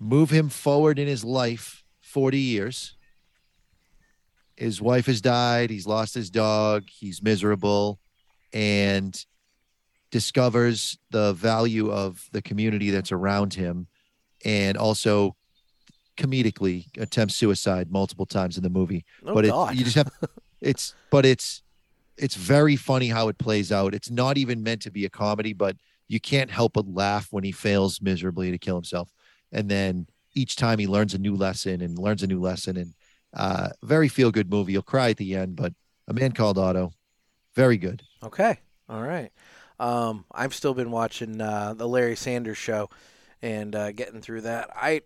move him forward in his life 40 years. His wife has died. He's lost his dog. He's miserable and discovers the value of the community that's around him and also comedically attempts suicide multiple times in the movie. Oh, but it, you just have it's but it's it's very funny how it plays out. It's not even meant to be a comedy, but you can't help but laugh when he fails miserably to kill himself. And then each time he learns a new lesson and learns a new lesson and uh very feel good movie. You'll cry at the end, but a man called Otto, very good. Okay. All right. Um, I've still been watching uh, the Larry Sanders Show and uh, getting through that. I,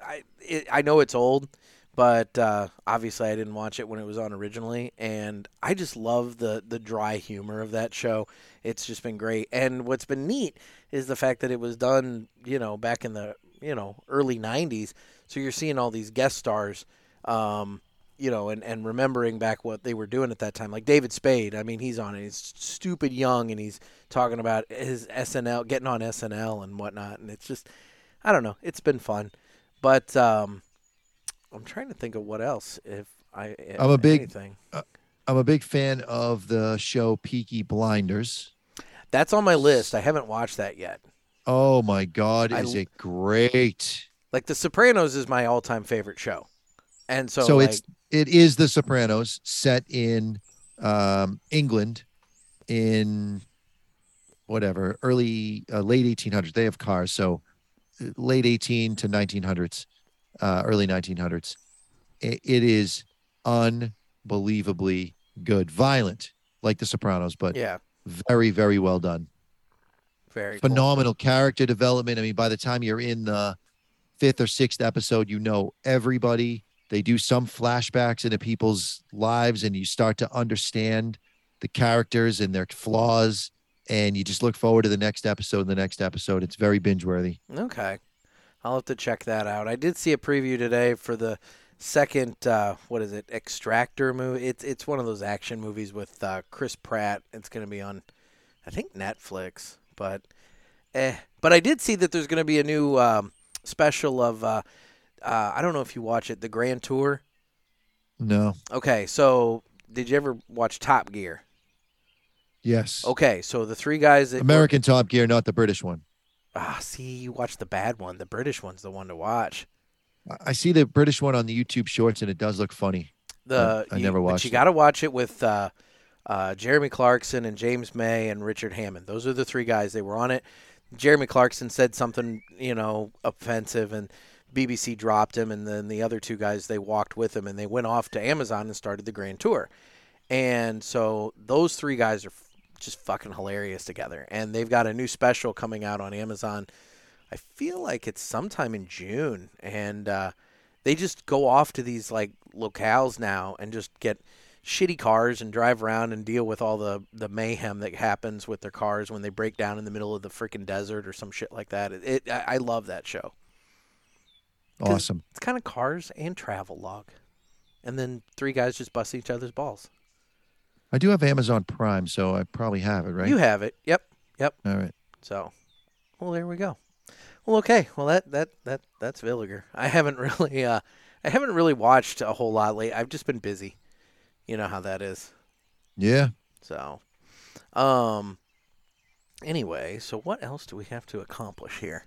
I, it, I know it's old, but uh, obviously I didn't watch it when it was on originally, and I just love the the dry humor of that show. It's just been great. And what's been neat is the fact that it was done, you know, back in the you know early '90s. So you're seeing all these guest stars. Um, you know, and, and remembering back what they were doing at that time. Like David Spade, I mean, he's on it. He's stupid young and he's talking about his SNL, getting on SNL and whatnot. And it's just, I don't know, it's been fun. But um, I'm trying to think of what else. If I, I'm a big- anything. I'm a big fan of the show Peaky Blinders. That's on my list. I haven't watched that yet. Oh my God, is it great? Like The Sopranos is my all-time favorite show, and so, So, like, it's it is The Sopranos set in um, England in whatever early uh, late 1800s. They have cars, so uh, late 18 to 1900s, uh, early 1900s. It, it is unbelievably good, violent like The Sopranos, but yeah, very very well done. very cool. phenomenal character development. I mean, by the time you're in the fifth or sixth episode, you know everybody. They do some flashbacks into people's lives, and you start to understand the characters and their flaws. And you just look forward to the next episode. and The next episode, it's very binge worthy. Okay. I'll have to check that out. I did see a preview today for the second uh, what is it? Extractor movie. It's it's one of those action movies with uh, Chris Pratt. It's going to be on I think Netflix, but eh. But I did see that there's going to be a new um, special of uh, uh, I don't know if you watch it, The Grand Tour. No. Okay, so did you ever watch Top Gear? Yes. Okay, so the three guys that were- American Top Gear, not the British one. ah, see, you watch the bad one. The British one's the one to watch. I- I see the British one on the YouTube Shorts, and it does look funny. The I you- never but watched you got to watch it with uh, uh, Jeremy Clarkson and James May and Richard Hammond. Those are the three guys. They were on it. Jeremy Clarkson said something, you know, offensive, and BBC dropped him. And then the other two guys, they walked with him, and they went off to Amazon and started the Grand Tour. And so those three guys are just fucking hilarious together. And they've got a new special coming out on Amazon. I feel like it's sometime in June, and uh, they just go off to these like locales now and just get shitty cars and drive around and deal with all the the mayhem that happens with their cars when they break down in the middle of the freaking desert or some shit like that. It, it I love that show. Awesome. It's kind of cars and travel log, and then three guys just bust each other's balls. I do have Amazon Prime, so I probably have it, right? You have it. Yep. Yep. All right. So, well, there we go. Well, okay. Well, that that that that's Villiger. I haven't really uh, I haven't really watched a whole lot lately. I've just been busy. You know how that is. Yeah. So, um. Anyway, so what else do we have to accomplish here?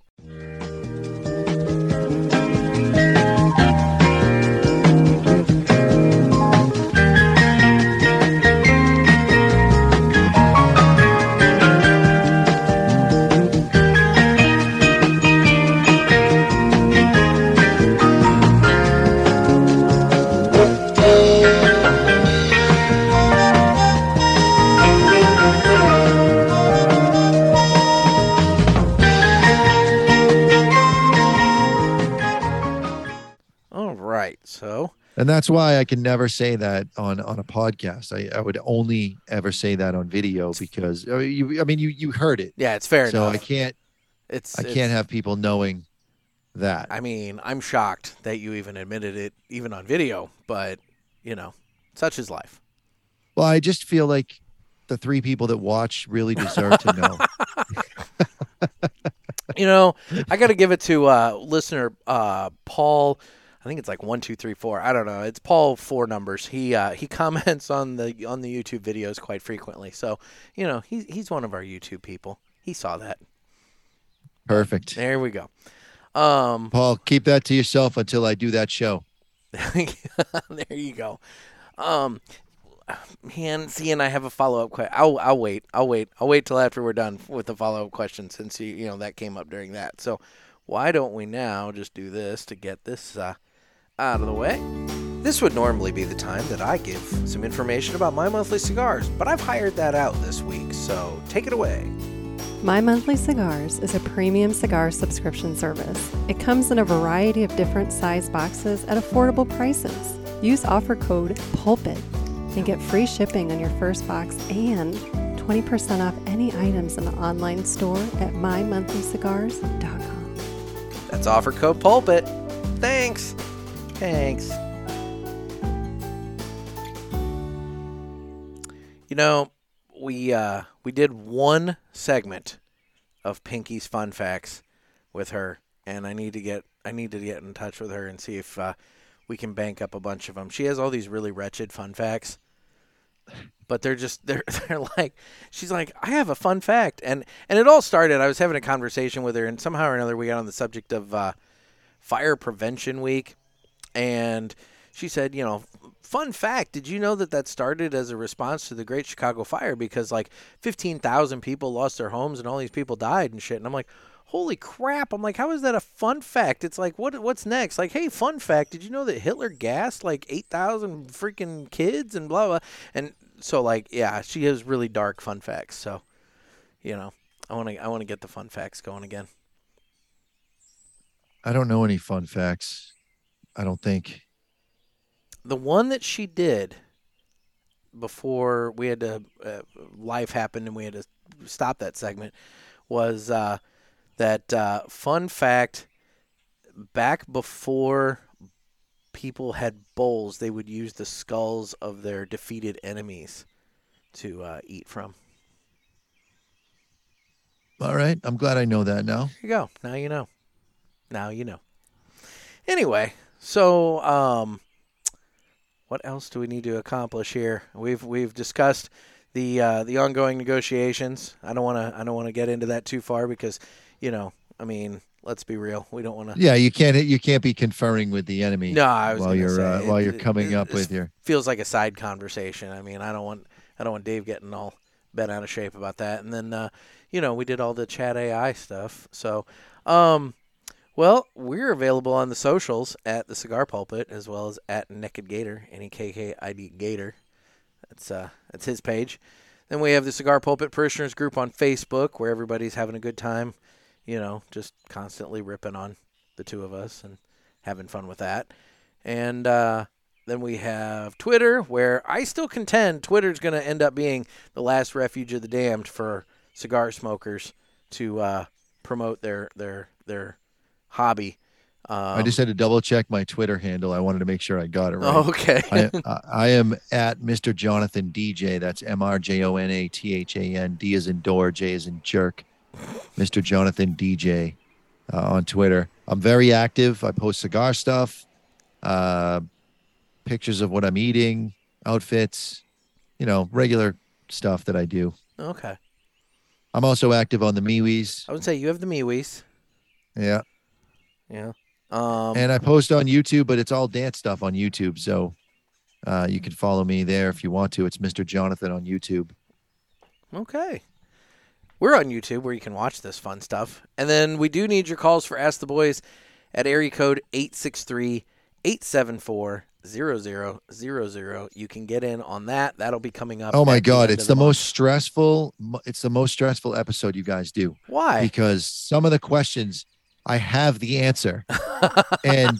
And that's why I can never say that on on a podcast. I, I would only ever say that on video because uh, you. I mean, you you heard it, yeah, it's fair so enough. I can't it's I it's- can't have people knowing that. I mean, I'm shocked that you even admitted it, even on video. But you know, such is life. Well, I just feel like the three people that watch really deserve to know. You know, I got to give it to uh, listener uh, Paul. I think it's like one, two, three, four. I don't know. It's Paul four numbers. He uh, he comments on the on the YouTube videos quite frequently. So you know he's he's one of our YouTube people. He saw that. Perfect. There we go. Um, Paul, keep that to yourself until I do that show. there you go. Um, man, see, and I have a follow up question. I'll I'll wait. I'll wait. I'll wait till after we're done with the follow up question since you you know that came up during that. So why don't we now just do this to get this uh, out of the way? This would normally be the time that I give some information about my monthly cigars, but I've hired that out this week. So take it away. My Monthly Cigars is a premium cigar subscription service. It comes in a variety of different size boxes at affordable prices. Use offer code PULPIT and get free shipping on your first box and 20% off any items in the online store at mymonthlycigars.com. That's offer code pulpit. Thanks. Thanks. You know, we uh we did one segment of Pinky's fun facts with her and I need to get I need to get in touch with her and see if uh, we can bank up a bunch of them. She has all these really wretched fun facts. But they're just they're they're like she's like I have a fun fact and and it all started I was having a conversation with her and somehow or another we got on the subject of uh, fire prevention week and she said you know fun fact did you know that that started as a response to the great chicago fire? Because like 15,000 people lost their homes and all these people died and shit. And i'm like holy crap. I'm like how is that a fun fact? It's like what what's next? Like hey fun fact did you know that hitler gassed like 8,000 freaking kids and blah blah? And so like yeah she has really dark fun facts. So you know i want to i want to get the fun facts going again. I don't know any fun facts. I don't think. the one that she did before we had to uh, life happened and we had to stop that segment was uh, that uh, fun fact back before people had bowls they would use the skulls of their defeated enemies to uh, eat from All right. I'm glad I know that now. There you go. Now you know. Now you know. Anyway, so um, what else do we need to accomplish here? We've we've discussed the uh, the ongoing negotiations. I don't want to I don't want to get into that too far because you know I mean let's be real. We don't want to. Yeah, you can't you can't be conferring with the enemy No, I was while you're say, uh, while you're coming it- up with your. feels like a side conversation. I mean, I don't want I don't want Dave getting all bent out of shape about that. And then uh, you know, we did all the chat AI stuff. So, um well, we're available on the socials at the Cigar Pulpit as well as at Naked Gator, N E K K I D Gator. That's uh that's his page. Then we have the Cigar Pulpit Parishioners group on Facebook where everybody's having a good time, you know, just constantly ripping on the two of us and having fun with that. And uh then we have Twitter, where I still contend Twitter's going to end up being the last refuge of the damned for cigar smokers to uh, promote their their their hobby. Um, I just had to double check my Twitter handle. I wanted to make sure I got it right. okay. I, I- I am at Mr. Jonathan DJ. That's M R J O N A T H A N. D is in door, J is in jerk. Mr. Jonathan DJ uh, on Twitter. I'm very active. I post cigar stuff, uh, pictures of what I'm eating, outfits, you know, regular stuff that I do. okay. I'm also active on the MeWe's. I would say you have the MeWe's. Yeah. Yeah. Um, and I post on YouTube, but it's all dance stuff on YouTube. So uh, you can follow me there if you want to. It's Mr. Jonathan on YouTube. Okay. We're on YouTube where you can watch this fun stuff. And then we do need your calls for Ask the Boys at area code 863 874 0000. You can get in on that. That'll be coming up. Oh my God, end it's of the most stressful. It's the most stressful episode you guys do Why? because some of the questions I have the answer, and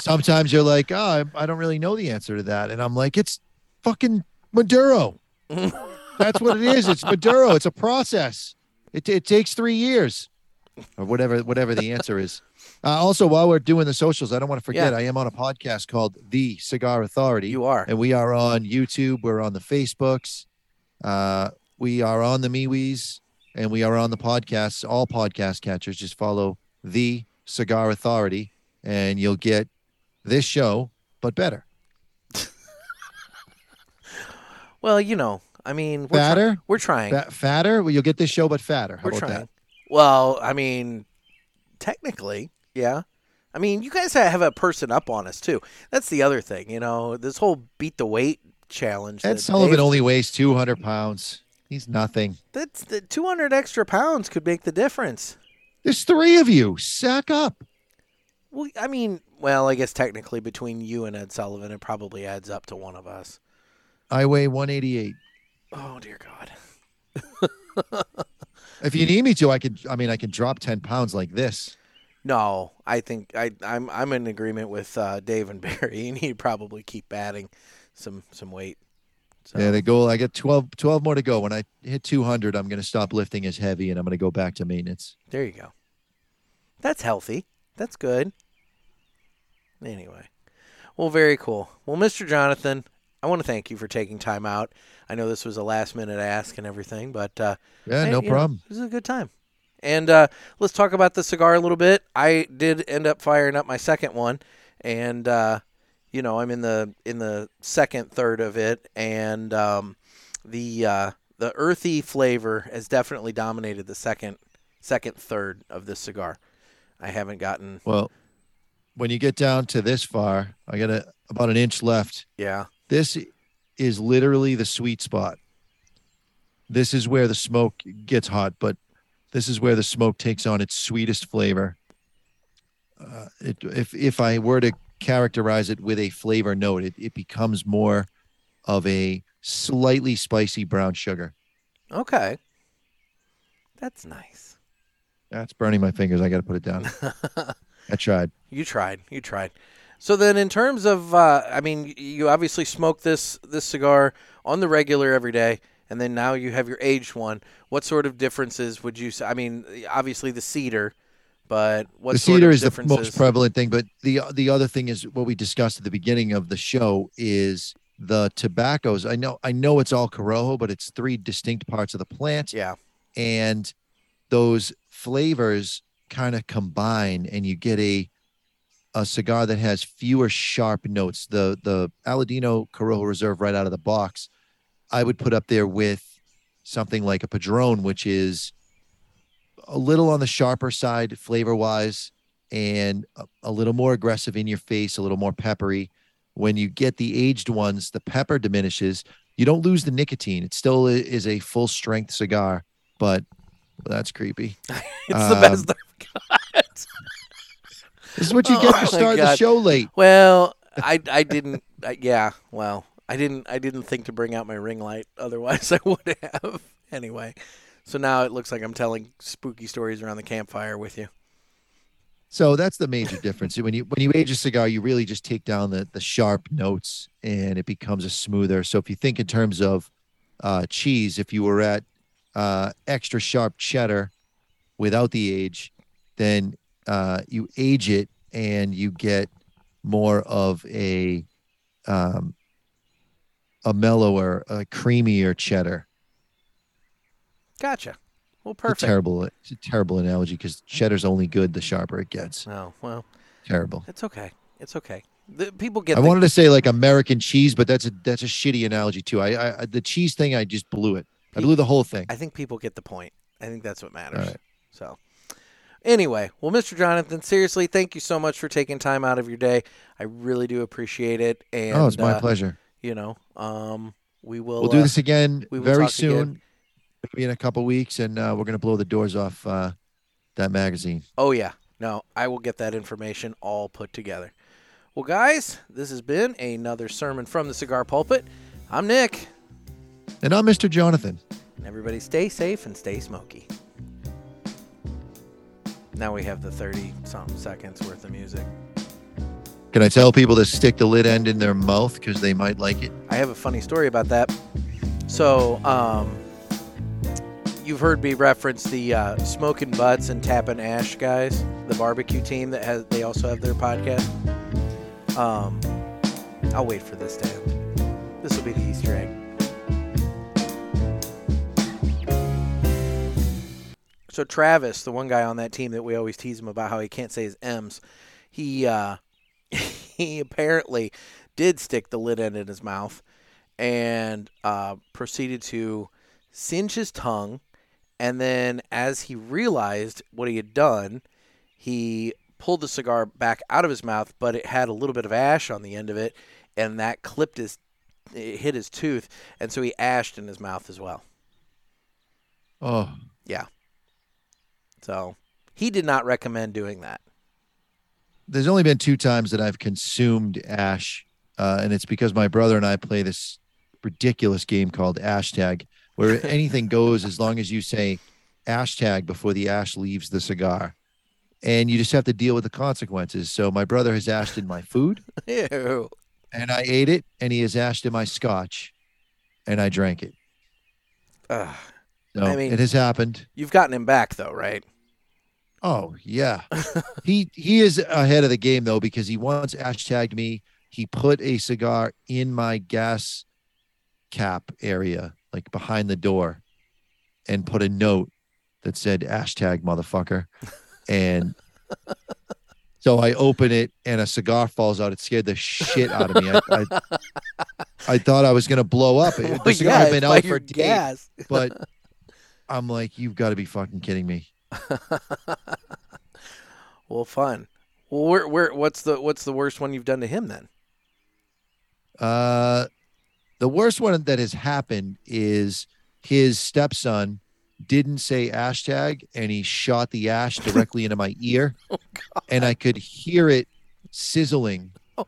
sometimes you're like, oh, I, I don't really know the answer to that, and I'm like, it's fucking Maduro. That's what it is. It's Maduro. It's a process. It, it takes three years, or whatever whatever the answer is. Uh, also, while we're doing the socials, I don't want to forget Yeah. I am on a podcast called The Cigar Authority. You are. and we are on YouTube. We're on the Facebooks. Uh, we are on the MeWe's, and we are on the podcasts, all podcast catchers. Just follow the Cigar Authority, and you'll get this show, but better. Well, you know, I mean, we're, try- Fatter? we're trying. Fa- fatter? Well, you'll get this show, but fatter. How we're about trying. that? Well, I mean, technically, yeah. I mean, you guys have a person up on us too. That's the other thing, you know. This whole beat the weight challenge. Ed that Sullivan only weighs 200 pounds. He's nothing. That's the 200 extra pounds could make the difference. There's three of you. Sack up. Well, I mean, well, I guess technically between you and Ed Sullivan, it probably adds up to one of us. I weigh 188. Oh dear God. If you need me to, I could. I mean, I can drop 10 pounds like this. No, I think I, I'm I'm in agreement with uh, Dave and Barry. You need to probably keep adding some some weight. So, Yeah, the goal. I got 12, 12 more to go. When I hit 200, I'm going to stop lifting as heavy, and I'm going to go back to maintenance. There you go. That's healthy. That's good. Anyway, well, very cool. Well, Mr. Jonathan, I want to thank you for taking time out. I know this was a last minute ask and everything, but uh, Yeah, hey, no you know, problem. this is a good time. And uh, let's talk about the cigar a little bit. I did end up firing up my second one, and uh, you know I'm in the in the second third of it, and um, the uh, the earthy flavor has definitely dominated the second second third of this cigar. I haven't gotten Well, when you get down to this far, I got a, about an inch left. yeah This is literally the sweet spot. This is where the smoke gets hot, but this is where the smoke takes on its sweetest flavor. Uh, it, if if I were to characterize it with a flavor note, it, it becomes more of a slightly spicy brown sugar. okay. That's nice. That's burning my fingers. I got to put it down. I tried. You tried. You tried. So then, in terms of, uh, I mean, you obviously smoke this this cigar on the regular every day, and then now you have your aged one. What sort of differences would you? say? I mean, obviously the cedar, but what the sort cedar of is the most prevalent thing, but the the other thing is what we discussed at the beginning of the show is the tobaccos. I know I know it's all corojo, but it's three distinct parts of the plant, Yeah. and those flavors kind of combine, and you get a a cigar that has fewer sharp notes. The the Aladino Corojo Reserve right out of the box, I would put up there with something like a Padron, which is a little on the sharper side flavor wise and a, a little more aggressive in your face, a little more peppery. When you get the aged ones, the pepper diminishes. You don't lose the nicotine. It still is a full strength cigar, but well, that's creepy. It's the Um, best I've got. This is what you Oh get for starting the show late. Well, I I didn't. I, yeah. Well, I didn't. I didn't think to bring out my ring light. Otherwise, I would have. Anyway, so now it looks like I'm telling spooky stories around the campfire with you. So that's the major difference. When you when you age a cigar, you really just take down the the sharp notes, and it becomes a smoother. So if you think in terms of uh, cheese, if you were at uh, extra sharp cheddar without the age, then uh, you age it and you get more of a um, a mellower, a creamier cheddar. Gotcha. Well, It's perfect. terrible, it's a terrible analogy because cheddar's only good the sharper it gets. Oh well, Terrible. it's okay. It's okay. The, people get. I the- wanted to say like American cheese, but that's a that's a shitty analogy too. I, I the cheese thing, I just blew it. I blew the whole thing. I think people get the point. I think that's what matters. Right. So, anyway, well, Mr. Jonathan, seriously, thank you so much for taking time out of your day. I really do appreciate it. And oh, it's my uh, pleasure. You know, um, we will. We'll do uh, this again very soon, again. maybe in a couple weeks, and uh, we're gonna blow the doors off uh, that magazine. Oh yeah, no, I will get that information all put together. Well, guys, this has been another sermon from the Cigar Pulpit. I'm Nick, And I'm Mr. Jonathan. and everybody stay safe and stay smoky. Now we have the 30 something seconds worth of music. Can I tell people to stick the lid end in their mouth because they might like it? I have a funny story about that. So, um, you've heard me reference the uh, Smoking Butts and Tapping Ash guys, the barbecue team that has. They also have their podcast. Um, I'll wait for this to end. This will be the Easter egg. So Travis, the one guy on that team that we always tease him about how he can't say his M's, he uh, he apparently did stick the lid end in his mouth and uh, proceeded to singe his tongue. And then, as he realized what he had done, he pulled the cigar back out of his mouth, but it had a little bit of ash on the end of it, and that clipped his, it hit his tooth, and so he ashed in his mouth as well. Oh, Yeah. So he did not recommend doing that. there's only been two times that I've consumed ash, uh, and it's because my brother and I play this ridiculous game called Ashtag, where anything goes as long as you say hashtag before the ash leaves the cigar, and you just have to deal with the consequences. So my brother has ashed in my food, Ew. and I ate it, and he has ashed in my scotch, and I drank it. Ugh. So I mean- it has happened. You've gotten him back though, right? Oh yeah, he he is ahead of the game though because he once hashtagged me. He put a cigar in my gas cap area, like behind the door, and put a note that said hashtag motherfucker, and so I open it and a cigar falls out. It scared the shit out of me. I I, I thought I was gonna blow up. The Well, cigar yeah, had been out for days, but I'm like, you've got to be fucking kidding me. Well, fun. Well, where, where, what's the, what's the worst one you've done to him then? Uh, the worst one that has happened is his stepson didn't say hashtag and he shot the ash directly into my ear and I could hear it sizzling Oh,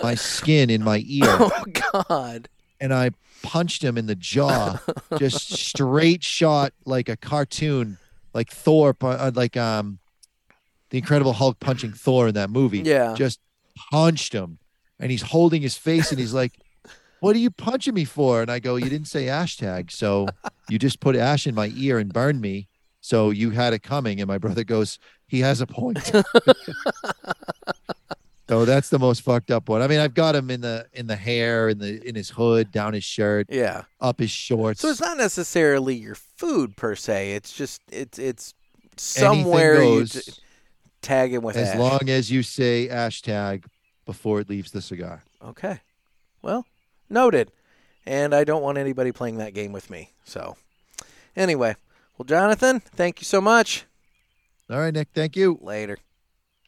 my skin in my ear Oh God. and I punched him in the jaw just straight shot like a cartoon like Thor uh, like um the incredible Hulk punching Thor in that movie. Yeah. just punched him and he's holding his face and he's like what are you punching me for? And i go you didn't say hashtag so you just put ash in my ear and burned me so you had it coming. And my brother goes he has a point so that's the most fucked up one i mean i've got him in the in the hair in the in his hood down his shirt Yeah. up his shorts So it's not necessarily your food per se. It's just it's it's somewhere you t- tag him with as ash. long as you say hashtag before it leaves the cigar Okay. Well, noted. And I don't want anybody playing that game with me. So, anyway, well, Jonathan, thank you so much. all right nick thank you Later.